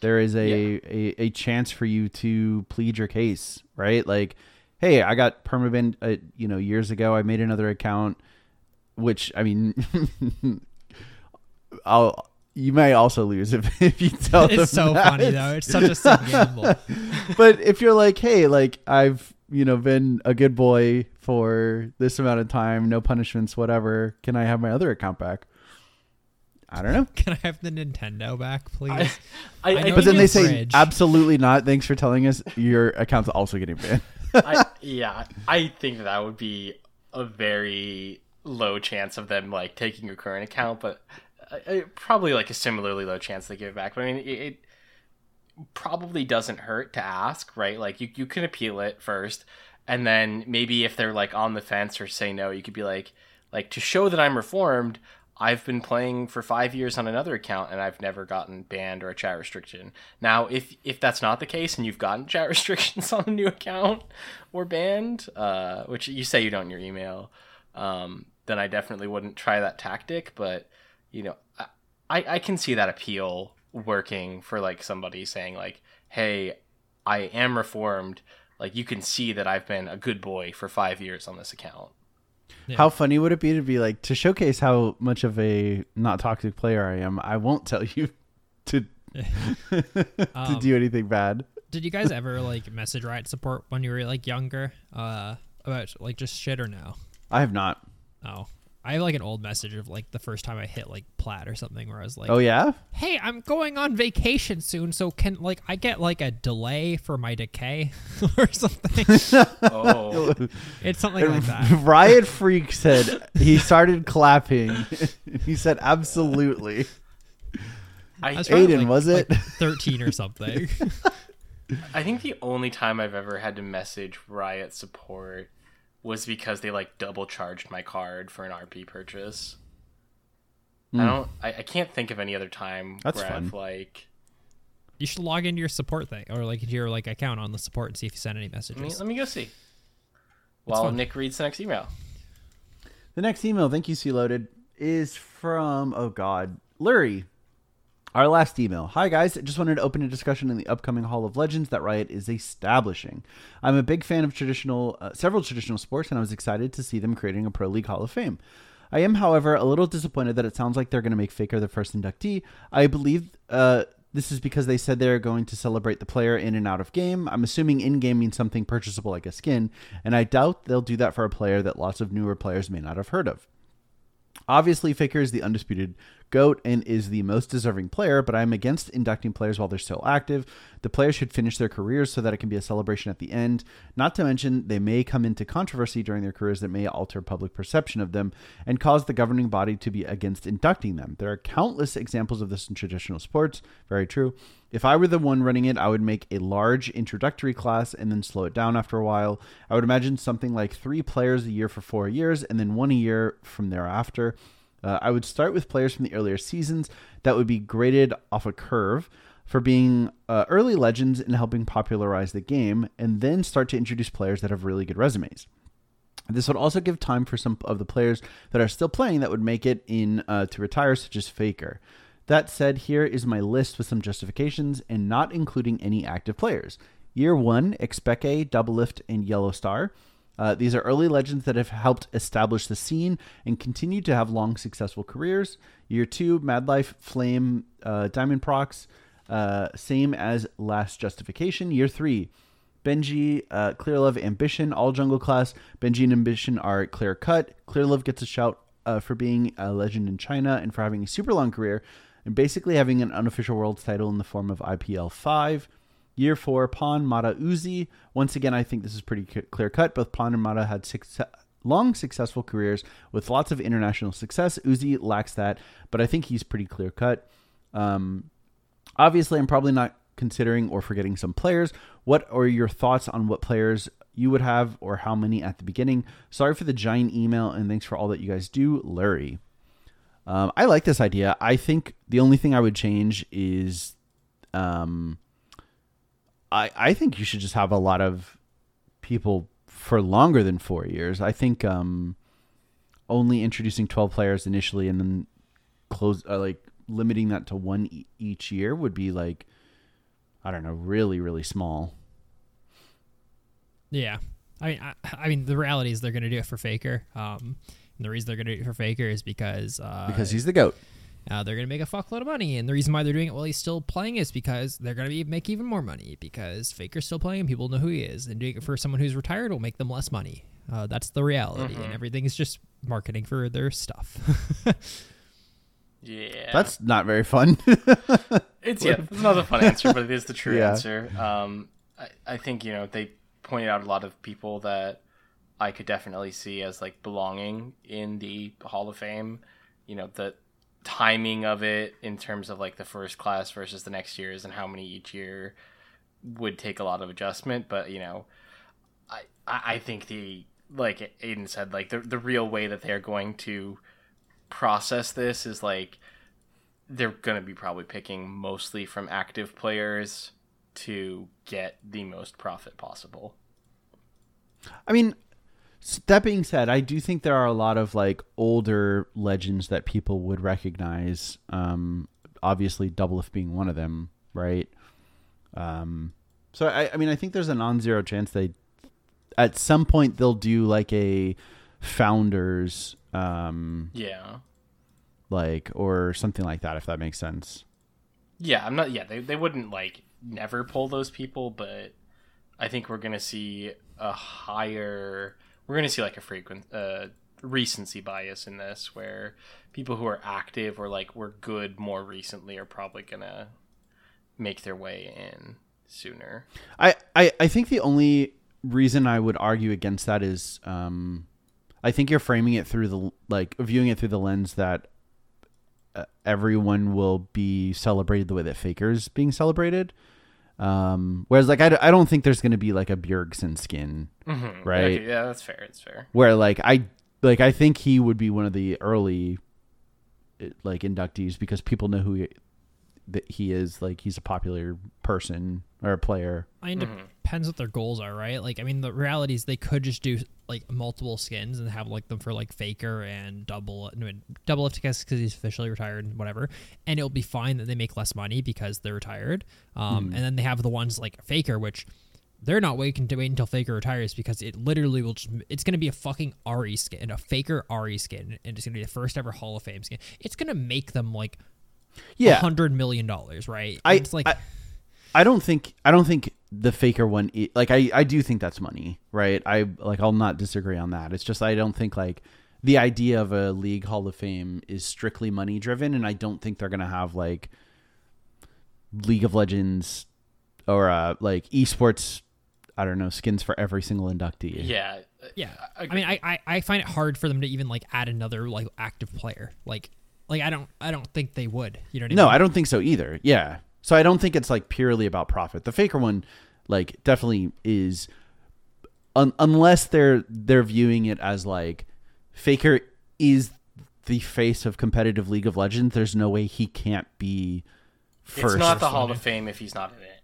there is a, a a chance for you to plead your case, right? Like, hey, I got permaban, uh, you know, years ago. I made another account, which I mean, I'll. You may also lose if, if you tell them It's so that. funny though. It's such a sick gamble. but if you're like, hey, like I've you know been a good boy for this amount of time, no punishments, whatever. Can I have my other account back? I don't know. Can I have the Nintendo back, please? I, I I, know But then they it's say fridge. absolutely not. Thanks for telling us your account's also getting banned. I, yeah, I think that would be a very low chance of them like taking your current account, but uh, uh, probably like a similarly low chance they give it back. But I mean, it, it probably doesn't hurt to ask, right? Like you you can appeal it first, and then maybe if they're like on the fence or say no, you could be like like to show that I'm reformed. I've been playing for five years on another account and I've never gotten banned or a chat restriction. Now, if if that's not the case and you've gotten chat restrictions on a new account or banned, uh, which you say you don't in your email, um, then I definitely wouldn't try that tactic. But you know, I I can see that appeal working for like somebody saying like, "Hey, I am reformed." Like you can see that I've been a good boy for five years on this account. Yeah. How funny would it be to be like to showcase how much of a not toxic player I am? I won't tell you to to Um, do anything bad. Did you guys ever like message Riot support when you were like younger? Uh, about like just shit or no? I have not. Oh, I have like an old message of like the first time I hit like plat or something where I was like, Oh yeah. "Hey, I'm going on vacation soon, so can like I get like a delay for my decay or something?" Oh, it's something like that. Riot Phreak said he started clapping. he said absolutely. I, I was Aiden, like- was it? like thirteen or something? I think the only time I've ever had to message Riot support was because they like double charged my card for an RP purchase. I don't. I, I can't think of any other time Hmm. That's where fun. I've like. you should log into your support thing or like into your like account on the support and see if you sent any Let me, messages. let me go see. While fun. Nick reads the next email. The next email, thank you, C Loaded, is from oh god, Lurie. Our last email. Hi guys, just wanted to open a discussion in the upcoming Hall of Legends that Riot is establishing. I'm a big fan of traditional, uh, several traditional sports, and I was excited to see them creating a Pro League Hall of Fame. I am, however, a little disappointed that it sounds like they're going to make Faker the first inductee. I believe uh, this is because they said they're going to celebrate the player in and out of game. I'm assuming in game means something purchasable like a skin, and I doubt they'll do that for a player that lots of newer players may not have heard of. Obviously, Faker is the undisputed GOAT and is the most deserving player, but I'm against inducting players while they're still active. The players should finish their careers so that it can be a celebration at the end. Not to mention, they may come into controversy during their careers that may alter public perception of them and cause the governing body to be against inducting them. There are countless examples of this in traditional sports. Very true. If I were the one running it, I would make a large introductory class and then slow it down after a while. I would imagine something like three players a year for four years and then one a year from thereafter. Uh, I would start with players from the earlier seasons that would be graded off a curve for being uh, early legends and helping popularize the game, and then start to introduce players that have really good resumes. This would also give time for some of the players that are still playing that would make it in uh, to retire, such as Faker. That said, here is my list with some justifications and not including any active players. Year one, xPeke, Doublelift, and YellowStar. Uh, these are early legends that have helped establish the scene and continue to have long, successful careers. Year two, Madlife, Flame, uh, Diamondprox, uh, same as Last Justification. Year three, Bengi, uh, Clearlove, Ambition, all jungle class. Bengi and Ambition are clear cut. Clearlove gets a shout uh, for being a legend in China and for having a super long career and basically having an unofficial world's title in the form of IPL 5. Year four, Pawn, Mata, Uzi. Once again, I think this is pretty clear cut. Both Pawn and Mata had success, long, successful careers with lots of international success. Uzi lacks that, but I think he's pretty clear cut. Um, obviously, I'm probably not considering or forgetting some players. What are your thoughts on what players you would have or how many at the beginning? Sorry for the giant email and thanks for all that you guys do, Larry. Um, I like this idea. I think the only thing I would change is um, I, I think you should just have a lot of people for longer than four years. I think um, only introducing 12 players initially and then close, uh, like limiting that to one e- each year would be like, I don't know, really, really small. Yeah. I mean, I, I mean, the reality is they're going to do it for Faker. Um, and the reason they're going to do it for Faker is because uh, Because he's the GOAT. Uh, they're going to make a fuckload of money, and the reason why they're doing it while he's still playing is because they're going to be make even more money because Faker's still playing, people know who he is, and doing it for someone who's retired will make them less money. Uh, that's the reality, and everything is just marketing for their stuff. Yeah, That's not very fun. It's yeah, it's not a fun answer, but it is the true Yeah. answer. Um, I, I think you know they pointed out a lot of people that I could definitely see as like belonging in the Hall of Fame. You know the timing of it in terms of like the first class versus the next year's and how many each year would take a lot of adjustment. But you know, I I think the like Aiden said, like the the real way that they're going to process this is like they're going to be probably picking mostly from active players to get the most profit possible. I mean, that being said, I do think there are a lot of like older legends that people would recognize. Um, obviously, Doublelift being one of them, right? Um, so I, I mean, I think there's a non-zero chance they, at some point, they'll do like a founders, um, Yeah. like or something like that, if that makes sense. Yeah, I'm not yeah, they they wouldn't like never pull those people, but I think we're going to see a higher we're going to see like a frequent uh recency bias in this where people who are active or like were good more recently are probably going to make their way in sooner. I, I, I think the only reason I would argue against that is um, I think you're framing it through the like viewing it through the lens that uh, everyone will be celebrated the way that Faker's being celebrated. Um, whereas like I, d- I don't think there's going to be like a Bjergsen skin, Mhm. right? Okay, yeah, that's fair. It's fair. Where like I like I think he would be one of the early uh, like inductees because people know who he, that he is like he's a popular person or a player. I mean, it depends what their goals are, right? Like, I mean, the reality is they could just do like multiple skins and have like them for like Faker and double, no, double if because he's officially retired and whatever, and it'll be fine that they make less money because they're retired. Um, and then they have the ones like Faker, which they're not waiting to wait until Faker retires because it literally will just it's gonna be a fucking Ahri skin, and a Faker Ahri skin, and it's gonna be the first ever Hall of Fame skin. It's gonna make them like a Yeah, hundred million dollars, right? I- it's like I- I don't think I don't think the faker one like I I do think that's money, right? I like I'll not disagree on that. It's just I don't think like the idea of a league hall of fame is strictly money driven and I don't think they're going to have like League of Legends or uh like esports I don't know, skins for every single inductee. Yeah. Yeah, I I, mean, I, I I find it hard for them to even like add another like active player. Like, like I don't I don't think they would. You know what I No, mean? I don't think so either. Yeah. So I don't think it's like purely about profit. The faker one, like, definitely is, un- unless they're they're viewing it as like, faker is the face of competitive League of Legends. There's no way he can't be first. It's not the Hall of Fame if he's not in it.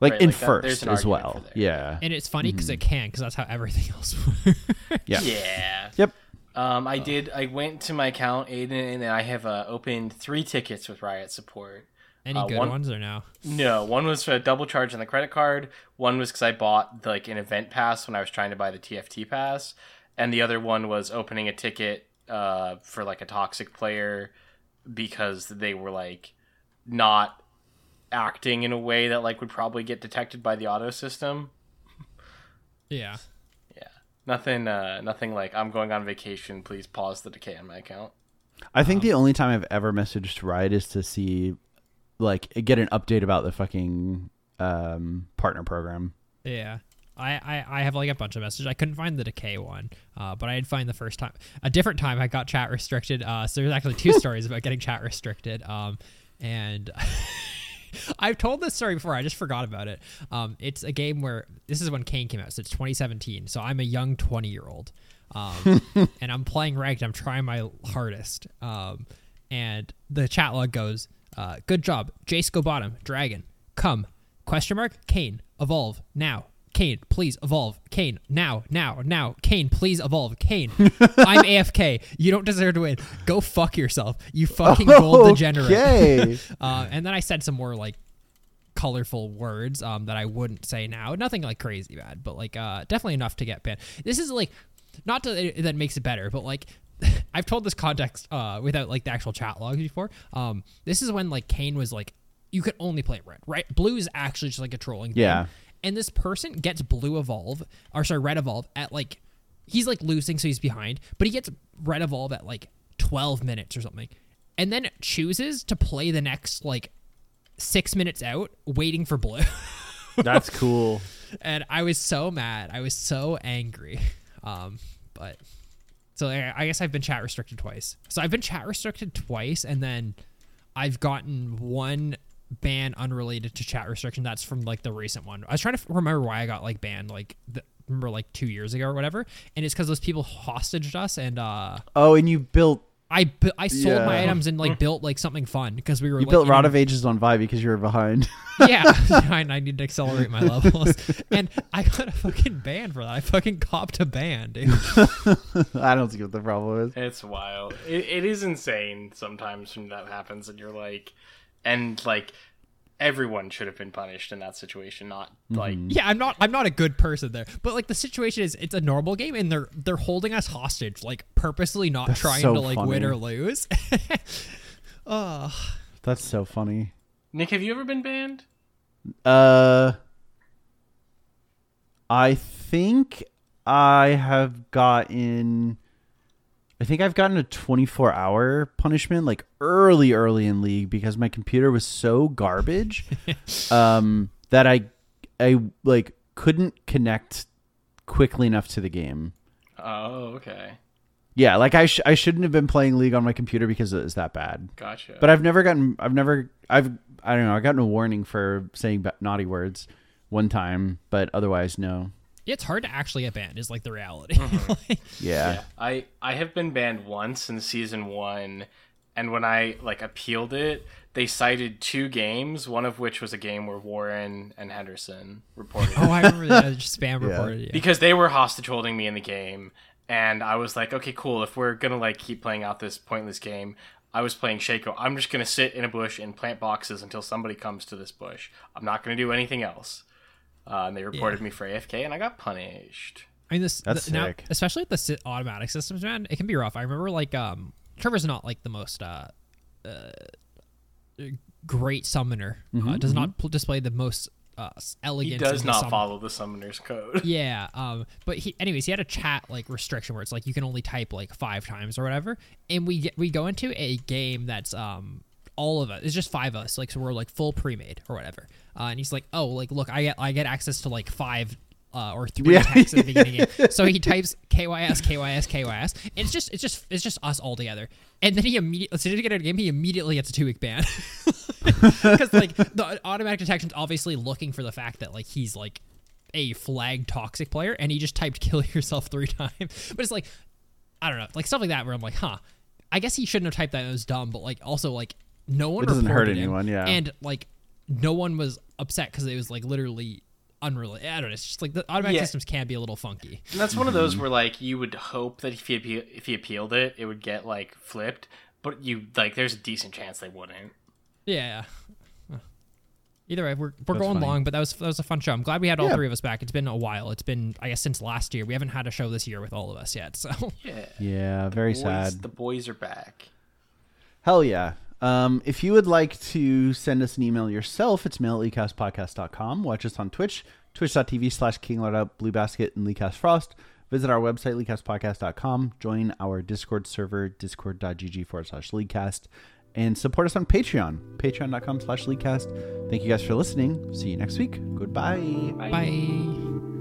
like right, in like first an as well. Yeah. And it's funny because it can because that's how everything else works. Yeah. Yeah. Yep. Um, I did. I went to my account, Aiden, and I have uh, opened three tickets with Riot support. Any Uh, good one- ones or no? No, one was for a double charge on the credit card. One was because I bought like an event pass when I was trying to buy the TFT pass, and the other one was opening a ticket uh, for like a toxic player because they were like not acting in a way that like would probably get detected by the auto system. Yeah. Yeah, nothing. Uh, nothing like I'm going on vacation. Please pause the decay on my account. I think the only time I've ever messaged Riot is to see, like, get an update about the fucking um, partner program. Yeah. I, I, I have like a bunch of messages. I couldn't find the decay one, uh, but I did find the first time. A different time I got chat restricted. Uh, so there's actually two stories about getting chat restricted. Um, and I've told this story before. I just forgot about it. Um, it's a game where this is when Kayn came out. So it's 2017. So I'm a young 20 year old, um, and I'm playing ranked. I'm trying my hardest. Um, and the chat log goes, uh, "Good job, Jayce go bottom, Dragon, come." Question mark. Kayn, evolve now. Kayn, please evolve. Kayn, now, now, now. Kayn, please evolve. Kayn, I'm AFK. You don't deserve to win. Go fuck yourself. You fucking gold degenerate. Okay. Uh, and then I said some more like colorful words um, that I wouldn't say now. Nothing like crazy bad, but like uh, definitely enough to get banned. This is like not to, that makes it better, but like I've told this context uh, without like the actual chat logs before. Um, this is when like Kayn was like you could only play red, right? Blue is actually just like a trolling. thing. Yeah. And this person gets blue evolve or sorry red evolve at like he's like losing so he's behind, but he gets red evolve at like 12 minutes or something. And then chooses to play the next like 6 minutes out waiting for blue. That's cool. and I was so mad. I was so angry. Um but so I guess I've been chat restricted twice. So I've been chat restricted twice and then I've gotten one ban unrelated to chat restriction. That's from like the recent one. I was trying to remember why I got like banned like the, remember like 2 years ago or whatever. And it's cuz those people hostaged us and uh Oh, and you built I bu- I sold my items and like built like something fun because we were you like, built you know, Rod of Ages on Vi because you were behind. yeah, I, I need to accelerate my levels, and I got a fucking ban for that. I fucking copped a ban, dude. I don't see what the problem is. It's wild. It, it is insane sometimes when that happens, and you're like, and like, everyone should have been punished in that situation, not like. Yeah, I'm not. I'm not a good person there, but like the situation is, it's a normal game, and they're they're holding us hostage, like purposely not That's trying so to like win or lose. oh, That's so funny. Nick, have you ever been banned? Uh, I think I have gotten. I think I've gotten a 24 hour punishment like early, early in league because my computer was so garbage um, that I, I like couldn't connect quickly enough to the game. Oh, okay, Yeah, like I sh- I shouldn't have been playing League on my computer because it was that bad. gotcha. But I've never gotten I've never I've I don't know, I've gotten a warning for saying naughty words one time, but otherwise no. It's hard to actually get banned. Is like the reality. Mm-hmm. Yeah. yeah, I I have been banned once in season one, and when I like appealed it, they cited two games, one of which was a game where Warren and Henderson reported Oh, I remember that just spam Yeah. reported. Yeah. because they were hostage holding me in the game and i was like okay cool if we're gonna like keep playing out this pointless game i was playing shaco i'm just gonna sit in a bush and plant boxes until somebody comes to this bush i'm not gonna do anything else uh, and they reported me for afk and i got punished I mean, this That's the- now, especially with the automatic systems, man. It can be rough. I remember like um, Trevor's not like the most uh, uh, great summoner. Mm-hmm, uh, does not pl- display the most uh, elegant. he does not summon- follow the summoner's code Yeah, um, but he, anyways, he had a chat like restriction where it's like you can only type like five times or whatever, and we get we go into a game that's um all of us it's just five of us like so we're like full pre-made or whatever, uh, and he's like, oh, like look, I get I get access to like five. Uh, or three Yeah. texts at the beginning, so he types KYS, KYS, KYS. And it's just, it's just, it's just us all together. And then he immediately, as soon as we get out of the game, he immediately gets a two week ban because like the automatic detection's obviously looking for the fact that like he's like a flag toxic player and he just typed kill yourself three times but it's like i don't know like stuff like that where i'm like huh i guess he shouldn't have typed that it was dumb but like also like no one It doesn't hurt reported him, anyone, yeah. and like no one was upset because it was like literally unrelated i don't know it's just like the automatic Yeah. systems can be a little funky and that's one of those mm-hmm. where like you would hope that if he appeal- if he appealed it it would get like flipped but you like there's a decent chance they wouldn't yeah Either way, we're we're That's going funny. long, but that was that was a fun show. I'm glad we had all Yeah. three of us back. It's been a while. It's been I guess since last year. We haven't had a show this year with all of us yet. So yeah Yeah, very boys, sad. the boys are back Hell yeah. Um, if you would like to send us an email yourself, it's mail at leaguecastpodcast.com. Watch us on Twitch, twitch.tv slash kinglordout, Blue Basket, and Leaguecast Frost. Visit our website, leaguecastpodcast.com. Join our Discord server, discord.gg forward slash leaguecast. And support us on Patreon, patreon.com slash leaguecast. Thank you guys for listening. See you next week. Goodbye. bye.